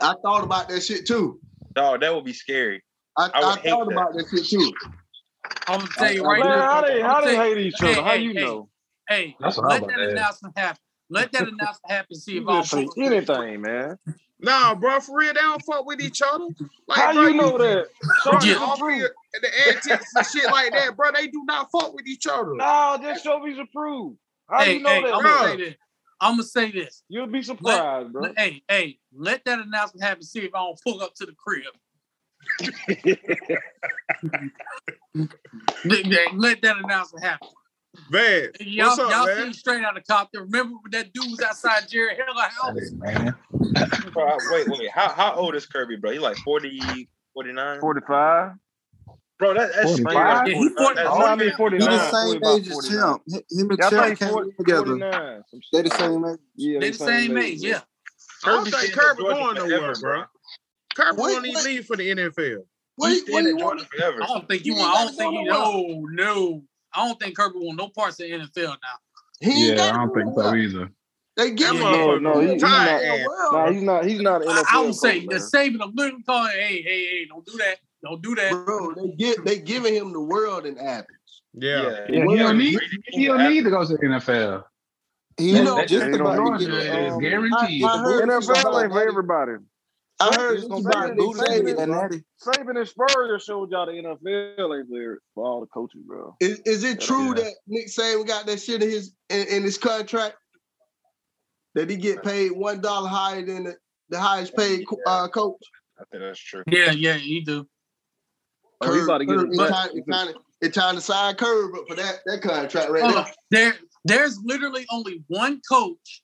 I thought about that shit too. Dog, that would be scary. I, I I, thought that. about that shit too. I'm gonna tell you right Man, now. how they how they hate each Hey, other? How hey, you hey. know? Hey, That's what I'm let that to announcement happen. Let that announcement happen. See if I just say don't pull up. anything, man. Nah, bro, for real, they don't fuck with each other. Like, How bro, you know that? Show Bro, Yeah. some off proof. the antics and shit like that, bro, they do not fuck with each other. No, just show me some proof. How Hey, you know hey, that? I'm bro? gonna say this. I'm gonna say this. You'll be surprised, bro. Let- hey, hey, let that announcement happen. See if I don't pull up to the crib. Let let that announcement happen. Man, Y'all, what's up, y'all man? seen straight out of Compton. Remember when that dude was outside Jerry Heller house? Hey, man. Bro, wait, wait. How how old is Kirby, bro? He like 40, 49? 45. Bro, that, that's 45? scary. Yeah, he 45. That's Oh, I mean, scary. He the same age as 49. Champ. Him and Yeah, Champ came 40, together. 49. They shit the same age. Yeah, They the same age, yeah. I don't Kirby think staying at Kirby Georgia going nowhere, bro. Kirby won't even leave for the NFL. What, He's do what do you want? Forever. I don't think you He want. I don't think go he. No, no. I don't think Kirby want no parts of the NFL now. He Yeah, I don't think so either. They give him Yeah. motherfucker No, he- he's not- ass. Nah, he's not. He's not an I, NFL. I would say coach, the man. saving of little calling. Hey, hey, hey! Don't do that. Don't do that. bro. They get they giving him the world in Athens. Yeah. Yeah, he don't need he don't need to go to the NFL. You was know, just they about to get to. the, It's um, guaranteed. I, I NFL about ain't for everybody. I heard was this gonna about get Nick booted to get that Saban. and Spurrier showed y'all the NFL ain't there for all the coaches, bro. Is, is it true Yeah. that Nick Saban got that shit in his in, in his contract? That he get paid one dollar higher than the, the highest paid uh, coach? I think that's true. Yeah, yeah, you do. Oh, about to get Curb, his it's butt. time, it's time, to- it's time to sign Curb up for that, that contract right Hold there. There, there's literally only one coach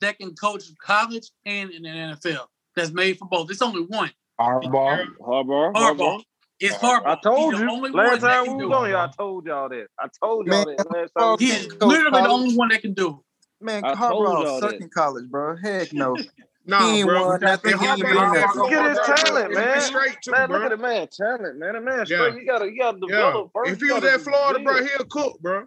that can coach college and in the NFL. That's made for both. It's only one. Harbaugh. Harbaugh. Harbaugh. It's Harbaugh. I told He's the you only last one that time can we do was on it. here. I told y'all that. I told y'all Man, that last time. He is Coach literally the only one that can do it. Man, Harbaugh y'all that. sucking college, bro. Heck no. Nah, He ain't bro. won nothing. He ain't been got in there that for- Look at his talent, man. straight too, man, bro. look at the man talent, man. The man Yeah. straight. You gotta, you gotta Yeah. develop first. If You he was at Florida, bro, build. he'll cook, bro.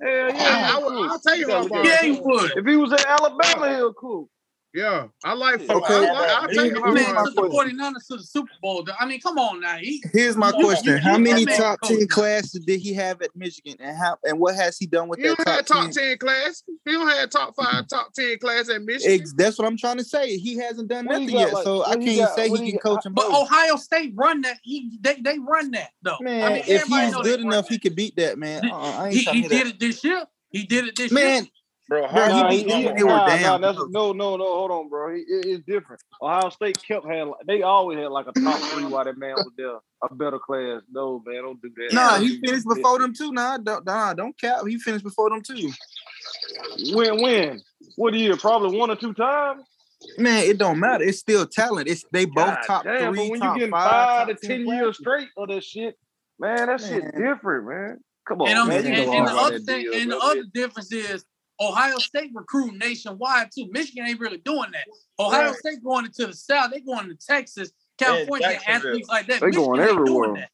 Hell yeah, I, he'll. I'll tell you gotta look Harbaugh. at- it. Yeah, will he would. If he was at Alabama, he'll cook. Yeah, I like. Yeah. Okay. I like, I'll take the Harbaugh. man took the question. 49ers to the Super Bowl. I mean, come on now. He, Here's my Come on, question: How many top ten coach. classes did he have at Michigan, and how and what has he done with He that don't top have top ten? ten class. He don't have top five, top ten class at Michigan. Ex- that's what I'm trying to say. He hasn't done What nothing got, yet, like- so I can't got- say he he can coach him. but both. Ohio State run that. He, they they run that though. Man, I mean, if he's good enough, he could beat that man. Uh-uh, I ain't He, he did it this year. He did it this Man, year. Bro, Bro, how he Nah, he, he, they were nah, down. nah, no, no, no. Hold on, bro. He, it, it's different. Ohio State kept had they always had like a top three while that man was there, a better class. No, man, don't do that. Nah, he finished before them too. Nah, don't, nah, don't cap. He finished before them too. When, when? What year? Probably one or two times. Man, it don't matter. It's still talent. It's they both God top damn, three, but when top you getting five, five top to ten years classes. straight of that shit, man, that shit different, man. Come on, And, man. and, and, and the other thing, deal, and the other difference is Ohio State recruit nationwide too. Michigan ain't really doing that. Ohio Right. State going into the South. They going to Texas, California, and Jacksonville. athletes like that. They Michigan going everywhere. that.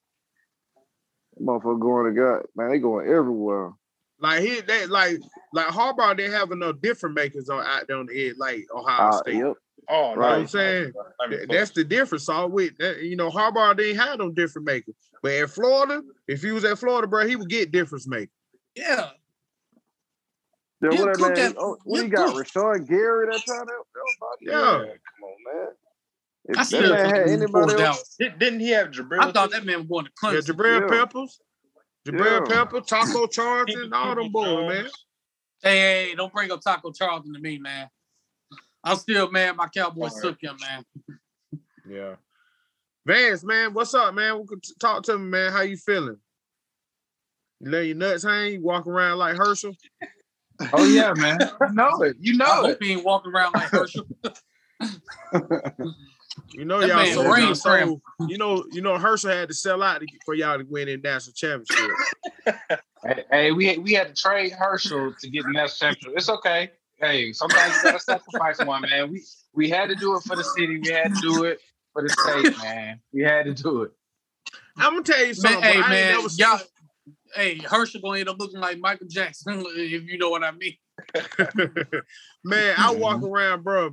Motherfucker going to God, man. They going everywhere. Like he, they like like Harbaugh didn't have enough different makers on out there on the edge like Ohio Uh, State. yep. Oh, You know Right. what I'm saying? Th- That's the difference. All with that, you know, Harbaugh didn't have them different makers. But at Florida, if he was at Florida, bro, he would get difference makers. Yeah. Yeah, He'll what that cook man? that- Oh, what he he'll got? cook. Rashan Gary that time? That, that was Yeah. Come on, man. If I that still man had anybody else, out. Did, didn't he have Jabril? I thought that man was going to Yeah, Clemson. Jabril Yeah. Peppers, Jabril Yeah. Pepper, Taco Charlton, all them boys, man. Hey, hey, hey, don't bring up Taco Charlton to me, man. I'm still mad my Cowboys All right. took him, man. Yeah. Vance, man, what's up, man? We could t- talk to me, man. How you feeling? You let your nuts hang? You walk around like Herschel? Oh yeah, man. You know it. You I know hope it. he ain't walking around like Herschel. You know That y'all man sold, brain y'all cramp. sold. You know, you know Herschel had to sell out to, for y'all to win in national championship. Hey, hey, we we had to trade Herschel to get the national championship. It's okay. Hey, sometimes you gotta sacrifice one, man. We we had to do it for the city. We had to do it for the state, man. We had to do it. I'm gonna tell you something. Man, hey, bro. I ain't man, never y'all. Hey, Herschel gonna end up looking like Michael Jackson, if you know what I mean. man, I Mm-hmm. walk around, bro.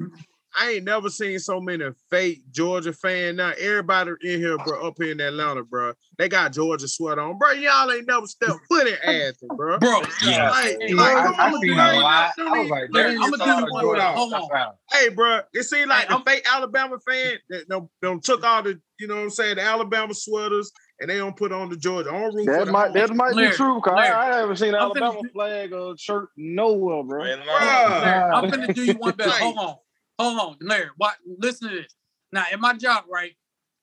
I ain't never seen so many fake Georgia fan. Now everybody in here, bro, up here in Atlanta, bro, they got Georgia sweat on, bro. Y'all ain't never stepped foot in Athens, bro. Bro, Yeah. Like, Hey, like, I, come I on, seen bro. a lot. You I was like, Larry, damn, I'ma do all you the one Georgia better. Hold on. Hey, bro, it seems like Hey, the I'm- fake Alabama fan that don't, don't took all the, you know what I'm saying, the Alabama sweaters, and they don't put on the Georgia. On root for that the might that might Larry, be true. Cause Larry, I, I haven't seen an I'm finna Alabama do- flag or shirt nowhere, bro. Man, Larry, I'm gonna do you one better. Hold on, hold on, Larry. What? Listen to this. Now, in my job, right?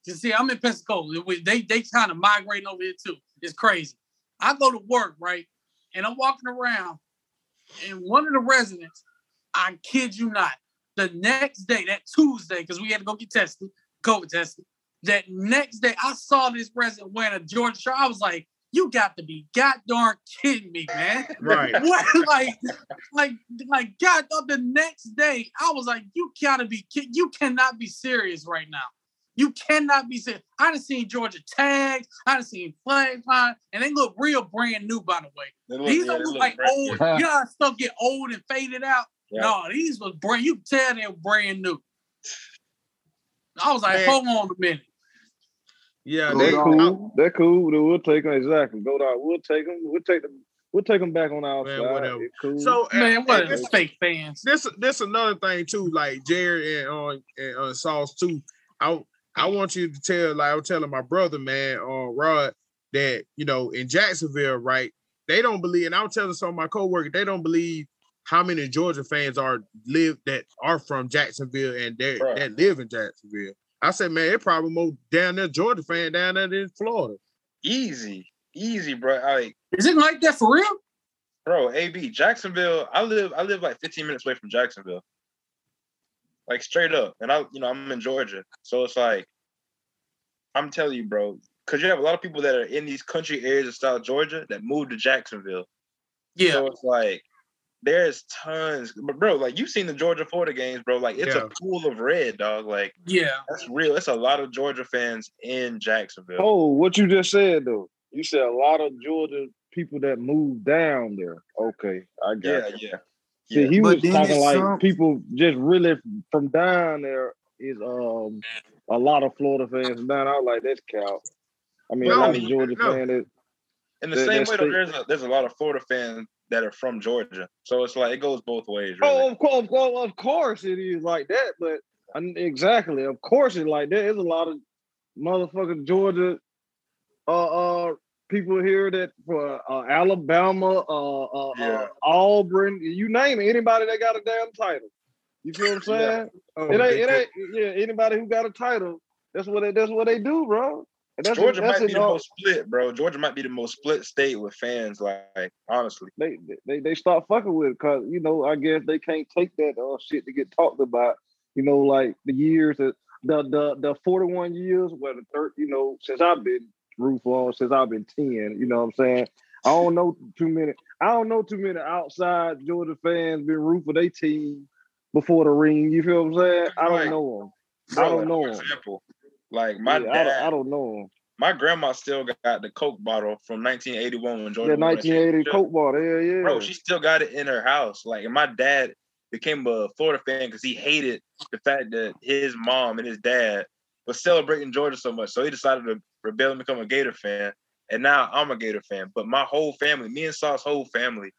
You see, I'm in Pensacola. We- They they kind of migrating over here too. It's crazy. I go to work, right, and I'm walking around, and one of the residents, I kid you not, the next day, that Tuesday, because we had to go get tested, COVID tested. That next day, I saw this president wearing a Georgia shirt. I was like, "You got to be god darn kidding me, man!" Right. what like like like god the next day i was like you gotta be kidding! you cannot be serious right now you cannot be serious i done seen georgia tags i done seen flag fine and they look real brand new by the way look- these yeah, don't look look like old new. you know how stuff get old and faded out Yeah. no these was brand you can tell they're brand new i was like Man. hold on a minute Yeah, Go they, That dog. cool. That cool. We'll take them exactly. Go down. We'll take them. We'll take them. We'll take them back on our Man, side. whatever. Cool. So man what and this, the fake fans this this another thing too. Like Jerry and uh, and uh, Sauce too. I I want you to tell like I was telling my brother man, uh, Rod, that you know in Jacksonville, right? They don't believe, and I was telling some of my coworkers, they don't believe how many Georgia fans are live that are from Jacksonville and they Right. that live in Jacksonville. I said, man, it probably more down there Georgia fan down there than Florida. Easy, easy, bro. Like, is it like that for real bro, AB Jacksonville. I live, I live like 15 minutes away from Jacksonville. Like straight up, and I, you know, I'm in Georgia, so it's like, I'm telling you, bro, because you have a lot of people that are in these country areas of South Georgia that moved to Jacksonville. yeah So it's like there's tons, but bro, like you've seen the Georgia Florida games, bro. Like it's Yeah. a pool of red, dog. Like yeah that's real. It's a lot of Georgia fans in Jacksonville. oh, what you just said though. You said a lot of Georgia people that moved down there. Okay, I got yeah, you. yeah. See, Yeah. he But was talking like some- people just really from down there is um a lot of Florida fans from down. I was like, that's cow. I mean, a No, lot of Georgia no. fans. That, In the That- same way, though, there's a there's a lot of Florida fans that are from Georgia, so it's like it goes both ways. Really. oh, of course, of course, of course, it is like that. But I exactly, of course, it's like that. There's a lot of motherfucking Georgia uh uh people here that for uh, Alabama, uh, uh, Yeah. uh Auburn, you name it, anybody that got a damn title. You feel what I'm saying? Oh, It ain't, it ain't, yeah. Anybody who got a title, that's what they, that's what they do, bro. That's Georgia that's might be the all- most split, bro. Georgia might be the most split state with fans. Like honestly, they they they start fucking with it because you know I guess they can't take that uh, shit to get talked about. You know, like the years that the the the forty one years, where the third, you know, since I've been root for 'em, since I've been ten. You know what I'm saying? I don't know too many. I don't know too many outside Georgia fans been root for their team before the ring. You feel what I'm saying? I don't know them. Bro, I don't like, know For 'em. example, like my Yeah, I, dad, don't, I don't know my grandma still got the Coke bottle from 1981 when Georgia. The 1980. Coke bottle. Yeah, yeah. Bro, she still got it in her house. Like, and my dad became a Florida fan because he hated the fact that his mom and his dad was celebrating Georgia so much. So he decided to rebel and become a Gator fan. And now I'm a Gator fan. But my whole family, me and Sauce whole family,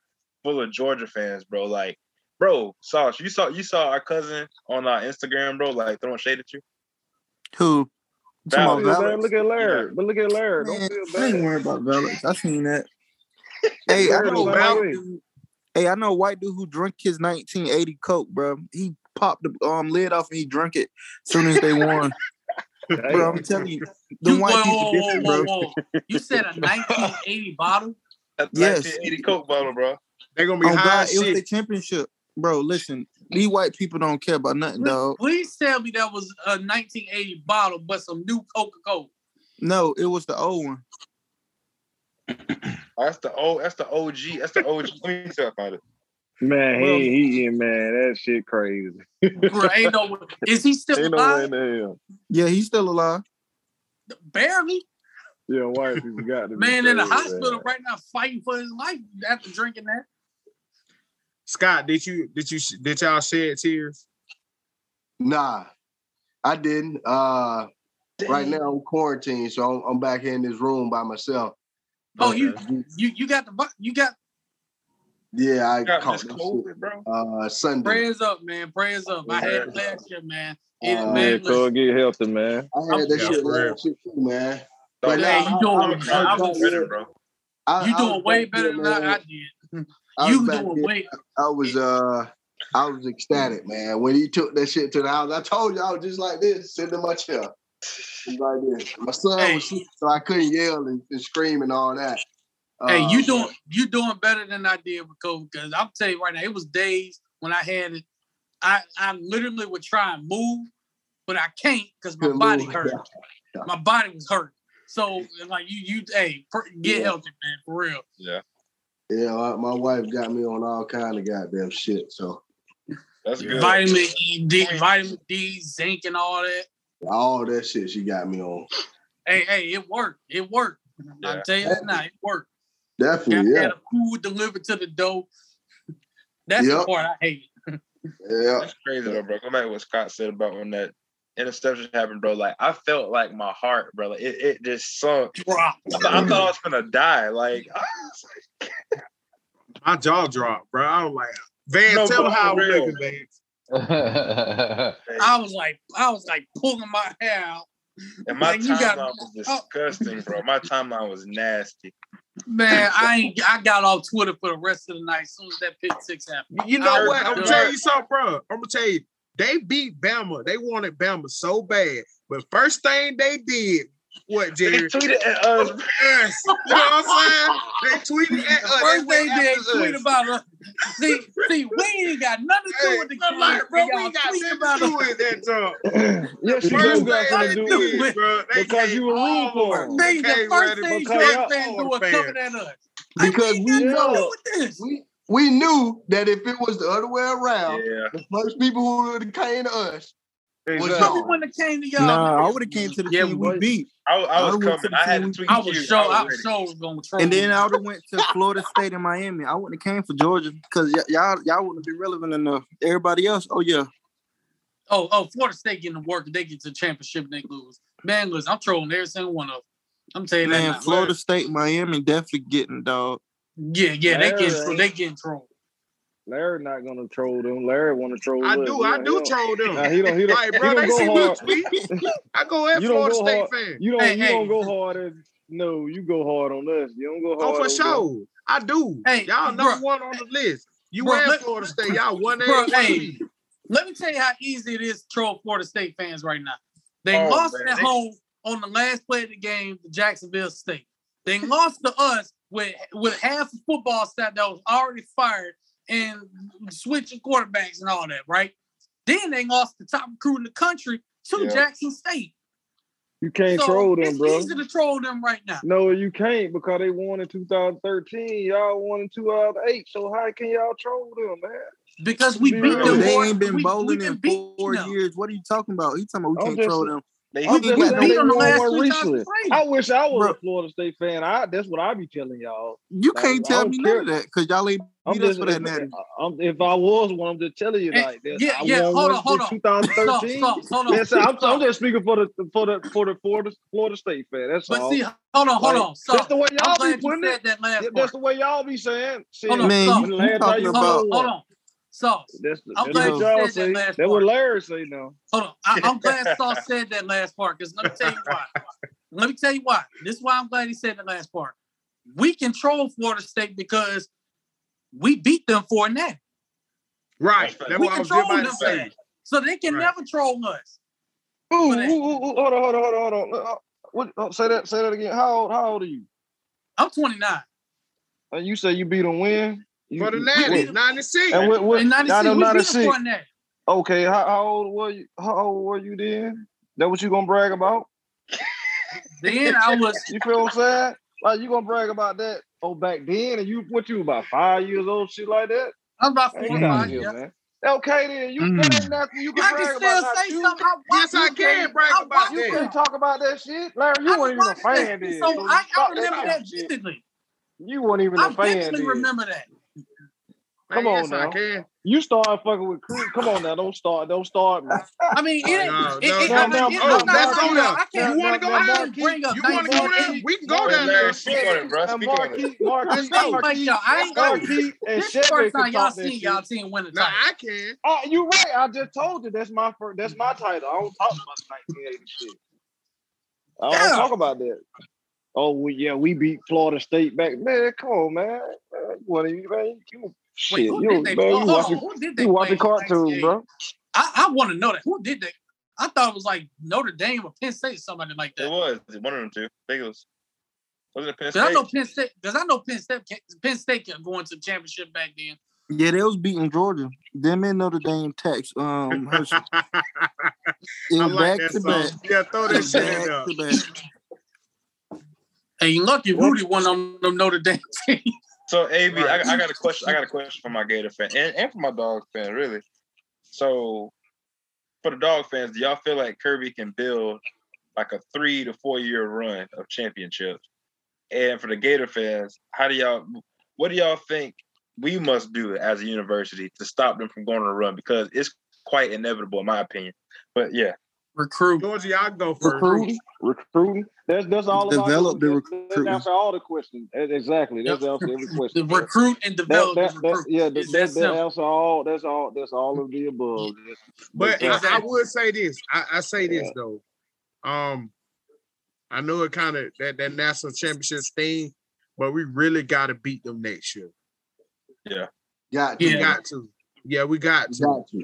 full of Georgia fans, bro. Like, bro, Sauce, you saw you saw our cousin on our Instagram, bro, like throwing shade at you. Who? You Valid. man, look at Larry. But look at Larry. Don't Man, feel I ain't bad. worried about Valix. I seen that. hey, I know the white dude. Hey, I know a white dude who drank his 1980 Coke, bro. He popped the um lid off and he drank it as soon as they won. bro, I'm telling you, the You, white whoa, whoa, whoa, whoa, whoa. You said a 1980 bottle? That's Yes. 1980 Coke bottle, bro. They're gonna be Oh high God, as it was the championship, bro. Listen, these white people don't care about nothing, Please, dog. please tell me that was a 1980 bottle, but some new Coca Cola. No, it was the old one. Oh, that's the old. That's the OG. That's the OG. Let me see if I find it. Man, he Bro. ain't eating, man. That shit crazy. Bro, ain't no, is he still Ain't alive? in the hell. Yeah, he's still alive. Barely. Yeah, white people got to be Man in the hospital man. right now fighting for his life after drinking that. Scott, did you did you did y'all shed tears? Nah, I didn't. Uh, right now I'm quarantined, so I'm, I'm back in this room by myself. Oh, But, you uh, you you got the bu- you got yeah, I got caught this this shit, COVID, bro. uh Sunday. prayers up, man. Prayers up. I had it last year, man. It, Uh, Yeah, man, so listen, get healthy, man. I had that Yeah, shit real. last year too, man. But Hey, now, you I- doing- I- I'm I- a I- I'm a I- bro. I- you doing was way back better here, than I, man. I did. I You was back doing here. way. I was uh I was ecstatic, man. When he took that shit to the house, I told you I was just like this, sitting in my chair. Like this. My son Hey. was sick, so I couldn't yell and, and scream and all that. Hey, you Uh, doing you doing better than I did with COVID because I'm tell you right now, it was days when I had it. I I literally would try and move, but I can't because my body move. hurt. Yeah. My body was hurt. So like you you hey pr- get Yeah. healthy, man, for real. Yeah, Yeah, my, my wife got me on all kind of goddamn shit. So that's good. Vitamin E, D, vitamin D, zinc, and all that. all that shit she got me on. Hey, hey, it worked. It worked. Yeah. I'm telling you that now, it worked. Got Definitely, yeah. had a food delivered to the door. That's the part I hate. Yeah. That's crazy though, bro. Go back to what Scott said about when that interception happened, bro. Like I felt like my heart, bro. Like, it, it just sunk. Drop. I, thought- I thought I was gonna die. Like, I was like My jaw dropped, bro. I was like, Van, No, tell how I was real. looking, I was like, I was like pulling my hair out. and my Like, you got- timeline was oh. disgusting, bro. My timeline was nasty. Man, I ain't. I got off Twitter for the rest of the night as soon as that pick six happened. You know I what? I'm gonna tell you something, bro. I'm gonna tell you, they beat Bama. They wanted Bama so bad, but first thing they did, what, Jerry? They tweeted at us. Us. You know what I'm saying? They tweeted at us. first They thing they after tweet us. about us. See, see, we ain't got nothing to do with the I'm like, bro, Y'all we got tweet nothing about to do us. with that talk. yes, you First do got thing they to do do with it. bro, they Because you were all rude for over. 'em. They, the first thing because Georgia y'all fans do all was coming at us. I Because we got nothing to know do this. we we knew that if it was the other way around, Yeah, the first people who would have came to us Exactly. So we wouldn't came to y'all. Nah, I would have came to the Yeah, team we beat, I, was- I was I went to coming. I had to tweet I was you. sure. I was ready. sure was gonna troll. and then. I would have went to Florida State and Miami. I wouldn't have came for Georgia because y- y'all y'all wouldn't have been relevant enough. Everybody else, oh yeah, Oh, oh, Florida State getting the work. They get to the championship and they lose. Man, listen, I'm trolling every single one of them. I'm telling you man, that. Florida State, Miami definitely getting dog. Yeah, yeah, they Larry getting tro- ain't. they getting trolled. Larry not gonna troll them. Larry want to troll. I do, He I don't- do he don't- troll them. Nah, he don't. He don't. Like, he bro, don't they go see hard. me tweet. I go at Florida go State hard. fan. You don't. Hey, you hey. don't go hard as no. You go hard on us. You don't go Oh, hard. for on sure. I do. Hey, y'all bruh. number one on the list. You Bruh, and let- Florida State. Y'all one A. Bruh, hey. Let me tell you how easy it is to troll Florida State fans right now. They Oh, lost man, at they- home on the last play of the game to Jacksonville State. They lost to us with with half the football staff that was already fired and switching quarterbacks and all that, right? Then they lost the top recruit in the country to Yeah. Jackson State. You can't so troll them, bro. it's bro. easy to troll them right now. No, you can't because they won in 2013. Y'all won in 2008. So how can y'all troll them, man? Because we Be beat them. they ain't been We- bowling we been in beating four them. years. What are you talking about? You talking about we I'm can't just- troll them. They, I'm We just beat saying on the last one recently. I wish I was Bro. a Florida State fan. I that's what I be telling y'all. You Like, can't tell me none of that because y'all ain't I'm beat us just for that if, natty. I'm, if I was one, I'm just telling you Eh, like that. yeah, I yeah, won hold on, hold on. 2013. Stop, stop, hold on. That's, I'm, I'm just speaking for the for the for the Florida Florida State fan. That's But all. see, hold on, hold Like, on. that's the way y'all glad be putting it. that last Yeah, that's the way y'all be saying. Shit, Hold on, Man, you, you talking about hold on. Sauce. That's, I'm that's glad what you said say. that last That's what part. Larry say now. Hold on. I, I'm glad Sauce said that last part because let me tell you why. Let me tell you why. This is why I'm glad he said the last part. We control Florida State because we beat them for that. Right. That's That's We what I was control just about them to for say. that. So they can Right. never troll us. Ooh, ooh, ooh, ooh, hold on, hold on, hold on, hold on. Uh, What, uh, say that, say that again. How old, how old are you? I'm 29. And you say you beat them when? You, For the you- Natty, what- 96. And what, what, In 96, we 96. Okay, how, how old were you? How old were you then? That what you gonna brag about? Then I was You feel what I'm saying? Like you gonna brag about that? Oh, back then, and you what you about five years old, shit like that? I'm about four or get five of here, years. man. Okay, then you Mm. that nothing you can I brag can about. still Not say you. something. I Yes, I watched can brag I about watched You can't talk about that shit, Larry. You I weren't even a watched that. fan then. So So I, I remember that of vividly. You weren't even I a fan vividly then. remember that. Come on yes, now. You start fucking with Creed. Come on now, don't start, don't start me. I mean, it oh, ain't. No, it, no, it, no, I no. mean, it, Oh, I'm not let's saying go that. there. I can't. You wanna go I there? can't bring up You want to go there? 1980. We can go Mark- down Larry, there. speak on it, bro. And Speak on it. Marquis, Marquis, Let's go. Like, Marquis, y'all, I ain't- Marquis, and This is the Chevy first can time y'all talk that seen shit. y'all team win the No, title. I can. Oh, you right. I just told you that's my first, that's my title. I don't talk about the 1980 shit. I don't talk about that. Oh, yeah, we beat Florida State back. Man, come on, man. man what are you, man? You, shit, Wait, who you, did they? man, you watching, who did they you watching cartoons, bro. I, I want to know that. Who did they? I thought it was like Notre Dame or Penn State, somebody like It that. was one of them two. I think it was. Was it Penn Because I know State? Penn State. Because I know Penn State. Penn State kept going to the championship back then. Yeah, they was beating Georgia. Them and Notre Dame tax um Herschel. I like back that to back. song. Yeah, throw that shit in Back there. to back. And lucky Rudy won on them Notre Dame team. So AB, Right. I, I got a question. I got a question for my Gator fan and, and for my dog fan, really. So for the dog fans, do y'all feel like Kirby can build like a three to four year run of championships? And for the Gator fans, how do y'all what do y'all think we must do as a university to stop them from going on a run? Because it's quite inevitable in my opinion. But yeah. Recruit. Georgia, y'all go first. Recruiting, recruiting. That's that's all about Develop the recruiting. Answer all the questions. Exactly. That's Yep. answer every The question. recruit and develop that, the that, recruit. yeah, that, It's that, that that answer all. That's all. That's all of the above. But I, I would say this. I, I say this Yeah. though. Um, I know it kind of that that national championship thing, but we really got to beat them next year. Yeah. Got to. We got to. Yeah, we got to. Got to.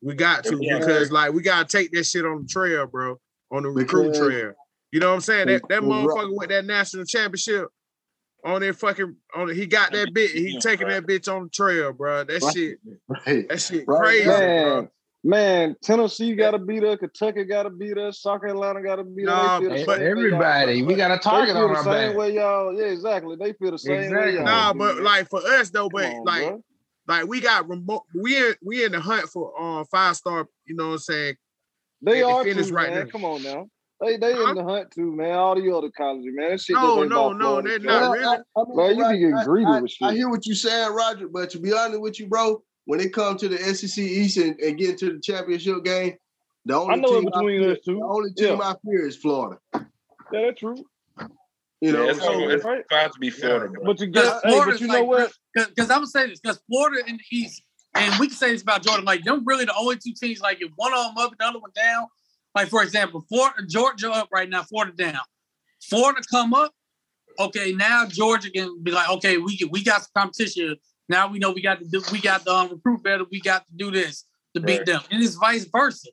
We got to Yeah. because like we gotta take that shit on the trail, bro. On the recruit Because- trail. You know what I'm saying? That that motherfucker with that national championship on that fucking on it, he got that bit. He taking that bitch on the trail, bro. That Right. shit, Right. that shit Right crazy, now. bro. Man, man, Tennessee got to beat us. Kentucky got to beat us. South Carolina got to beat us. Nah, They but Everybody, we got a They target feel on the our same way y'all. Yeah, exactly. They feel the same Exactly. way y'all. Nah, but like for us though, but on, like bro. Like we got remote we in we in the hunt for um five star, you know what I'm saying, They They are finished too, right man. now. Come on now. They they Huh? in the hunt too, man. All the other colleges, man. That shit No, no, no, they're State. not Well, really. I, I mean, Man, you right, be getting I- greedy I, with I hear what you're saying, Roger. But to be honest with you, bro, when it comes to the SEC East and, and get into the championship game, the only I know team between fear, us two. the only team Yeah. I fear is Florida. Yeah, that's true. You know, Yeah, it's, so- gonna, it's right. about to be Florida, bro. But you Because got, hey, but you know like, what? Because I'm gonna say this, because Florida in the East, and we can say this about Jordan, like them really the only two teams. Like if one of them up and the other one down. Like for example, Florida, Georgia up right now, Florida down. Florida come up, okay. Now Georgia can be like, okay, we we got some competition. Now we know we got to do, we got to um, recruit better. We got to do this to beat Right. them, and it's vice versa.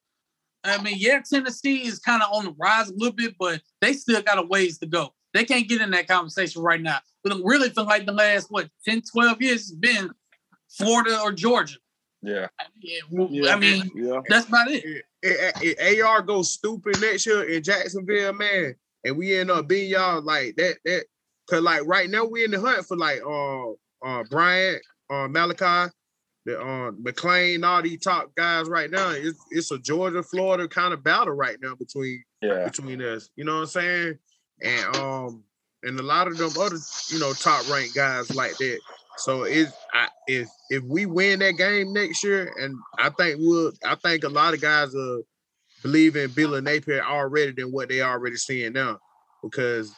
I mean, yeah, Tennessee is kind of on the rise a little bit, but they still got a ways to go. They can't get in that conversation right now. But it really feel like the last, what, 10, 12 years has been Florida or Georgia. Yeah. Yeah, well, Yeah. I mean, Yeah. that's about it. If- if AR goes stupid next year in Jacksonville, man, and we end up being y'all like that, that, cause like right now we in the hunt for like uh uh Bryant, uh Malachi, the uh McLean, all these top guys right now. It's it's a Georgia Florida kind of battle right now between Yeah. between us. You know what I'm saying? And um and a lot of them other you know top ranked guys like that. So it's I, if if we win that game next year, and I think we'll, I think a lot of guys uh believe in Billy Napier already than what they already seeing now, because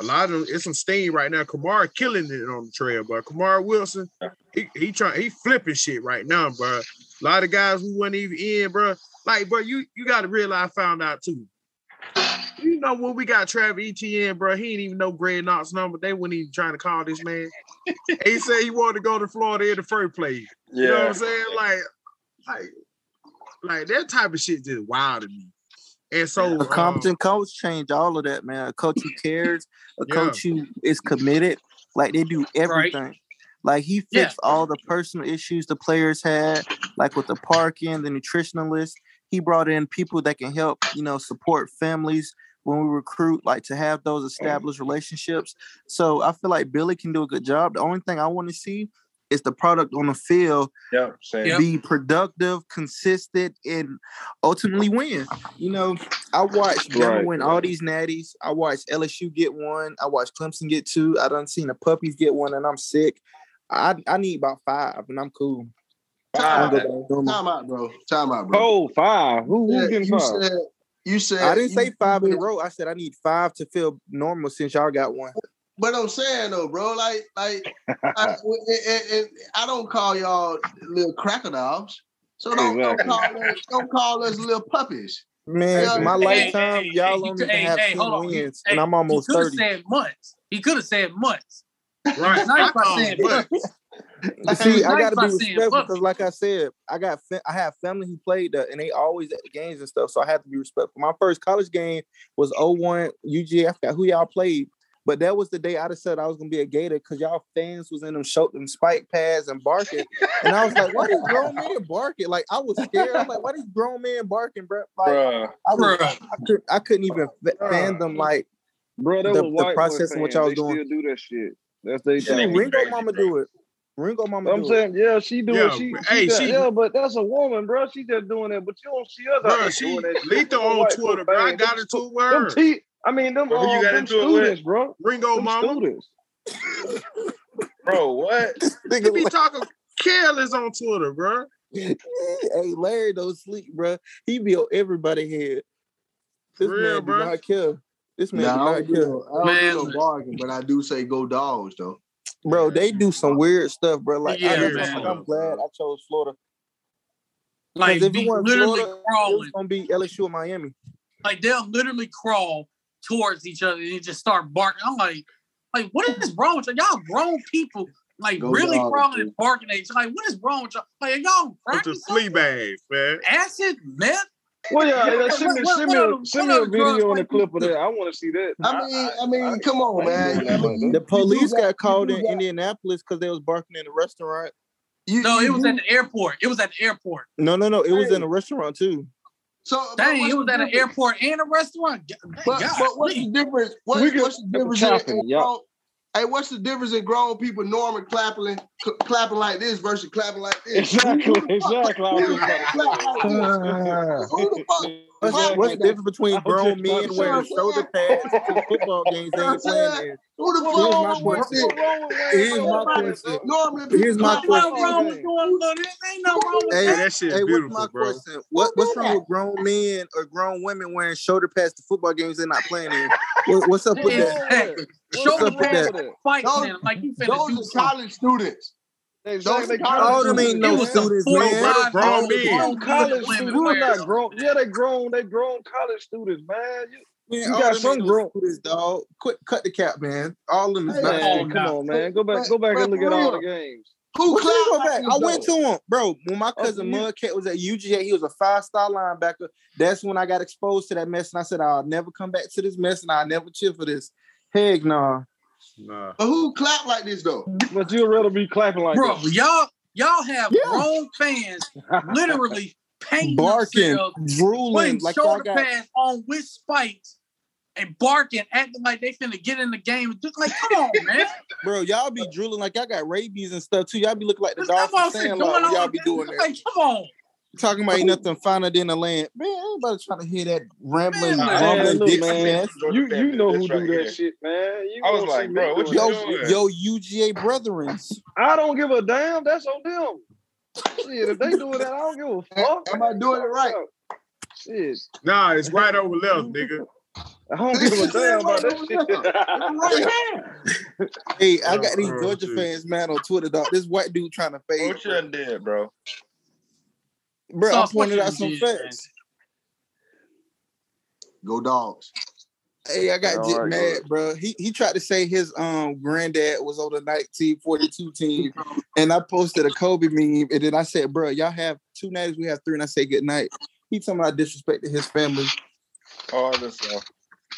a lot of them it's some steam right now. Kamara killing it on the trail, but Kamara Wilson, he he trying he flipping shit right now, bro. A lot of guys who wasn't even in, bro. Like, bro, you you got to realize I found out too. You know when we got Travis Etienne, bro, he didn't even know Greg Knox number. They weren't even trying to call this man. he said he wanted to go to Florida in the first place. You know what I'm saying? Like, like, like that type of shit just wild to me. And so, A um, competent coach change all of that, man. A coach who cares, a Yeah. coach who is committed. Like they do everything. Like he Yeah. fixed all the personal issues the players had, like with the parking, the nutritionalist. He brought in people that can help, you know, support families when we recruit, like to have those established relationships. So I feel like Billy can do a good job. The only thing I want to see is the product on the field Yeah. Same. Yep. be productive, consistent, and ultimately win. You know, I watched Bama Right. win all these natties. I watched LSU get one. I watched Clemson get two. I done seen the puppies get one, and I'm sick. I I need about five, and I'm cool. Time I'll out, back to normal. time out, bro. Time out, bro. Oh, five. Who Yeah, who's getting you five? said you said I didn't say five in a row. I said I need five to feel normal since y'all got one. But I'm saying though, bro, like, like, I, and, and- and I don't call y'all little crocodiles. So don't, don't call us don't call us little puppies. Man, Yeah. my Hey, lifetime, hey, y'all hey, don't he- even hey, have hey, 10 wins, Hey, and I'm almost he could have 30. said months. He could have said months. right? It's nice by saying but- months. See, I got to by be respectful because, like I said, I got fa- I have family who played that, and they always at the games and stuff. So I have to be respectful. My first college game was 01 UGA. I forgot who y'all played, but that was the day I decided I was gonna be a Gator because y'all fans was in them short them spike pads and barking, and I was like, "Why these grown men barking?" Like I was scared. I'm like, "Why these grown men barking, bro?" Like Bruh. I, was, Bruh. I, could, I couldn't even fa- fathom like Bro, the- the process of what fans. y'all they was doing. still do that shit. That's they Yeah. thing. Ringo Mama bro. do it. Ringo Mama I'm do it. saying, yeah, she doing. Yeah, she, but- she, hey, got- she- yeah, but that's a woman, bro. She just doing that. But you don't see us out Bro, there she doing that shit. Lethal Them on white Twitter, bro. I got them into stu- it with Them her. te- I mean, them, Bro, who you um, got them into it with? students, bro. Ringo Them Mama. students. Bro, what? He be talking careless on Twitter, bro. hey, Larry don't sleep, bro. He be on everybody head. This For real, man bro. do not care. This man Nah, do I not don't, do care. I don't Man. do no barking, but I do say go dogs though. Bro, they do some weird stuff, bro. Like, I, Yeah, that's man. why I'm glad I chose Florida. Like if be it wasn't literally Florida, it was crawling. gonna be LSU or Miami. Like they'll literally crawl towards each other and just start barking. I'm like, like what is wrong with y'all? Y'all grown people like Go really dogs, crawling and barking at each other. Like, what is wrong with y'all? Like, y'all With cracking the flea bags, man. Acid, meth? Well, yeah, Yeah, yeah, what- send me, what- send me, other- a, send me a video and a clip of that. I want to see that. I mean, I mean, I- come on, I man. I mean, The police got- got called in Indianapolis because they was barking in a restaurant. you- No, you it was do- at the airport. It was at the airport. No, no, no. It was in a restaurant too. So, Dang, what's it was at an airport and a restaurant. But, God, but what's the difference? What, We can- what's the difference chopping, in, in yeah. Crawl- Hey, what's the difference in grown people normally clapping, cl- clapping like this versus clapping like this? Exactly, Who the fuck- exactly. I was who just the about fuck to clap say like that. this? Who the fuck? What's, clap what's like the difference between grown just men wearing say shoulder pads to football games they ain't playing in? Who the fuck? wrong my question. what's wrong with Here's my question. Normally Here's my question. like wrong this. with doing but there ain't no wrong with Hey, Hey, that. that shit's hey, what's beautiful, my bro. question? What, what's wrong with grown men or grown women wearing shoulder pads to football games they're not playing in? What, what's up with that? Wrong with that? Exactly. What's Shoulder pads that? wrong with that? fighting Those- him like you finna do Those are college students. Exactly. Those They are All college them ain't students, no man. some students, forty man. five Grown year men. Grown grown college students. We're not grown. Yeah, they grown. They grown college students, man. You, Man, You got some grown- students, dog. Quit, cut the cap, man. All of them is Hey, not man, come now. on, man. Go back. Go back but and look at all the games. Who What you mean clap go back? this I went to him, bro. When my cousin you- Mudcat was at UGA, he was a five star linebacker. That's when I got exposed to that mess, and I said, "I'll never come back to this mess, and I'll never cheer for this." Heck no. Nah. But who clap like this though? But you'd rather be clapping like Bro, this. y'all y'all have Yeah. grown fans literally painting barking, themselves, drooling, like y'all shoulder got. pads on with spikes and barking, acting like they finna get in the game. Just like, come on, man. Bro, y'all be drooling like y'all got rabies and stuff too. Y'all be looking like the dog what I'm from saying. Sandlot Going when y'all be doing that. Like, come on. Talking about ain't nothing finer than the land. Man, everybody trying to hear that rambling, Man, Man, rumbling look, man. You you know who do that shit, man. You I was like, bro, what you. Yo, doing? yo, UGA brethrens. I don't give a damn. That's on them. Shit, if they doing that, I don't give a fuck. Am I doing it right? Shit, Nah, it's right over left, nigga. I don't give a damn about that shit. Hey, I got these Georgia fans mad on Twitter, dog. This white dude trying to Bro, fade. what you done did, bro? Bro, I pointed out some facts. Go dogs. Hey, I got All Jit right, mad, bro. He he tried to say his um granddad was on the 1942 team, and I posted a Kobe meme, and then I said, bro, y'all have two nights, we have three, and I say good night. He told me I disrespected his family. Oh, this stuff.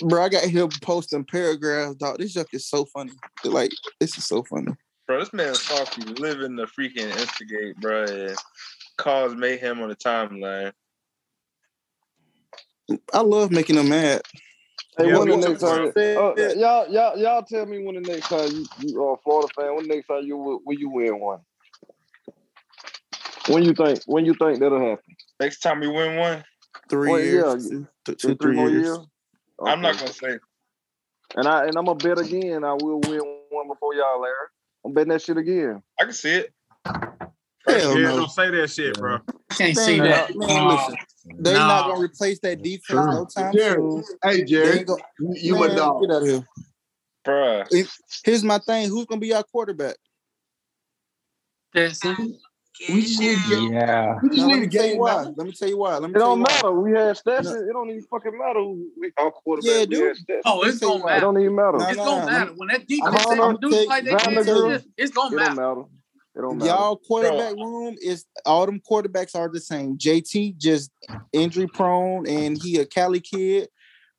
Bro, I got him posting paragraphs, dog. This joke is so funny. Like, this is so funny. Bro, this man Saucy living the freaking instigate, bro, and cause mayhem on the timeline. I love making them mad. Hey, Yeah, when the next time? bro. Uh, y'all, y'all, y'all tell me when the next time you, you uh, Florida fan. When the next time you will, will you win one? When you think? When you think that'll happen? Next time we win one, Three Well, years, yeah, th- two, In three, more years. I'm not gonna say. And I and I'm gonna bet again. I will win one before y'all, Larry. I'm betting that shit again. I can see it. Hell yeah, no. don't say that shit, bro. I can't see that. man, Uh, listen. They not No. gonna replace that defense Sure. no time Jerry. soon. Hey Jerry, go- you, you Man, a dog. Get out of here. Bruh. Here's my thing. Who's gonna be our quarterback? Stetson. We just need to get. Yeah. We just Now, need to tell you game why. now. Let me tell you why. Let me It don't you why. matter. We had Stetson. It don't even fucking matter who we, our quarterback. Yeah, we dude. Oh, it's tell you gonna why. It don't even matter. Nah, It's nah, gonna matter. When that defense Connor, don't do like they did Vanderbilt. this year, it's gonna matter. Matter. It don't matter. Y'all quarterback room is all them quarterbacks are the same. JT just injury prone and he a Cali kid.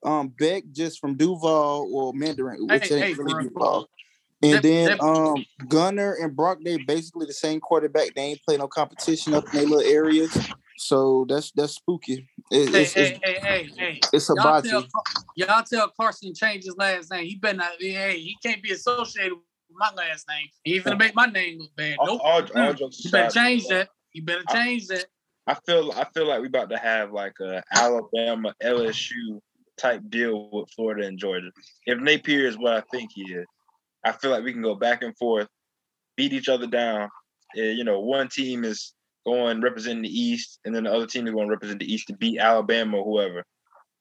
Um, Beck just from Duval or Mandarin, which Hey, ain't hey, really bro. Duval. And That- then that- um Gunner and Brock, they basically the same quarterback. They ain't play no competition up in their little areas. So that's that's spooky. It- Hey, it's, hey, it's, hey, hey, hey. it's Y'all tell, y'all tell Carson change his last name. He better not. Hey, he can't be associated with my last name. He ain't gonna make my name look bad. All, Nope. all, all Mm. jokes You better change that. You better I- change that. I feel I feel like we're about to have like a Alabama LSU type deal with Florida and Georgia. If Napier is what I think he is, I feel like we can go back and forth, beat each other down. Uh, you know, one team is going representing the East, and then the other team is going to represent the East to beat Alabama or whoever.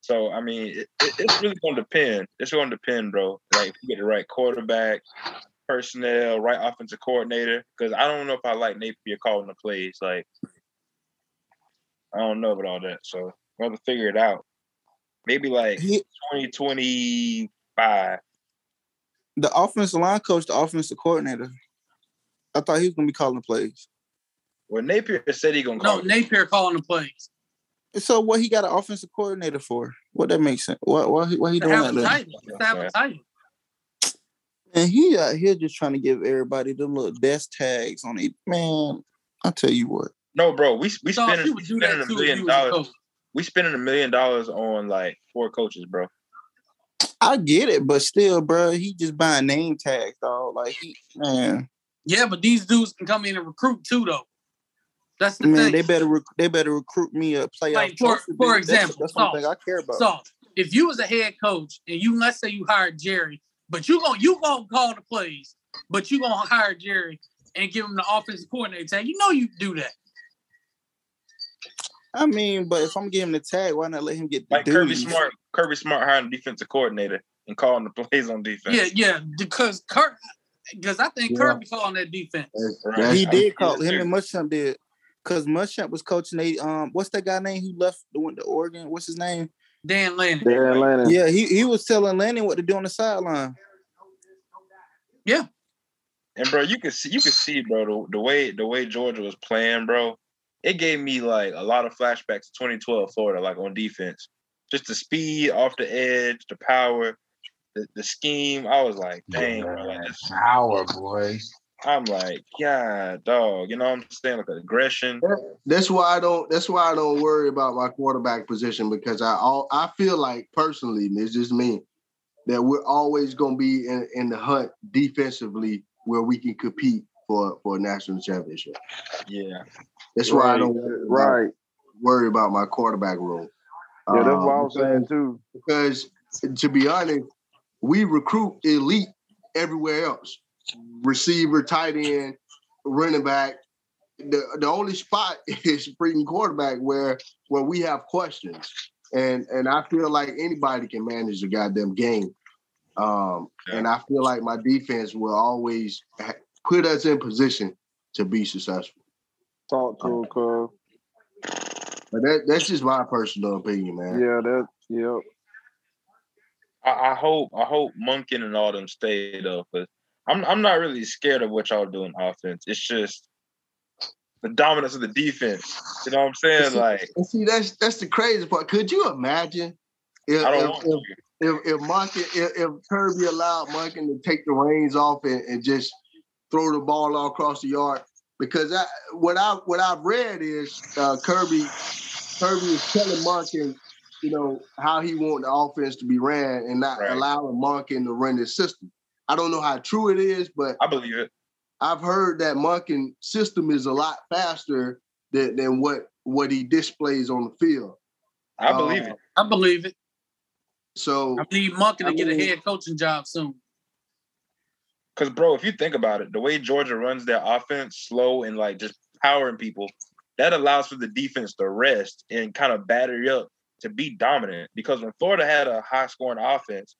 So I mean, it, it, it's really going to depend. It's going to depend, bro. Like if you get the right quarterback, personnel, right offensive coordinator. Because I don't know if I like Napier calling the plays. Like I don't know about all that. So we'll have to figure it out. Maybe like He, 2025. the offensive line coach, the offensive coordinator. I thought he was gonna be calling the plays. Well, Napier said he gonna call. No, it. Napier calling the plays. So what he got an offensive coordinator for? What that makes sense? Why why he, why he doing that? a then? title. To have a title. And he uh, out here just trying to give everybody them little desk tags on it. Man, I tell you what. No, bro. We we Sauce, spending, we spending a million you was a dollars. We spending a million dollars on like four coaches, bro. I I get it, but still, bro, he just buying name tags, dog. Like he, man, Yeah, but these dudes can come in and recruit too, though. That's the man, thing. they better rec- they better recruit me a playoff. Like, for- trophy, for example, that's, that's one thing I care about. So if you was a head coach and you let's say you hired Jerry, but you gonna you gonna call the plays, but you gonna hire Jerry and give him the offensive coordinator tag, you know you do that. I mean, but if I'm giving the tag, why not let him get the Like Kirby duties? Smart, Kirby Smart hiring a defensive coordinator and calling the plays on defense. Yeah, yeah, because Kirk, because I think Yeah. Kirby calling that defense. Right. He did call him and Muschamp did. Cause Muschamp was coaching a um what's that guy name who left went to Oregon? What's his name? Dan Lanning. Dan Lanning. Yeah, he, he was telling Lanning what to do on the sideline. Yeah. And bro, you can see you can see, bro, the, the way the way Georgia was playing, bro. It gave me like a lot of flashbacks to 2012 Florida, like on defense. Just the speed off the edge, the power, the, the scheme. I was like, dang, bro, like, Power boy. I'm like, yeah, dog. You know what I'm saying? Like aggression. That's why I don't. That's why I don't worry about my quarterback position because I all I feel like personally, and it's just me, that we're always going to be in, in the hunt defensively where we can compete for for a national championship. Yeah. That's why I Right, don't worry about, Right. worry about my quarterback role. Yeah, that's Um, what I was saying too. because to be honest, we recruit elite everywhere else. Receiver, tight end, running back. The the only spot is freaking quarterback where where we have questions. And and I feel like anybody can manage the goddamn game. Um, and I feel like my defense will always ha- put us in position to be successful. Talk to him, cuz. But that, that's just my personal opinion, man. Yeah, that. Yep. I, I hope I hope Monken and all them stay though, but I'm I'm not really scared of what y'all do in offense. It's just the dominance of the defense. You know what I'm saying? See- Like see, that's that's the crazy part. Could you imagine if if, if, if if if, if Kirby allowed Monken to take the reins off and, and just throw the ball all across the yard, because I, what I what I've read is uh, Kirby Kirby is telling Monken, you know, how he want the offense to be ran and not Right. allowing Monken to run his system. I don't know how true it is, but I believe it. I've heard that Monken system is a lot faster than, than what what he displays on the field. I believe Uh, it. I believe it. So I need Monken to I get a head coaching job soon. Because bro, if you think about it, the way Georgia runs their offense, slow and like just powering people, that allows for the defense to rest and kind of batter you up to be dominant. Because when Florida had a high scoring offense,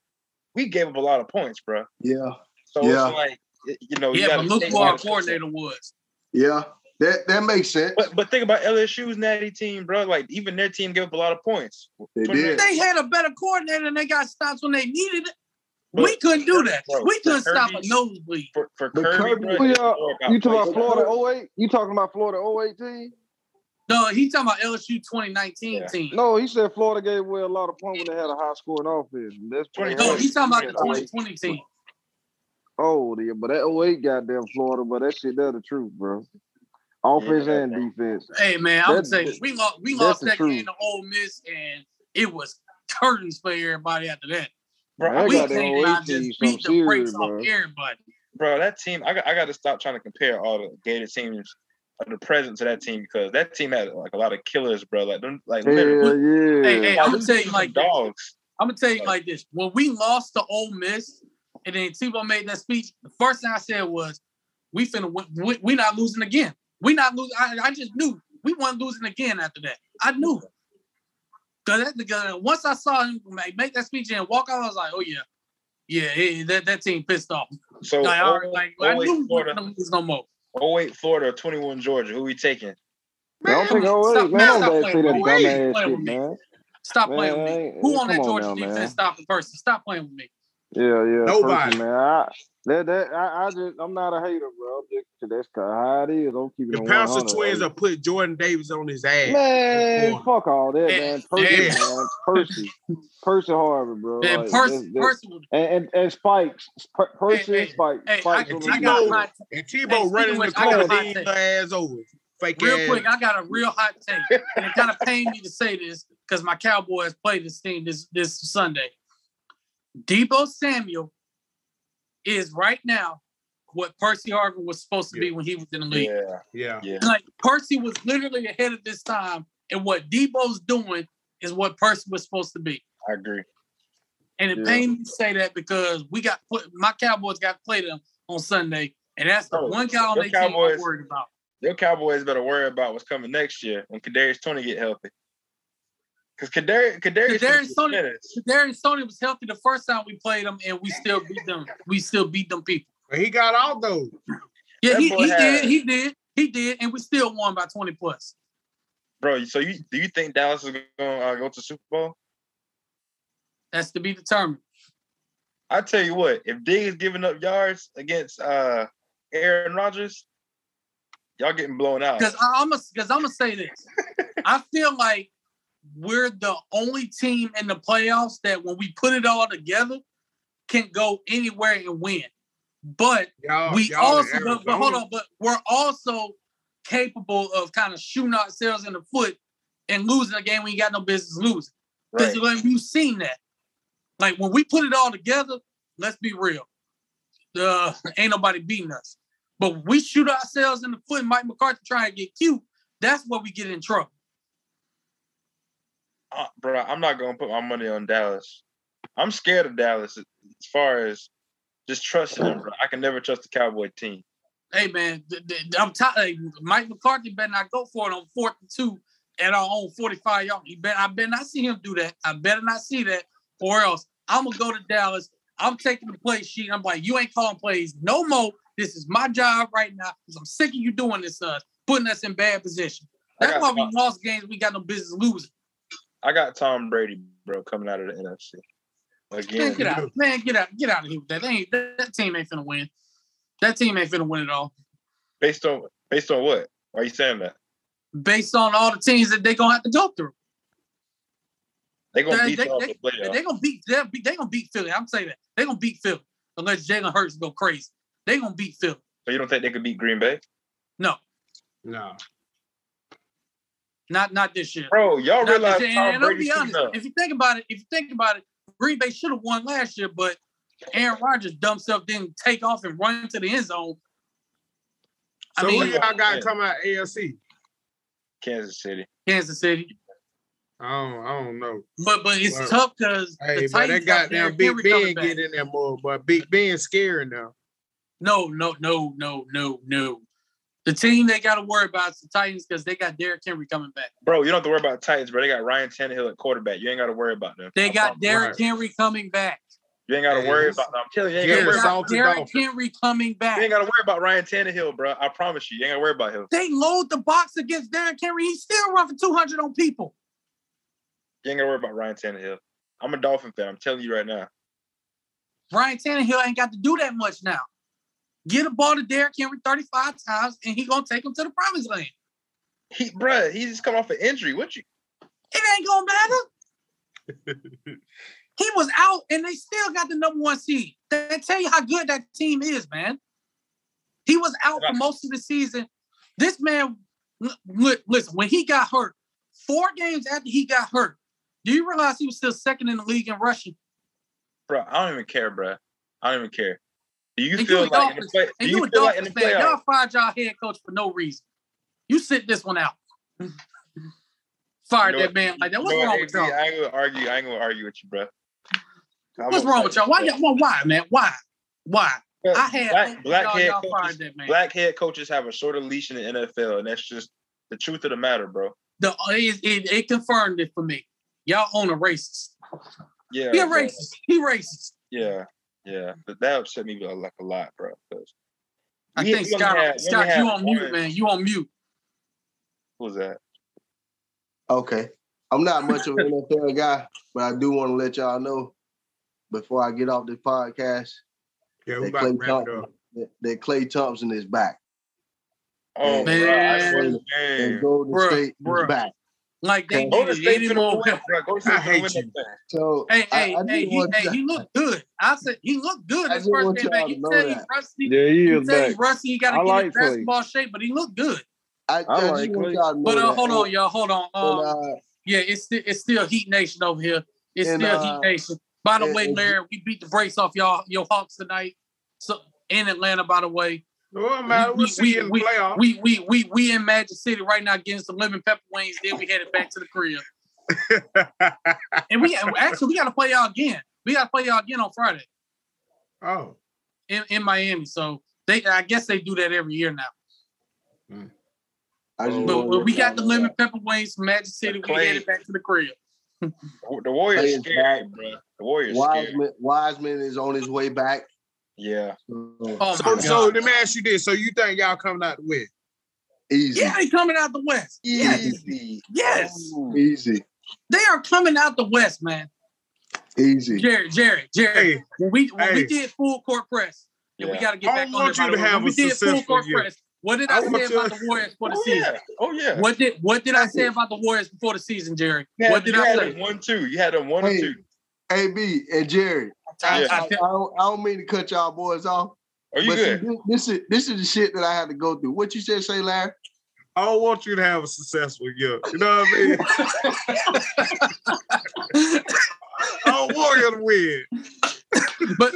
we gave up a lot of points, bro. yeah, So Yeah. it's like you know, you Yeah, gotta but look who our coordinator was. yeah, that that makes sense. But but think about LSU's natty team, bro. Like even their team gave up a lot of points. They did. They had a better coordinator and they got stops when they needed it. But- we couldn't do that. Bro, we couldn't for stop a Kirby's- nosebleed. For for But Kirby, Kirby- bro, Oh, it's yeah. You talking about. Florida 08? You talking about Florida 08 team? No, he talking about LSU 2019 Yeah. team. No, he said Florida gave away a lot of points when they had a high scoring offense. That's Twenty- No, he's talking about the 2020 team. Oh, yeah, but that 08 goddamn Florida, but that shit that's the truth, bro. Offense Yeah. and defense. Hey man, I'm That's- saying we lost we lost that game to Ole Miss and it was curtains for everybody after that. Bro, Man, I that we came oh out and team just beat the brakes off everybody. bro, that team, I got, I got to stop trying to compare all the Gator teams, uh, the presence of that team because that team had like a lot of killers, bro. Like, them, like Hell literally, yeah. Hey, hey, I'm gonna tell you like are this. dogs. I'm gonna tell you like this: when we lost to Ole Miss, and then Tebow made that speech, the first thing I said was, "We finna win. We, we not losing again. We not losing. I, I just knew we weren't losing again after that. I knew. Cause that because once I saw him make, make that speech and walk out, I was like, "Oh yeah, yeah, yeah that, that team pissed off." So, Like, I, oh, like, I oh, knew we Florida, weren't gonna no more. Oh wait, Florida, twenty one Georgia. Who we taking? I don't think Man, 08, stop- man. man, Don't stop oh playing say that with me. dumbass Playing shit, with me. man. Stop playing with me. Who on that come on Georgia now, defense man. stopping person? Stop playing with me. Yeah, yeah. Nobody. Person, man. I, that, that, I, I just, I'm not a hater, bro. I'm just, that's kinda how it is. I'm keeping The it Pouncey 100. twins will put Jordan Davis on his ass. Man, fuck all that, Yeah, man. Percy, yeah. man. Percy. Percy Harvin, bro. Man, Like, Percy, that's- that's- Percy and, and, and Spikes. Per- Percy Hey, and Spikes. Hey, I, Spikes And I got Tebow- And Hey, Tebow running of the which, I corner, hot lean take. her ass over. Fake real ass. quick. I got a real hot take, and it kind of pained me to say this because my Cowboys play this team this this Sunday. Deebo Samuel is right now what Percy Harvin was supposed to be when he was in the league. Yeah, Yeah. yeah. Like Percy was literally ahead of this time, and what Deebo's doing is what Percy was supposed to be. I agree. And it Yeah. pains me to say that because we got put, my Cowboys got to play them on Sunday, and that's the Bro, one guy on your their team I'm Cowboys- worried about. Your Cowboys better worry about what's coming next year when Kadarius Toney get healthy. Because Kadarius, Kadarius, Kadarius Toney- Toney, Sony was healthy the first time we played them, and we still beat them. We still beat them people. But he got out though. Yeah, That he, he had- did. He did. He did, and we still won by twenty plus. bro. So you do you think Dallas is going to uh, go to Super Bowl? That's to be determined. I tell you what, if Diggs giving up yards against uh Aaron Rodgers, y'all getting blown out. Because I'm gonna because I'm gonna say this. I feel like we're the only team in the playoffs that when we put it all together can go anywhere and win. But Y'all, we y'all also but, but hold on, but we're also capable of kind of shooting ourselves in the foot and losing a game we got no business losing. Because Right. you've seen that. Like when we put it all together, let's be real. Uh, ain't nobody beating us. But we shoot ourselves in the foot, and Mike McCarthy trying to get cute, that's where we get in trouble. Uh, bro, I'm not gonna put my money on Dallas. I'm scared of Dallas as far as just trusting them, bro. I can never trust the Cowboy team. Hey man, I'm tired. Mike McCarthy better not go for it on fourth and two at our own 45 yard. He bet I better not see him do that. I better not see that, or else I'm gonna go to Dallas. I'm taking the play sheet. I'm like, you ain't calling plays no more. This is my job right now because I'm sick of you doing this, uh, putting us in bad position. That's why we lost games. We got no business losing. I got Tom Brady, bro, coming out of the NFC. Man, Again, get out, man, get out, get out of here with that. They ain't, that, that team ain't finna win. That team ain't finna win at all. based on based on what? Why are you saying that? Based on all the teams that they're gonna have to go through. They gonna They- beat they- they- the. They're gonna beat they're be, they gonna beat Philly. I'm saying that. They're gonna beat Philly unless Jalen Hurts go crazy. They're gonna beat Philly. So you don't think they could beat Green Bay? No, No. Not not this year. Bro, y'all Not realize year. And, and I'll be honest, up. if you think about it, if you think about it, Green Bay should have won last year, but Aaron Rodgers dumb self didn't take off and run into the end zone. I So mean, who y'all got yeah. coming out AFC? Kansas City. Kansas City. I don't, I don't know. But but it's Well, tough because Hey, the but Titans that got goddamn Derrick Big Henry Ben back. get in there more, but Big Ben scary now. No, no, no, no, no, no. The team they got to worry about is the Titans because they got Derrick Henry coming back. Bro, you don't have to worry about the Titans, bro. They got Ryan Tannehill at quarterback. You ain't got to worry about them. They I got. Derrick Right. Henry coming back. You ain't got to worry about them. I'm telling you, you ain't Yeah, got to worry about Derrick Henry coming back. You ain't got to worry about Ryan Tannehill, bro. I promise you, you ain't got to worry about him. They load the box against Derrick Henry. He still run for 200 on people. You ain't got to worry about Ryan Tannehill. I'm a Dolphin fan. I'm telling you right now. Ryan Tannehill ain't got to do that much now. Get a ball to Derrick Henry 35 times, and he gonna take him to the promised land. He, bro, he just come off an injury. What you? It ain't gonna matter. he was out, and they still got the number one seed. They tell you how good that team is, man. He was out for most of the season. This man, l- li- listen, when he got hurt, four games after he got hurt, do you realize he was still second in the league in rushing? Bro, I don't even care, bro. I don't even care. Do you And feel you like in the Dolphins- play? Do you, you feel like in the fan, y'all fired y'all head coach for no reason. You sit this one out. Fired You know that man like that. What's You know wrong with y'all? I ain't gonna argue. I ain't gonna argue with you, bro. I'm What's wrong with y'all? Why, y'all- well, why, man? Why? Why? I had black, black head coaches. that man. Black head coaches have a shorter leash in the NFL, and that's just the truth of the matter, bro. The it, it, it confirmed it for me. Y'all own a racist. Yeah, He a racist. He racist. Yeah, yeah. But that upset me uh, like a lot, bro. 'cause I we- think we Scott, had- we Scott, you on mute, man. You on mute. What was that? Okay. I'm not much of an NFL guy, but I do want to let y'all know before I get off this podcast Yeah, we that about Clay to wrap it Thompson, up. that, that Klay Thompson is back. Oh, Man. bro, I swear to And. Golden Bruh, State bruh. is back. Like they Golden needed State any finna more. win, bro. Golden State I hate you. that. So Hey, I, hey, I hey, he, hey, y'all- he looked good. I said he looked good I his first want game back. to He said he's rusty. Yeah, he He is said he's rusty. He got to I get like his Clay. basketball shape, but he looked good. I, I I like y'all know But uh, hold on, y'all. Hold on. and, Um, uh, yeah, it's still it's still Heat Nation over here. It's And, still uh, Heat Nation. By the And- way, Larry, we beat the brakes off y'all your Hawks tonight. So in Atlanta, by the way. Oh, no it matter. We'll see you in the we, playoffs. we, we, we, we in Magic City right now getting some lemon pepper wings. Then we headed back to the crib. And we actually we got to play y'all again. We got to play y'all again on Friday oh, in, in Miami. So they, I guess they do that every year now. Hmm. I just But, but we got the know lemon pepper wings from Magic City. We Clay. headed back to the crib. The Warriors Playing scary, back. bro. The Warriors scary. Wiseman, Wiseman is on his way back. Yeah. So, Oh so, so let me ask you this: So you think y'all coming out the win? easy, yeah, they coming out the West. Yes, easy, yes, oh. easy, they are coming out the West, man. easy. Jared, Jared, Jared. Hey, when we when we did full court press, and we got to get I back on want you to have When we a did full court year. press. What did I I, want say you- about the Warriors for the Oh season? yeah. Oh yeah. What did what did I say about the Warriors before the season, Jerry? You What did I say? one two. You had them one Hey. and two. AB and Jerry. I, Yeah. I, I, don't, I don't mean to cut y'all boys off, Are you but see, good? this, this is this is the shit that I had to go through. What you said, say, Larry? I don't want you to have a successful year. You know what I mean? I don't want you to win. But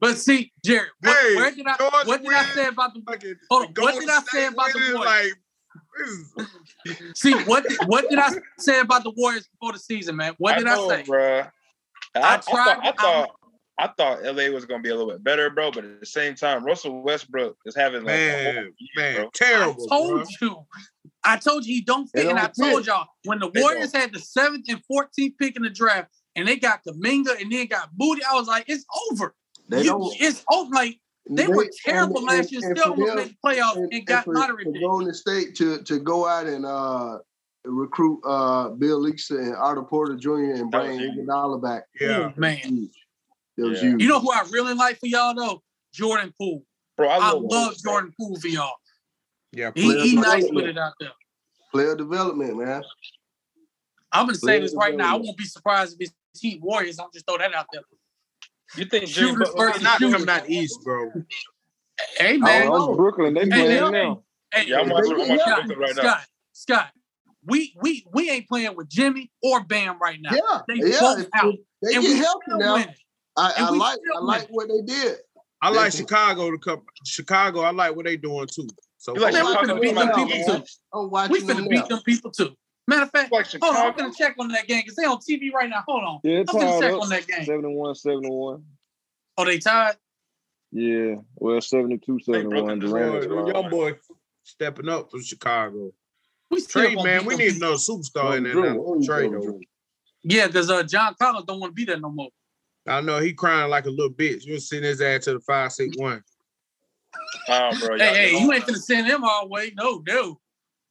but see, Jerry, what, Hey, where did I Georgia what did I say about the Fucking hold on, what did I say about the winning, Warriors? Like, see what did, what did I say about the Warriors before the season, man? What did I, know, say? bruh. I, I I, tried- thought, I I- thought I thought LA was gonna be a little bit better, bro. But at the same time, Russell Westbrook is having like a whole man, year, man, bro. terrible. I told bro. you. I told you he don't They fit. And I don't told fit. y'all when the They Warriors had the seventh and 14th pick in the draft and they got Kuminga and then got Booty, I was like, it's over. They You- don't. it's over. Like they, were terrible and- last year, and- and still for almost them- made the playoffs and, and, and got for, lottery for pick. Golden State to to go out and uh recruit uh Bjelica and Otto Porter Jr. and That was bring huge. Iguodala back. Yeah, Oh, man. Huge. That was Yeah. huge. You know who I really like for y'all though? Jordan Poole. Bro, I I, love, love Jordan Poole for y'all. yeah. He, he nice with it out there. player development, man. I'm gonna say this right now. I won't be surprised if it's Heat Warriors. I'll just throw that out there. You think Jimmy Shooters Butler versus Not shooters. coming out east, bro. Hey Oh, man, that's Brooklyn. They Hey, playing hey, now. hey, Yeah, I'm watching, I'm watching Scott, Brooklyn right now. Scott, Scott, we we we ain't playing with Jimmy or Bam right now. Yeah, They yeah. both if- out. They and get we healthy now. winning. I, I like I like what they did. I like Definitely. Chicago to come. Chicago, I like what they doing too. So You like Man, we Chicago finna beat them out people east? too. I'm We finna beat them people too. Matter of fact, like hold on, I'm Chicago? gonna check on that game because they on TV right now. Hold on. Yeah, I'm gonna check up. on that game. 71, 71. Oh, they tied. Yeah, well, 72, They broke 71. it Durant Durant young boy stepping up for Chicago. We still Trade man, we need people. another superstar in there Drew, now. oh, Trade Drew, though. Drew. Yeah, because uh, John Collins don't want to be there no more. I know he crying like a little bitch. You send his ass to the five six one. Nah, bro. Hey, hey, you ain't gonna send him all the way. No, no.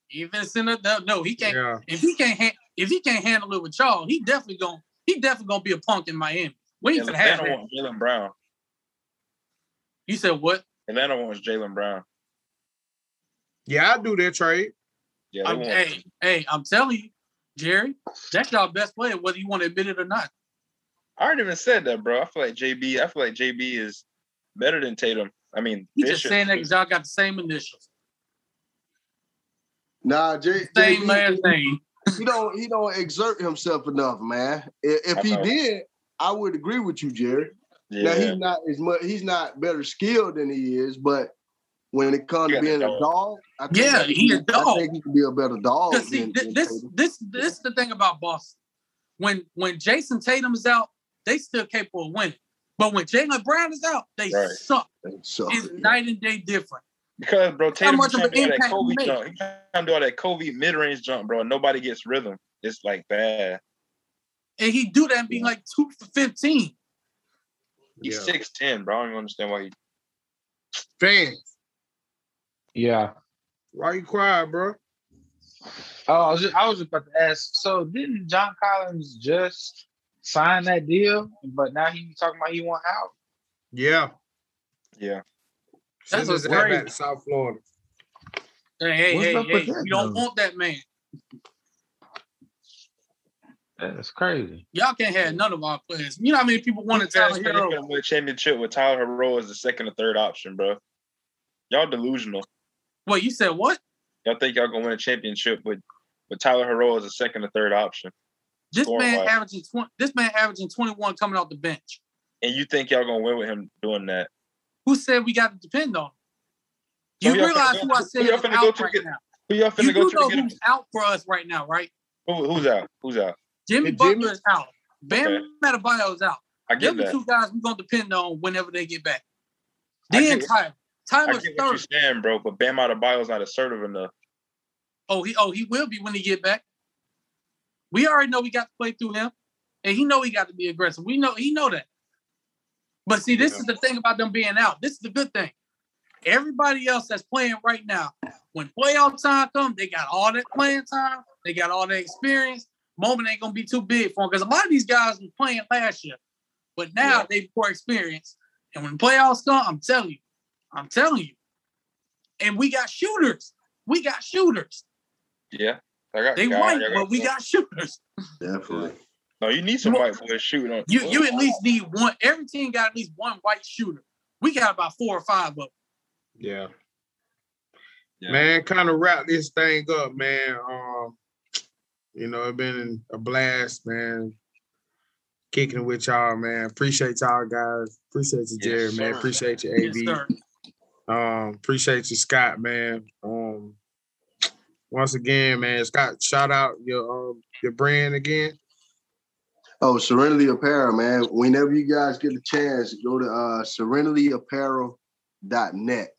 You ain't finna send him. No, no, he can't. Yeah, If he can't, ha- if he can't handle it with y'all, he definitely gonna, he definitely gonna be a punk in Miami. We ain't gonna have Atlanta that. wants Jaylen Brown. You said what? Atlanta wants Jaylen Brown. yeah, I do that trade. Yeah, they I'm, hey, hey, I'm telling you, Jerry, that's y'all best player, whether you want to admit it or not. I already even said that, bro. I feel like JB. I feel like JB is better than Tatum. I mean, He just saying that because y'all got the same initials, Nah, J, same JB, last name. he don't he don't exert himself enough, man. If, if I he did, I would agree with you, Jerry. Now he's not as much. He's not better skilled than he is, but when it comes to being a dog. dog, I think Yeah, that he a I dog. think he can be a better dog. See, than- thi- than this, this, this is the thing about Boston. When when Jayson Tatum is out, they still capable of winning. But when Jaylen Brown is out, they Right. suck. So, It's night and day different. because bro, Tatum much of trying to an do all that impact he Kobe made. jump. He trying to do all that Kobe mid range jump, bro. Nobody gets rhythm. It's like bad. And he do that and be like two for 15. He's Yeah. six ten, bro. I don't even understand why he. Fans, Yeah. why you crying, bro? Oh, I was just, I was just about to ask. So didn't John Collins just sign that deal, but now he talking about he want out? Yeah, Yeah, That's send his what's ass crazy. South Florida. Hey, hey, What's hey, up with hey, that, you don't want that man. That's crazy. Y'all can't have none of our players. You know how many people want to Tyler Tyler Herro Herro? win a championship with Tyler Herro as the second or third option, bro. Y'all delusional. Well, you said what? Y'all think y'all gonna win a championship with with Tyler Herro as a second or third option? This man wise. averaging twenty. This man averaging twenty one coming off the bench. And you think y'all gonna win with him doing that? Who said we got to depend on? him? Who You y'all realize go who I said who y'all is finna go out to right get- now. Who y'all finna You go do to know get him? who's out for us right now, right? Who, who's out? Who's out? Jimmy Hey, Jimmy? Butler is out. Bam Okay. Adebayo is out. I get Them the that. two guys we're gonna depend on whenever they get back. I Then get- Tyler. I Tyler's get what third. saying, bro, but Bam Adebayo's not assertive enough. Oh, he oh he will be when he get back. We already know we got to play through him, and he know he got to be aggressive. We know he know that. But see, this Yeah. is the thing about them being out. This is the good thing. Everybody else that's playing right now, when playoff time comes, they got all that playing time. They got all that experience. Moment ain't gonna be too big for them because a lot of these guys were playing last year, but now Yeah. they more experienced. And when playoffs come, I'm telling you, I'm telling you. And we got shooters. We got shooters. Yeah. I got They guys, white, I but we got shooters. Definitely. No, you need some You- white boys shooting on You you at least need one. Every team got at least one white shooter. We got about four or five of them. Yeah. Yeah. Man, kind of wrap this thing up, man. Um, you know, it's been a blast, man. Kicking with y'all, man. Appreciate y'all guys. Appreciate you, Yes, Jared, man. Appreciate you, Yes, AB. sir. Um, appreciate you, Scott, man. Um, once again, man, Scott, shout out your um your brand again. Oh, Serenity Apparel, man. Whenever you guys get a chance, go to uh serenityapparel.net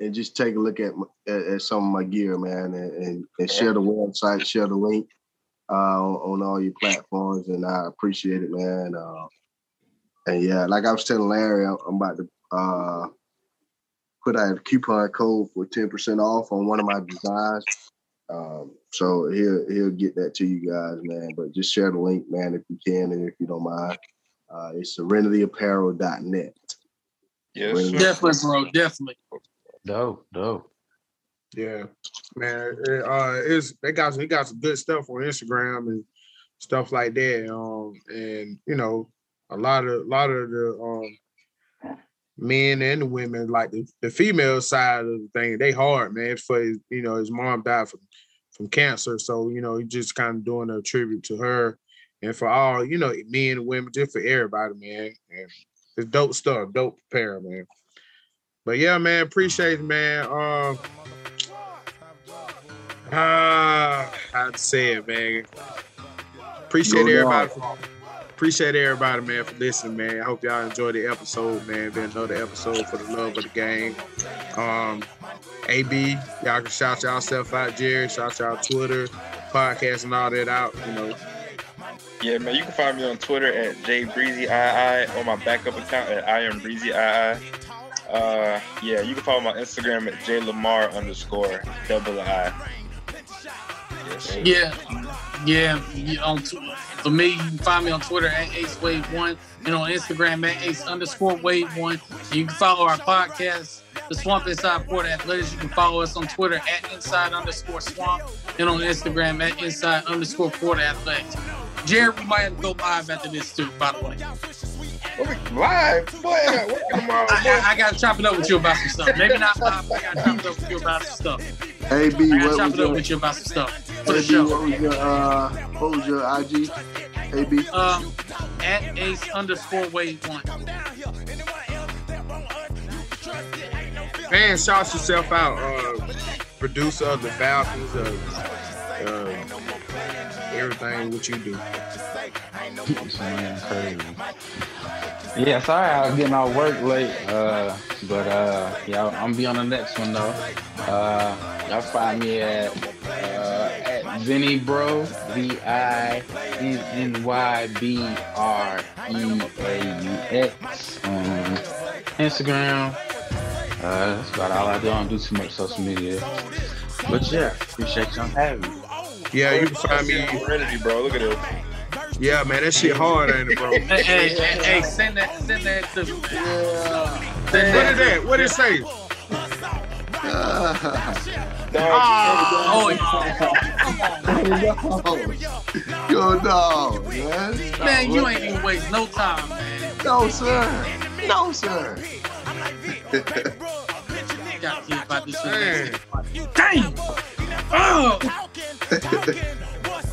and just take a look at, at, at some of my gear, man, and, and, and share the website, share the link uh, on, on all your platforms, and I appreciate it, man. Uh, and yeah, like I was telling Larry, I'm, I'm about to uh, put out a coupon code for 10% off on one of my designs. Um, so he'll he'll get that to you guys, man. But just share the link, man, if you can and if you don't mind. Uh, it's serenityapparel.net. Yes, Bring sir. Definitely, bro. Definitely. Dope, dope. Yeah, man. it, uh, it's they got some, they got some good stuff on Instagram and stuff like that. Um, and you know, a lot of a lot of the um men and women, like the, the female side of the thing, they hard, man. For his, you know, his mom died from from cancer, so you know, he just kind of doing a tribute to her and for all you know, men and women, just for everybody, man. And it's dope stuff, dope pair, man. But yeah, man, appreciate it, man. Um. Ah, I'd say it, man. Appreciate No everybody. Doubt. For, appreciate everybody, man, for listening, man. I hope y'all enjoyed the episode, man. Been another episode for the love of the game. Um, AB, y'all can shout yourself out, Jerry. Shout y'all Twitter, podcast, and all that out. You know, Yeah, man, you can find me on Twitter at jbreezyii or my backup account at I am breezyii. Uh, yeah, you can follow my Instagram at jlamar underscore double I. Yes. Yeah, yeah. yeah, On tw- for me, you can find me on Twitter at Ace Wave One and on Instagram at Ace underscore Wave One. You can follow our podcast, The Swamp Inside Port Athletics. You can follow us on Twitter at Inside underscore Swamp and on Instagram at Inside underscore Port Athletics. Jared, we might have to go live after this too. By the way, live, boy, working tomorrow, I, I, I gotta chop it up with you about some stuff. Maybe not live. but I gotta chop it up with you about some stuff. AB, I gotta chop was it up your with you about some stuff for the AB, show. what was your uh what was your IG? AB? Um, at Ace underscore Wave One. man. Shout yourself out, uh, producer of the Falcons, uh, uh, everything what you do. Man, crazy. Yeah, sorry I was getting off work late. Uh, but uh, y'all, I'm be on the next one though. Uh, y'all find me at uh, at Vinny Bro V I N N Y B R E A U X on Instagram. Uh, that's about all I do. I don't do too much social media. But yeah, appreciate y'all having me. Yeah, you can find me. Serenity, bro. Look at this. Yeah, man, that shit hard, ain't it, bro? Hey, hey, hey, hey, send that, send that to. Uh, send What is that? What it say? Oh, oh, Yo, dog, man. man, you ain't even waste no time, man. No, sir. No, sir. Got to about this shit. Damn. Oh.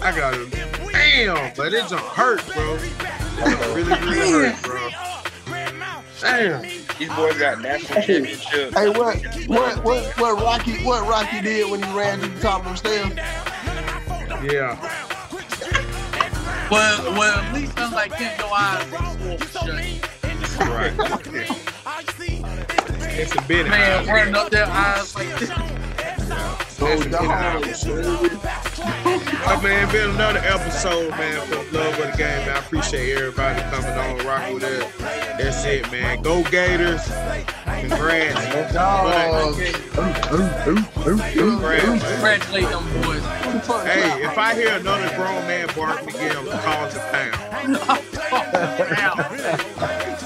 I got it. Damn, but it don't hurt, bro. It really, really hurt, bro. Damn. These boys got national championships. Hey, what what what what Rocky what Rocky did when he ran to the top of the stairs? Yeah. Well, well, at least unlike him, your eyes. Right. It's a bit. Man, running up their eyes like this. Go That's a dog. Oh, man, been another episode, man, for the love of the game, man. I appreciate everybody coming on, rocking with us. That's it, man. Go Gators. Congrats. Dog. Congrats, man. Congratulate them boys. Hey, if I hear another grown man barking again, I'm calling the pound.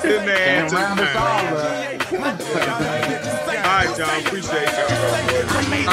Good man to the Round us pound. all. All right, y'all. Appreciate y'all. I made